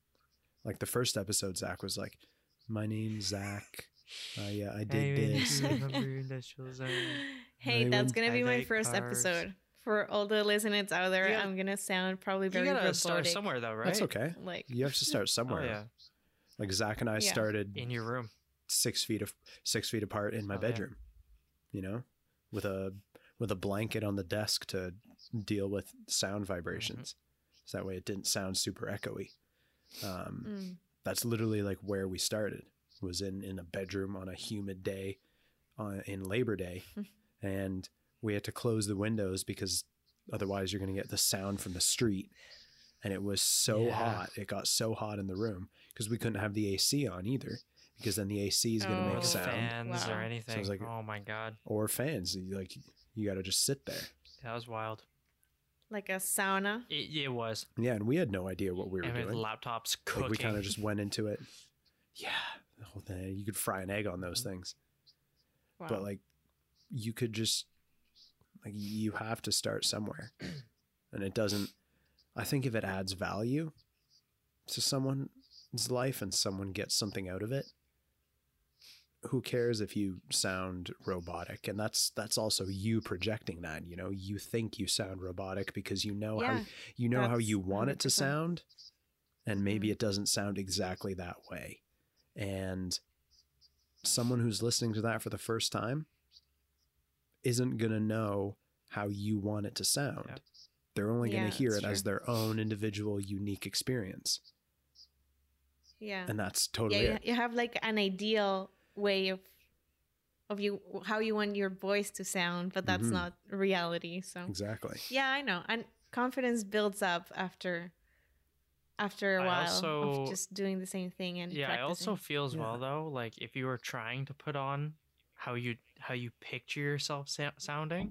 Like the first episode, Zak was like, "My name's Zak. I uh, I did Hey, this." do you remember industrial zone? Hey, I that's gonna be my like first cars. episode. For all the listeners out there, You gotta- I'm gonna sound probably very. You gotta robotic. start somewhere though, right? That's okay. Like You have to start Oh somewhere. yeah, Like Zak and I Yeah. started in your room. six feet of six feet apart in my Oh, yeah. bedroom. You know, with a with a blanket on the desk to deal with sound vibrations. So that way it didn't sound super echoey. Um, mm, that's literally like where we started. Was in in a bedroom on a humid day, on in Labor Day, and we had to close the windows because otherwise you're going to get the sound from the street. And it was so Yeah. hot. It got so hot in the room because we couldn't have the AC on either because then the AC is going to Oh. Make the sound fans or Wow. anything. like- oh my god, or fans. Like you got to just sit there. that was wild. Like a sauna. It, it was. Yeah, and we had no idea what we were and doing. laptops cooking. Like we kind of just went into it. Yeah, the whole thing. You could fry an egg on those things. Wow. but like you could just like you have to start somewhere and it doesn't i think if it adds value to someone's life and someone gets something out of it who cares if you sound robotic? And that's that's also you projecting that you know? You think you sound robotic because you know how you know how you want it to sound and maybe Mhm. it doesn't sound exactly that way. And someone who's listening to that for the first time isn't going to know how you want it to sound. Yeah. they're only going Yeah, to hear it that's as their own individual unique experience. Yeah, and that's yeah. totally You, it. you have like an ideal way of of you how you want your voice to sound, but that's Mhm. not reality. So exactly yeah, I know, and confidence builds up after after a I while also- of just doing the same thing and yeah i also practicing. feel as Yeah. well though like if you were trying to put on how you how you picture yourself sa- sounding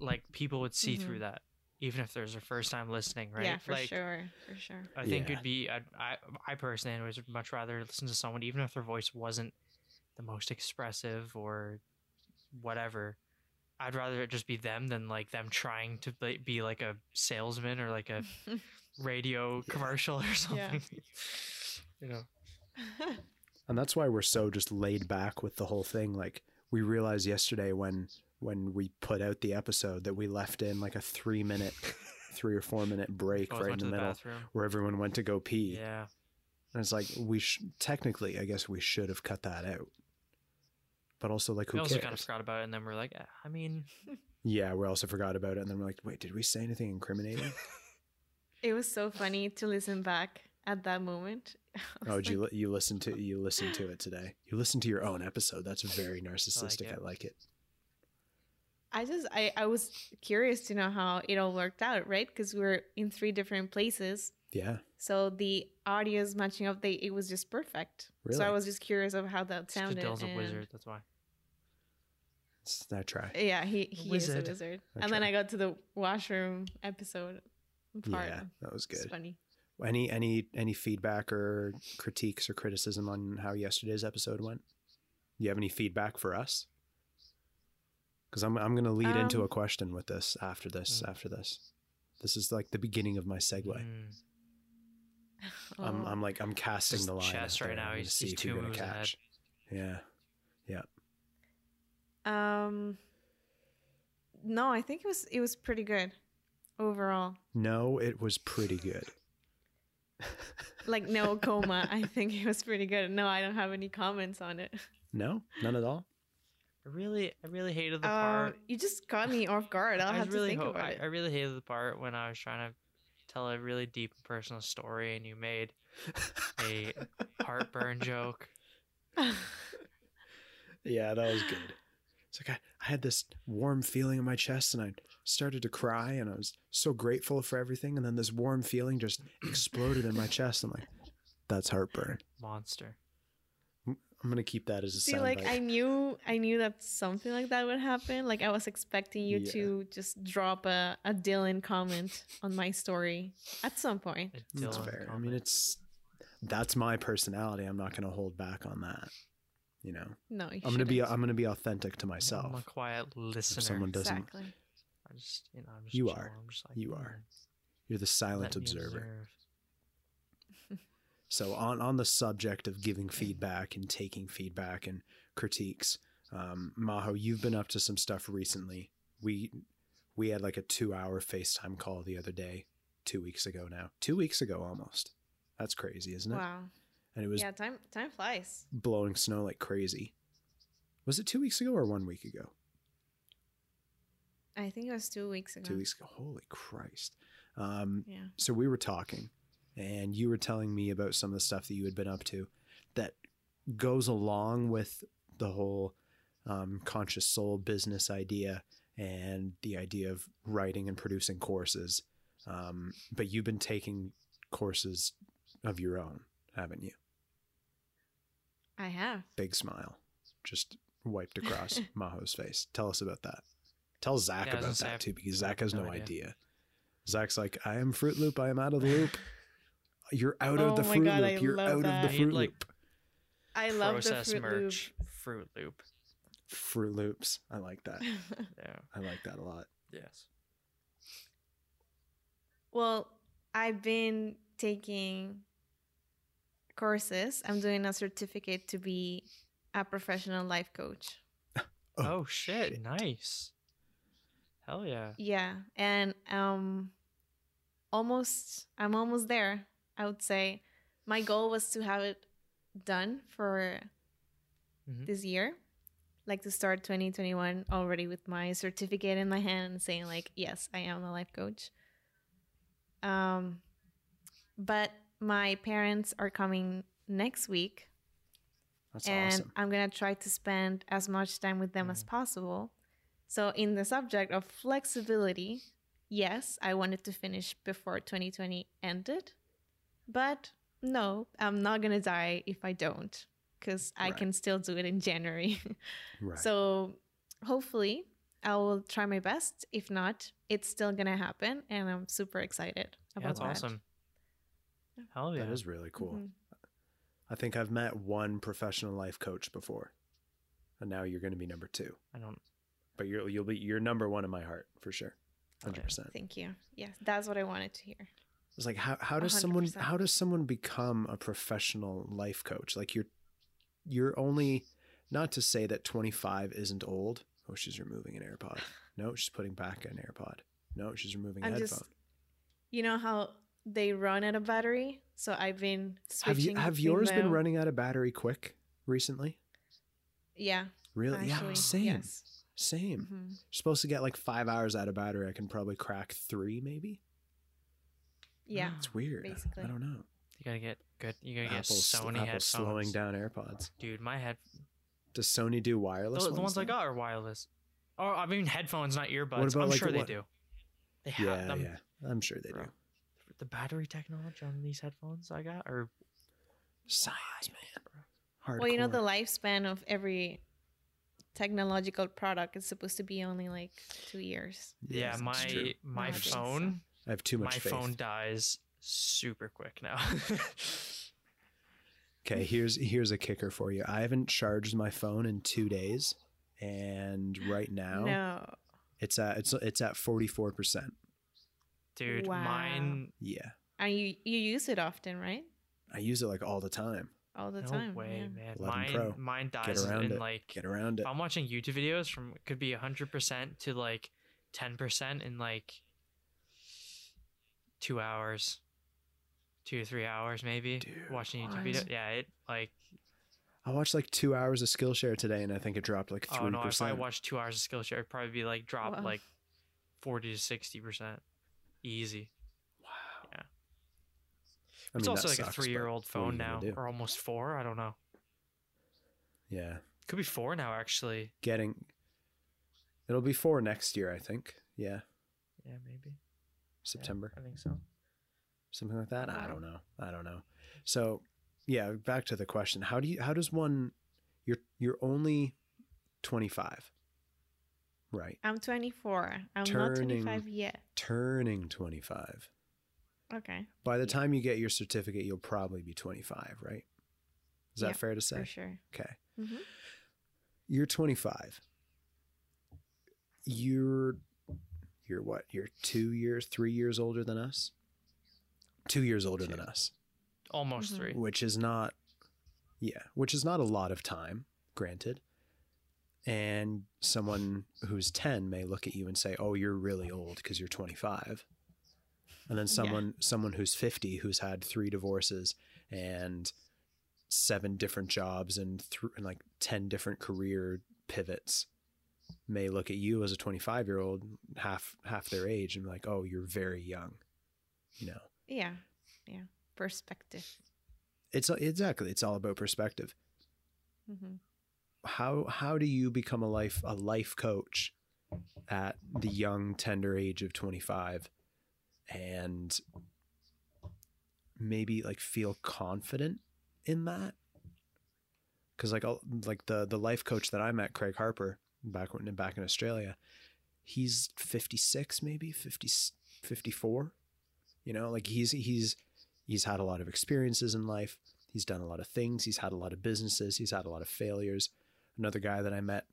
like people would see Mhm. through that even if there's a first time listening right Yeah, for like sure, for sure. i think Yeah. it'd be I'd, i i personally would much rather listen to someone even if their voice wasn't the most expressive or whatever i'd rather it just be them than like them trying to be, be like a salesman or like a radio commercial or something. You know? And that's why we're so just laid back with the whole thing. Like we realized yesterday when when we put out the episode that we left in like a three minute three or four minute break right in the the middle bathroom. where everyone went to go pee. Yeah. And it's like we sh- technically i guess we should have cut that out but also like who we also cares? kind of forgot about it, and then we're like, eh, I mean, yeah, we also forgot about it, and then we're like, wait, did we say anything incriminating? It was so funny to listen back at that moment. Oh, was did you li- you listen to you listened to it today? You listen to your own episode. That's very narcissistic. I it. like it. I just I, I was curious to know how it all worked out, right? Because we were in three different places. Yeah, So the audio is matching up. They it was just perfect. really. So I was just curious of how that sounded. Dyl's a wizard. That's why. S- I try. Yeah, he, he wizard. is a wizard. I and then. I got to the washroom episode part. Yeah, that was It's good. funny. Any any any feedback or critiques or criticism on how yesterday's episode went? Do you have any feedback for us? Because I'm I'm gonna lead into Um, a question with this after this Mm. after this. This is like the beginning of my segue. Mm. I'm Oh. I'm like I'm casting Just the line chess right there. now, I'm he's- see he's if two you're gonna moves ahead. catch. Yeah, Um, no, I think it was it was pretty good overall. no, it was pretty good. Like no coma, I think it was pretty good. No, I don't have any comments on it. No, none at all. I really, I really hated the Um, part. you just caught me off guard. I'll I have really to think hope, about I, it. I really hated the part when I was trying to tell a really deep and personal story, and you made a heartburn joke. Yeah, that was good. It's like I, I had this warm feeling in my chest and I started to cry and I was so grateful for everything and then this warm feeling just exploded in my chest. I'm like, that's heartburn. Monster. I'm gonna keep that as a See, soundbite. like I knew, I knew that something like that would happen. Like I was expecting you Yeah. to just drop a, a Dylan comment on my story at some point. A That's Dylan fair. I mean, it's that's my personality. I'm not gonna hold back on that. You know, No, you I'm gonna be shouldn't. I'm gonna be authentic to myself I'm a quiet listener. someone doesn't- exactly. I just, you know, I'm just You chilling. are. I'm just like, You "Hmm, are. You're the silent me observer. So on on the subject of giving feedback and taking feedback and critiques, um, Majo, you've been up to some stuff recently. We we had like a two hour FaceTime call the other day, two weeks ago now. Two weeks ago almost. That's crazy, isn't it? Wow. And it was Yeah, time time flies. blowing snow like crazy. Was it two weeks ago or one week ago? I think it was two weeks ago. Two weeks ago. Holy Christ. Um, Yeah. so we were talking and you were telling me about some of the stuff that you had been up to that goes along with the whole um, conscious soul business idea and the idea of writing and producing courses um, but you've been taking courses of your own haven't you I have. big smile just wiped across Majo's face tell us about that tell Zak Yeah, about that I've- too because Zak has no no idea. idea. Zak's like i am fruit loop i am out of the loop you're out of Oh the my fruit God, loop I you're out that. of the He'd, fruit like, loop I love the Process Fruit merch, Fruit Loop. fruit loops i like that Yeah. i like that a lot Yes. well, I've been taking courses. I'm doing a certificate to be a professional life coach. Oh, shit, Nice. Hell yeah. Yeah, and um almost I'm almost there. I would say my goal was to have it done for Mhm. this year. Like to start 2021 already with my certificate in my hand and saying like, yes, I am a life coach. Um but my parents are coming next week that's and awesome I'm gonna try to spend as much time with them as Mm. possible. So, in the subject of flexibility, yes, I wanted to finish before 2020 ended, but no, I'm not gonna die if I don't, because I Right. can still do it in January. right So, hopefully, I will try my best. If not, it's still gonna happen, and I'm super excited Yeah, about that's that. awesome. Hell yeah. that is really cool Mhm. i think i've met one professional life coach before and now you're going to be number two I don't. but you're you'll be you're number one in my heart for sure Oh, 100% Thank you. Yes, that's what I wanted to hear. It's like how how does someone 100%. how does someone become a professional life coach? Like you're you're only not to say that 25 isn't old. Oh, she's removing an AirPod. No, she's putting back an AirPod. No, she's removing a I'm headphone. just you know how they run out of battery so i've been have you switching have between yours been running out of battery quick recently? yeah Really? yeah, same. Yes. Same. Mhm. You're supposed to get like five hours out of battery. I can probably crack three, maybe. Yeah. It's weird. Basically. I don't know. You gotta get good. You gotta Apple's, get Sony Apple's headphones. slowing down AirPods. Dude, my head. Does Sony do wireless? The, the ones I got are wireless. Oh, I mean headphones, not earbuds. What about, I'm like, sure they do. They have Yeah, them. yeah. I'm sure they bro. do. The battery technology on these headphones I got are Science, man. bro. Hardcore. Well, you know the lifespan of every technological product is supposed to be only like two years. Yeah, Yes, it's true. my my I think phone I have too my much faith. phone dies super quick now. Okay, here's here's a kicker for you. I haven't charged my phone in two days, and right now No. it's at it's it's at forty four percent. Dude, Wow. mine Yeah, And you you use it often, right? I use it like all the time. All the no time. way, yeah. man. Mine Pro. mine dies in it. like Get around it. I'm watching YouTube videos from it could be hundred percent to like ten percent in like two hours, two to three hours maybe. Dude, watching YouTube videos. yeah, it like I watched like two hours of Skillshare today, and I think it dropped like oh three no, if I watched two hours of Skillshare, it'd probably be like drop Wow. like forty to sixty percent, easy. wow. Yeah. I it's mean, also like a sucks, but three-year-old phone now, or almost four. I don't know. Yeah, Could be four now, actually. getting. It'll be four next year, I think. Yeah, Yeah, maybe. Yeah, September. I think so. something like that. I don't know. I don't know. So, yeah, back to the question. How do you how does one you're you're only 25. Right. I'm 24. I'm not Turning- 25 yet. Turning 25. Okay, By the Yeah. time you get your certificate, you'll probably be 25, right? Is that Yeah, fair to say? for sure. Okay. hmm You're 25. You're you're what? You're 2 years, 3 years older than us? 2 years older than us. Almost Mhm. three. which is not yeah which is not a lot of time granted and someone who's 10 may look at you and say oh you're really old because you're 25 and then someone someone who's 50 who's had three divorces and seven different jobs and, th- and like 10 different career pivots may look at you as a 25 year old half half their age and be like oh you're very young you know? Yeah, yeah. Perspective. it's exactly. It's all about perspective. Hmm how how do you become a life a life coach at the young tender age of 25 and maybe like feel confident in that? Cuz like I'll- like the the life coach that I met Craig Harper back when back in Australia he's 56 maybe 50 54 you know like he's he's he's had a lot of experiences in life. He's done a lot of things. He's had a lot of businesses. He's had a lot of failures another guy that I met.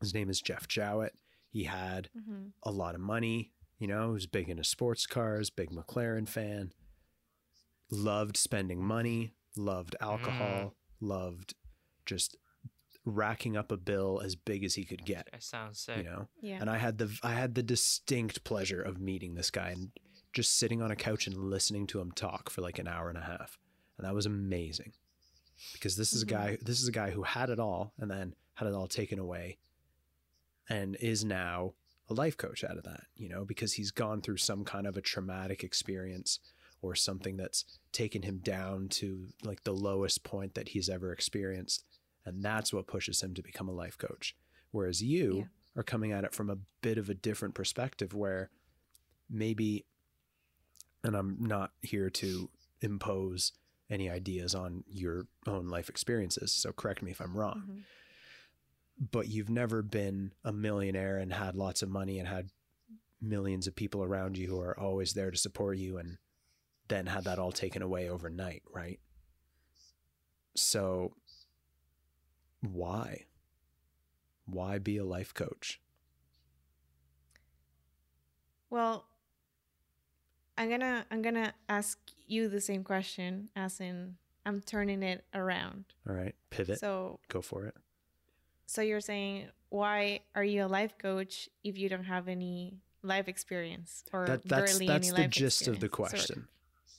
His name is Jeff Jowett. He had hmm a lot of money, you know, he was big into sports cars, big McLaren fan, loved spending money, loved alcohol, loved just racking up a bill as big as he could get, That sounds sick. you know. Yeah. And I had the I had the distinct pleasure of meeting this guy and just sitting on a couch and listening to him talk for like an hour and a half. And that was amazing. Because this is Mhm. a guy this is a guy who had it all and then had it all taken away and is now a life coach out of that, you know, because he's gone through some kind of a traumatic experience or something that's taken him down to like the lowest point that he's ever experienced. And that's what pushes him to become a life coach. Whereas you Yeah. are coming at it from a bit of a different perspective where maybe, and I'm not here to impose any ideas on your own life experiences, so correct me if I'm wrong Mhm. but you've never been a millionaire and had lots of money and had millions of people around you who are always there to support you and then had that all taken away overnight, right? So why? Why be a life coach? Well, I'm gonna I'm gonna ask you the same question as in I'm turning it around. All right, pivot, So go for it. so you're saying why are you a life coach if you don't have any life experience or That, that's barely that's any the life gist of the experience, sort question.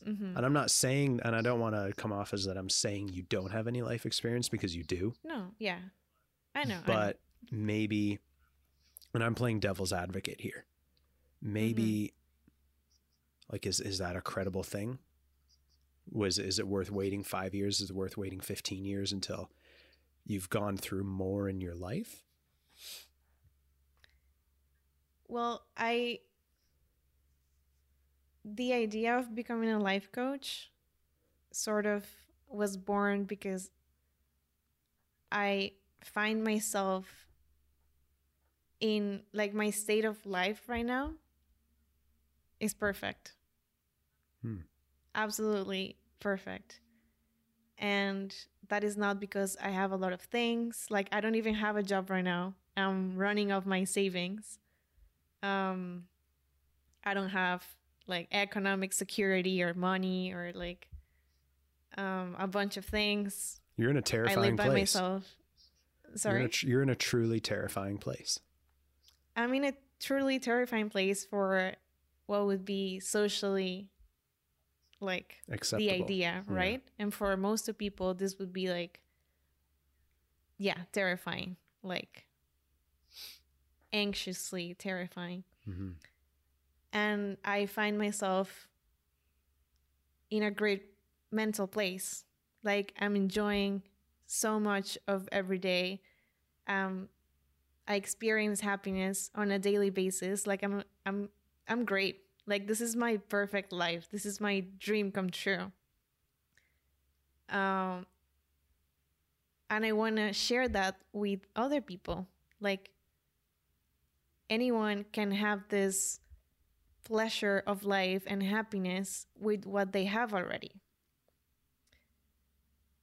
Mhm. And I'm not saying, and I don't want to come off as that I'm saying you don't have any life experience because you do. No, yeah. I know. I know. but maybe and i'm playing devil's advocate here maybe like is is that a credible thing? Was is it worth waiting 5 years? Is it worth waiting 15 years until you've gone through more in your life? Well, I the idea of becoming a life coach sort of was born because I find myself in like my state of life right now is perfect. Hmm. Absolutely perfect. And that is not because I have a lot of things. Like I don't even have a job right now. I'm running off my savings um i don't have like economic security or money or like um a bunch of things you're in a terrifying I live by place myself You're, in sorry a, you're in a truly terrifying place i'm in a truly terrifying place for what would be socially like acceptable the idea Yeah. right and for most of people this would be like yeah terrifying like anxiously terrifying Mhm. and I find myself in a great mental place. Like I'm enjoying so much of every day. Um, I experience happiness on a daily basis. Like I'm, I'm, I'm great. Like this is my perfect life. This is my dream come true. Um, and I want to share that with other people. Like anyone can have this pleasure of life and happiness with what they have already.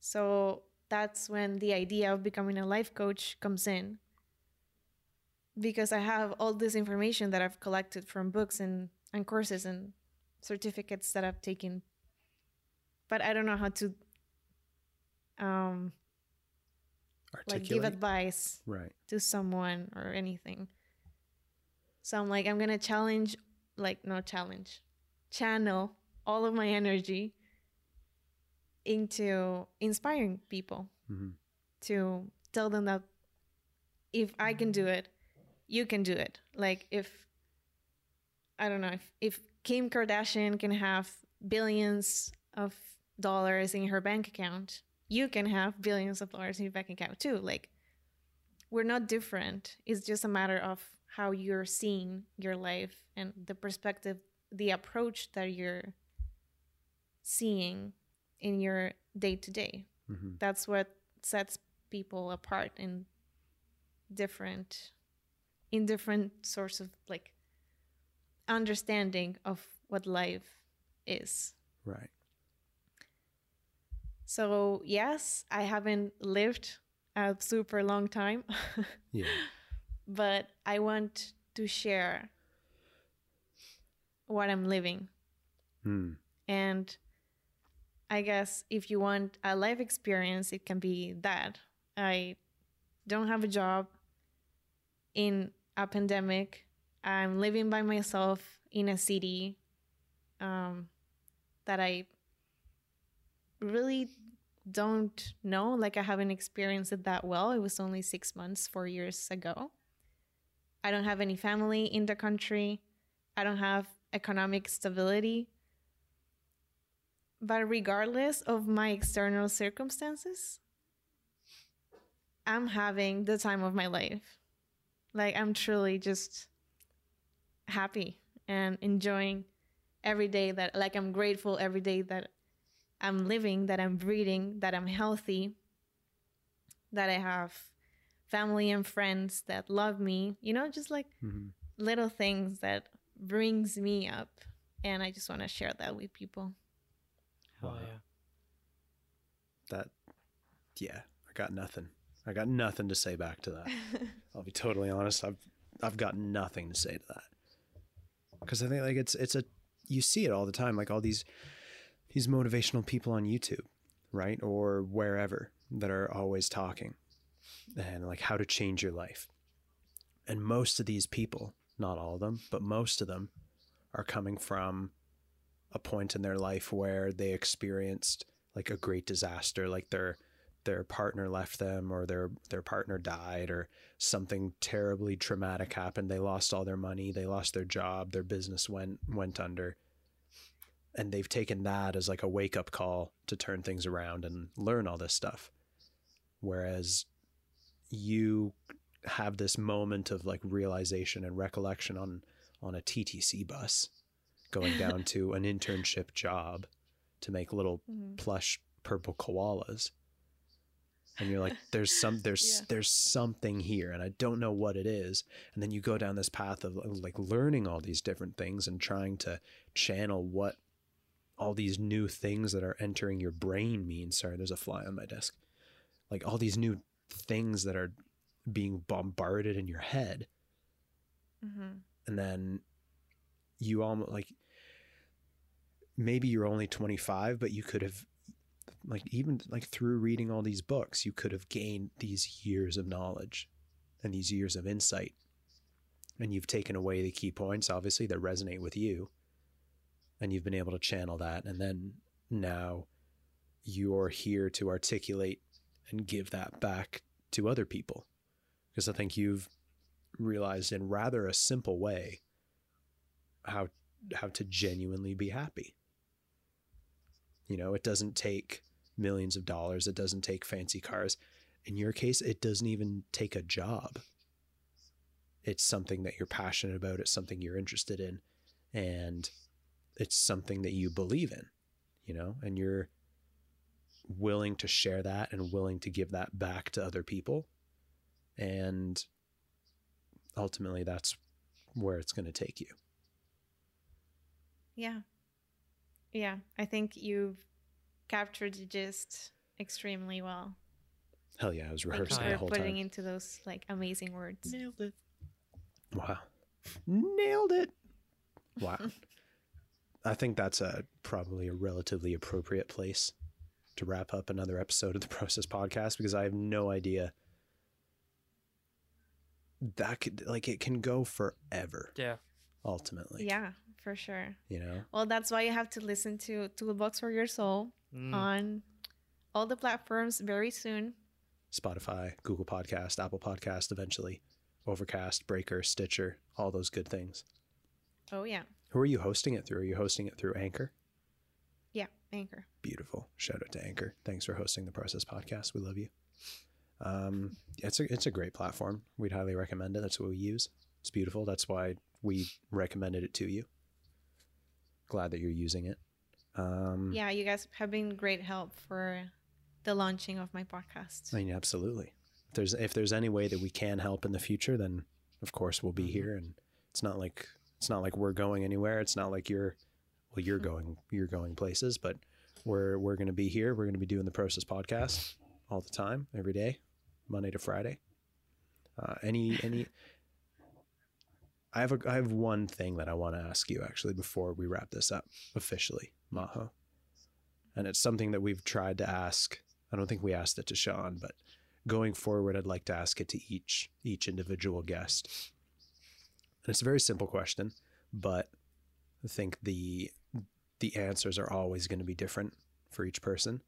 So that's when the idea of becoming a life coach comes in. Because I have all this information that I've collected from books and, and courses and certificates that I've taken. But I don't know how to um like give advice right to someone or anything. So I'm like, I'm gonna challenge, like, no challenge, channel all of my energy into inspiring people Mhm. to tell them that if I can do it, you can do it. Like, if I don't know, if, if Kim Kardashian can have billions of dollars in her bank account, you can have billions of dollars in your bank account too. Like, we're not different. It's just a matter of how you're seeing your life and the perspective, the approach that you're seeing in your day to day. That's what sets people apart in different in different sorts of like understanding of what life is. right So, yes, I haven't lived a super long time. yeah but I want to share what I'm living. Hmm. And I guess if you want a life experience, it can be that. I don't have a job in a pandemic. I'm living by myself in a city um, that I really don't know. Like, I haven't experienced it that well. It was only six months, four years ago. I don't have any family in the country. I don't have economic stability. But regardless of my external circumstances, I'm having the time of my life. Like, I'm truly just happy and enjoying every day that, like, I'm grateful every day that I'm living, that I'm breathing, that I'm healthy, that I have family and friends that love me, you know, just like Mhm. little things that brings me up and I just want to share that with people. Hell Wow. yeah. that yeah i got nothing i got nothing to say back to that i'll be totally honest i've i've got nothing to say to that because i think like it's it's a you see it all the time like all these these motivational people on youtube right? Or wherever that are always talking and like how to change your life. And most of these people not all of them but most of them are coming from a point in their life where they experienced like a great disaster like their their partner left them or their their partner died or something terribly traumatic happened. They lost all their money they lost their job their business went went under. And they've taken that as like a wake up call to turn things around and learn all this stuff. Whereas you have this moment of like realization and recollection on on a TTC bus going down to an internship job to make little Mhm. plush purple koalas and you're like there's some there's Yeah. there's something here and i don't know what it is and then you go down this path of like learning all these different things and trying to channel what all these new things that are entering your brain mean sorry there's a fly on my desk like all these new things that are being bombarded in your head Mhm. and then you almost like maybe you're only 25 but you could have like even like through reading all these books you could have gained these years of knowledge and these years of insight. And you've taken away the key points obviously that resonate with you. And you've been able to channel that. And then now you're here to articulate and give that back to other people. Because i think you've realized in rather a simple way how how to genuinely be happy. You know, it doesn't take millions of dollars, it doesn't take fancy cars. In your case, it doesn't even take a job. It's something that you're passionate about, it's something you're interested in, and it's something that you believe in, you know, and you're willing to share that and willing to give that back to other people. And ultimately that's where it's going to take you. Yeah. Yeah. I think you've captured the gist extremely well. Hell yeah, I was rehearsing you the for whole putting time. into those like amazing words. Nailed it. Wow. Nailed it. Wow. I think that's a probably a relatively appropriate place to wrap up another episode of the Process Podcast because I have no idea that could like it can go forever Yeah. ultimately. yeah, for sure. You know? Well, that's why you have to listen to Toolbox for Your Soul Mm. on all the platforms very soon. Spotify, Google Podcast, Apple Podcast eventually, Overcast, Breaker, Stitcher, all those good things. Oh, yeah. Who are you hosting it through? Are you hosting it through Anchor? Yeah. Anchor. Beautiful. Shout out to Anchor. Thanks for hosting the Process Podcast. We love you. Um, it's a it's a great platform. We'd highly recommend it. That's what we use. It's beautiful. That's why we recommended it to you. Glad that you're using it. Um, Yeah, you guys have been great help for the launching of my podcast. I mean, absolutely. If there's if there's any way that we can help in the future, then of course we'll be Mhm. here. And it's not like it's not like we're going anywhere. It's not like you're well, you're going you're going places, but we're we're going to be here. We're going to be doing the process podcast all the time, every day, Monday to Friday. Uh, any any. I have a I have one thing that I want to ask you actually before we wrap this up officially, Majo, and it's something that we've tried to ask. I don't think we asked it to Sean, but going forward, I'd like to ask it to each each individual guest. And it's a very simple question, but I think the the answers are always going to be different for each person.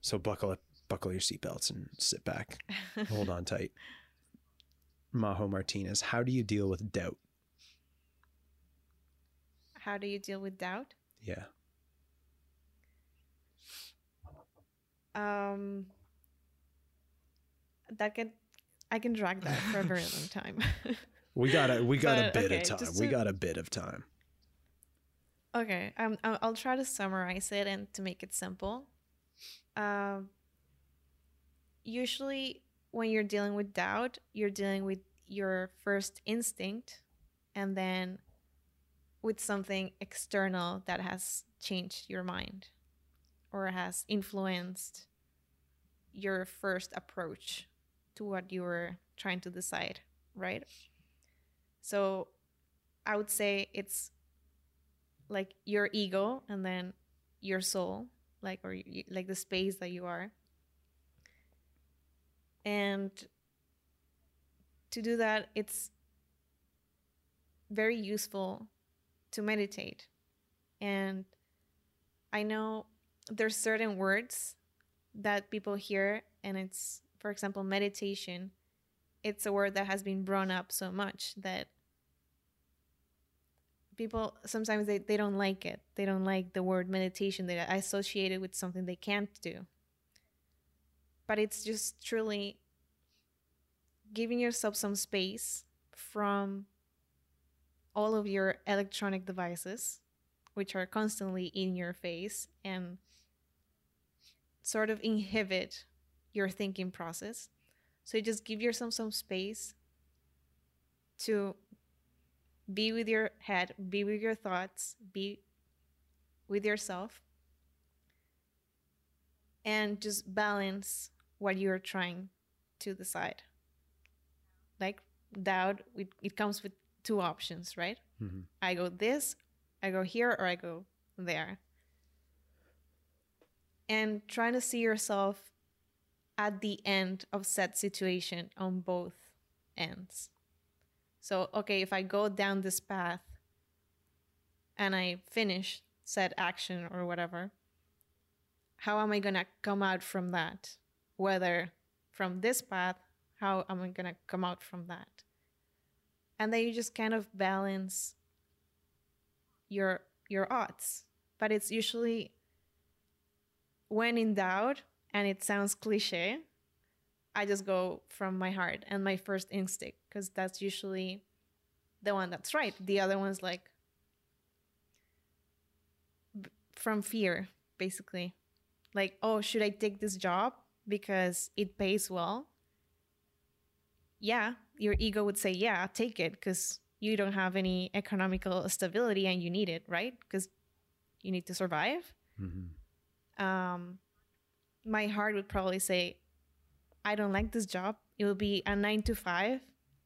So buckle up, buckle your seatbelts and sit back. Hold on tight. Majo Martinez, how do you deal with doubt? How do you deal with doubt? Yeah. Um, that can I can drag that for a very long time. We got a we got a bit okay, of time. just We got a bit of time. okay, um, I'll I'll try to summarize it and to make it simple. Um, usually, when you're dealing with doubt, you're dealing with your first instinct, and then with something external that has changed your mind or has influenced your first approach to what you were trying to decide, right? So I would say it's like your ego and then your soul, like or like the space that you are. And to do that, it's very useful to meditate. And I know there's certain words that people hear and it's for example meditation. It's a word that has been brought up so much that people sometimes they, they don't like it. They don't like the word meditation they associate it with something they can't do but it's just truly giving yourself some space from all of your electronic devices which are constantly in your face and sort of inhibit your thinking process. So you just give yourself some space to be with your head, be with your thoughts, be with yourself, and just balance what you're trying to decide. Like doubt, it, it comes with two options, right? Mhm. I go this, I go here, or I go there. And trying to see yourself at the end of said situation on both ends. So, okay, if I go down this path and I finish said action or whatever, how am I going to come out from that? Whether from this path, how am I going to come out from that? And then you just kind of balance your your odds. But it's usually when in doubt, and it sounds cliche, I just go from my heart and my first instinct because that's usually the one that's right. The other one's like from fear, basically. Like, oh, should I take this job because it pays well? Yeah, your ego would say, yeah, take it because you don't have any economical stability and you need it, right? Because you need to survive Mhm. um, my heart would probably say, I don't like this job. It will be a nine to five,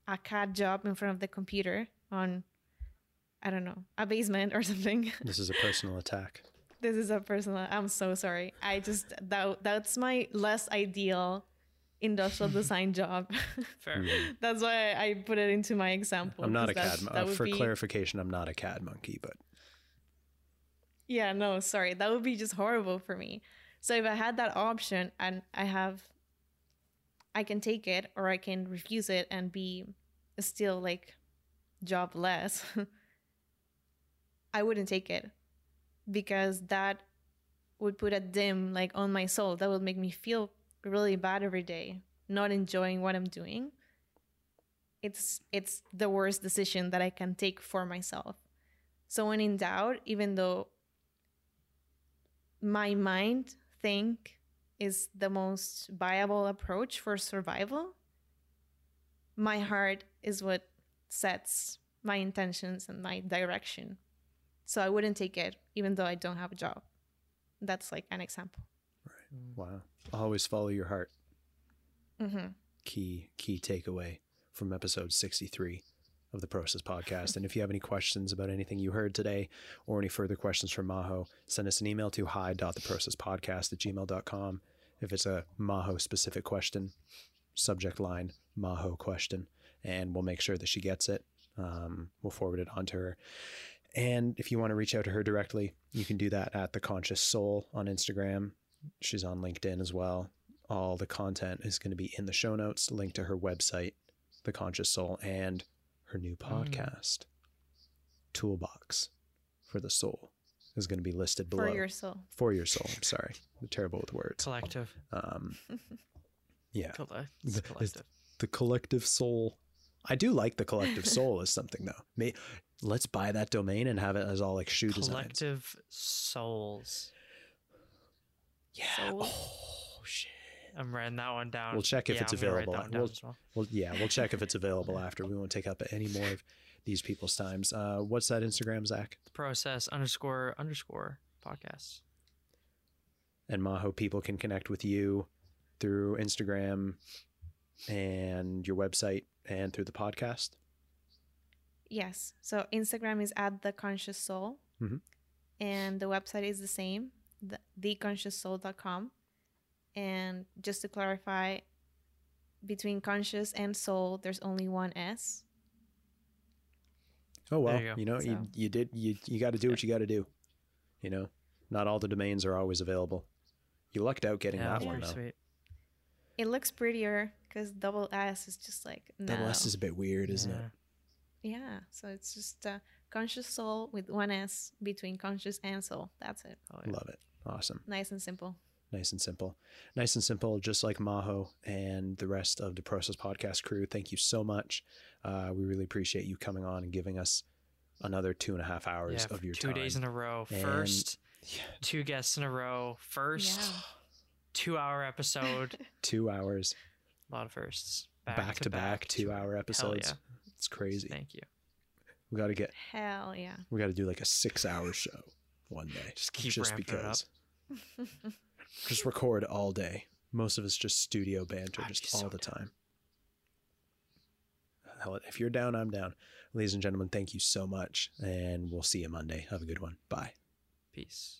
a CAD job in front of the computer on, I don't know, a basement or something. This is a personal attack. This is a personal. I'm so sorry. I just that that's my less ideal industrial design job. Fair. That's why I put it into my example. I'm not a CAD. that's- that uh, for be- clarification, I'm not a CAD monkey, but Yeah, no, sorry. That would be just horrible for me. So if I had that option and I have I can take it or I can refuse it and be still like jobless, I wouldn't take it because that would put a dim like on my soul. That would make me feel really bad every day, not enjoying what I'm doing. It's it's the worst decision that I can take for myself. So when in doubt, even though my mind think is the most viable approach for survival, my heart is what sets my intentions and my direction. So I wouldn't take it even though I don't have a job. That's like an example. Right. Wow. Always follow your heart. Mm-hmm. Key key takeaway from episode 63 of the Process Podcast. And if you have any questions about anything you heard today or any further questions from Majo, send us an email to hi.theprocesspodcast at gmail.com. If it's a Majo specific question, subject line Majo question, and we'll make sure that she gets it. Um, we'll forward it on to her. And if you want to reach out to her directly, you can do that at The Conscious Soul on Instagram. She's on LinkedIn as well. All the content is going to be in the show notes, linked to her website, The Conscious Soul, and her new podcast, Toolbox for the Soul, is going to be listed below. For your soul. For your soul. I'm sorry. I'm terrible with words. Collective. Um, yeah. Colle- The- it's collective. The collective soul. I do like the collective soul as something though. May, let's buy that domain and have it as all like shoe designs. Collective souls. Yeah. Soul. Oh shit. I'm writing that one down. We'll check if Yeah, it's I'm available. that one down We'll- as well. Well, yeah, we'll check if it's available after. We won't take up any more of these people's times. Uh, what's that Instagram, Zak? The Process underscore underscore podcast. And Majo people can connect with you through Instagram and your website and through the podcast. Yes. So Instagram is at the conscious soul. Mhm. And the website is the same, the, theconscioussoul.com. And just to clarify, between conscious and soul, there's only one S. Oh well, you you, know, you So- you did you you got to do what you got to do. You know, not all the domains are always available. You lucked out getting yeah, that one though. sweet. It looks prettier because double S is just like no. Double S is a bit weird, isn't it? Yeah. Yeah, so it's just uh, conscious soul with one S between conscious and soul. That's it. Oh, yeah. Love it. Awesome. Nice and simple. Nice and simple. Nice and simple, just like Majo and the rest of the Process Podcast crew. Thank you so much. Uh, we really appreciate you coming on and giving us another two and a half hours Yeah, of your two time. days in a row. And- First, Yeah, two guests in a row. First, Yeah. two-hour episode. two hours a lot of firsts. back, to back, two hour episodes. Hell It's crazy. Thank you. We got to get, Hell yeah. we got to do like a six hour show one day. Just keep just ramping it up. because. just record all day. Most of it's just studio banter, I'd just be so all the down. time. Hell, if you're down, I'm down. Ladies and gentlemen, thank you so much, and we'll see you Monday. Have a good one. Bye. Peace.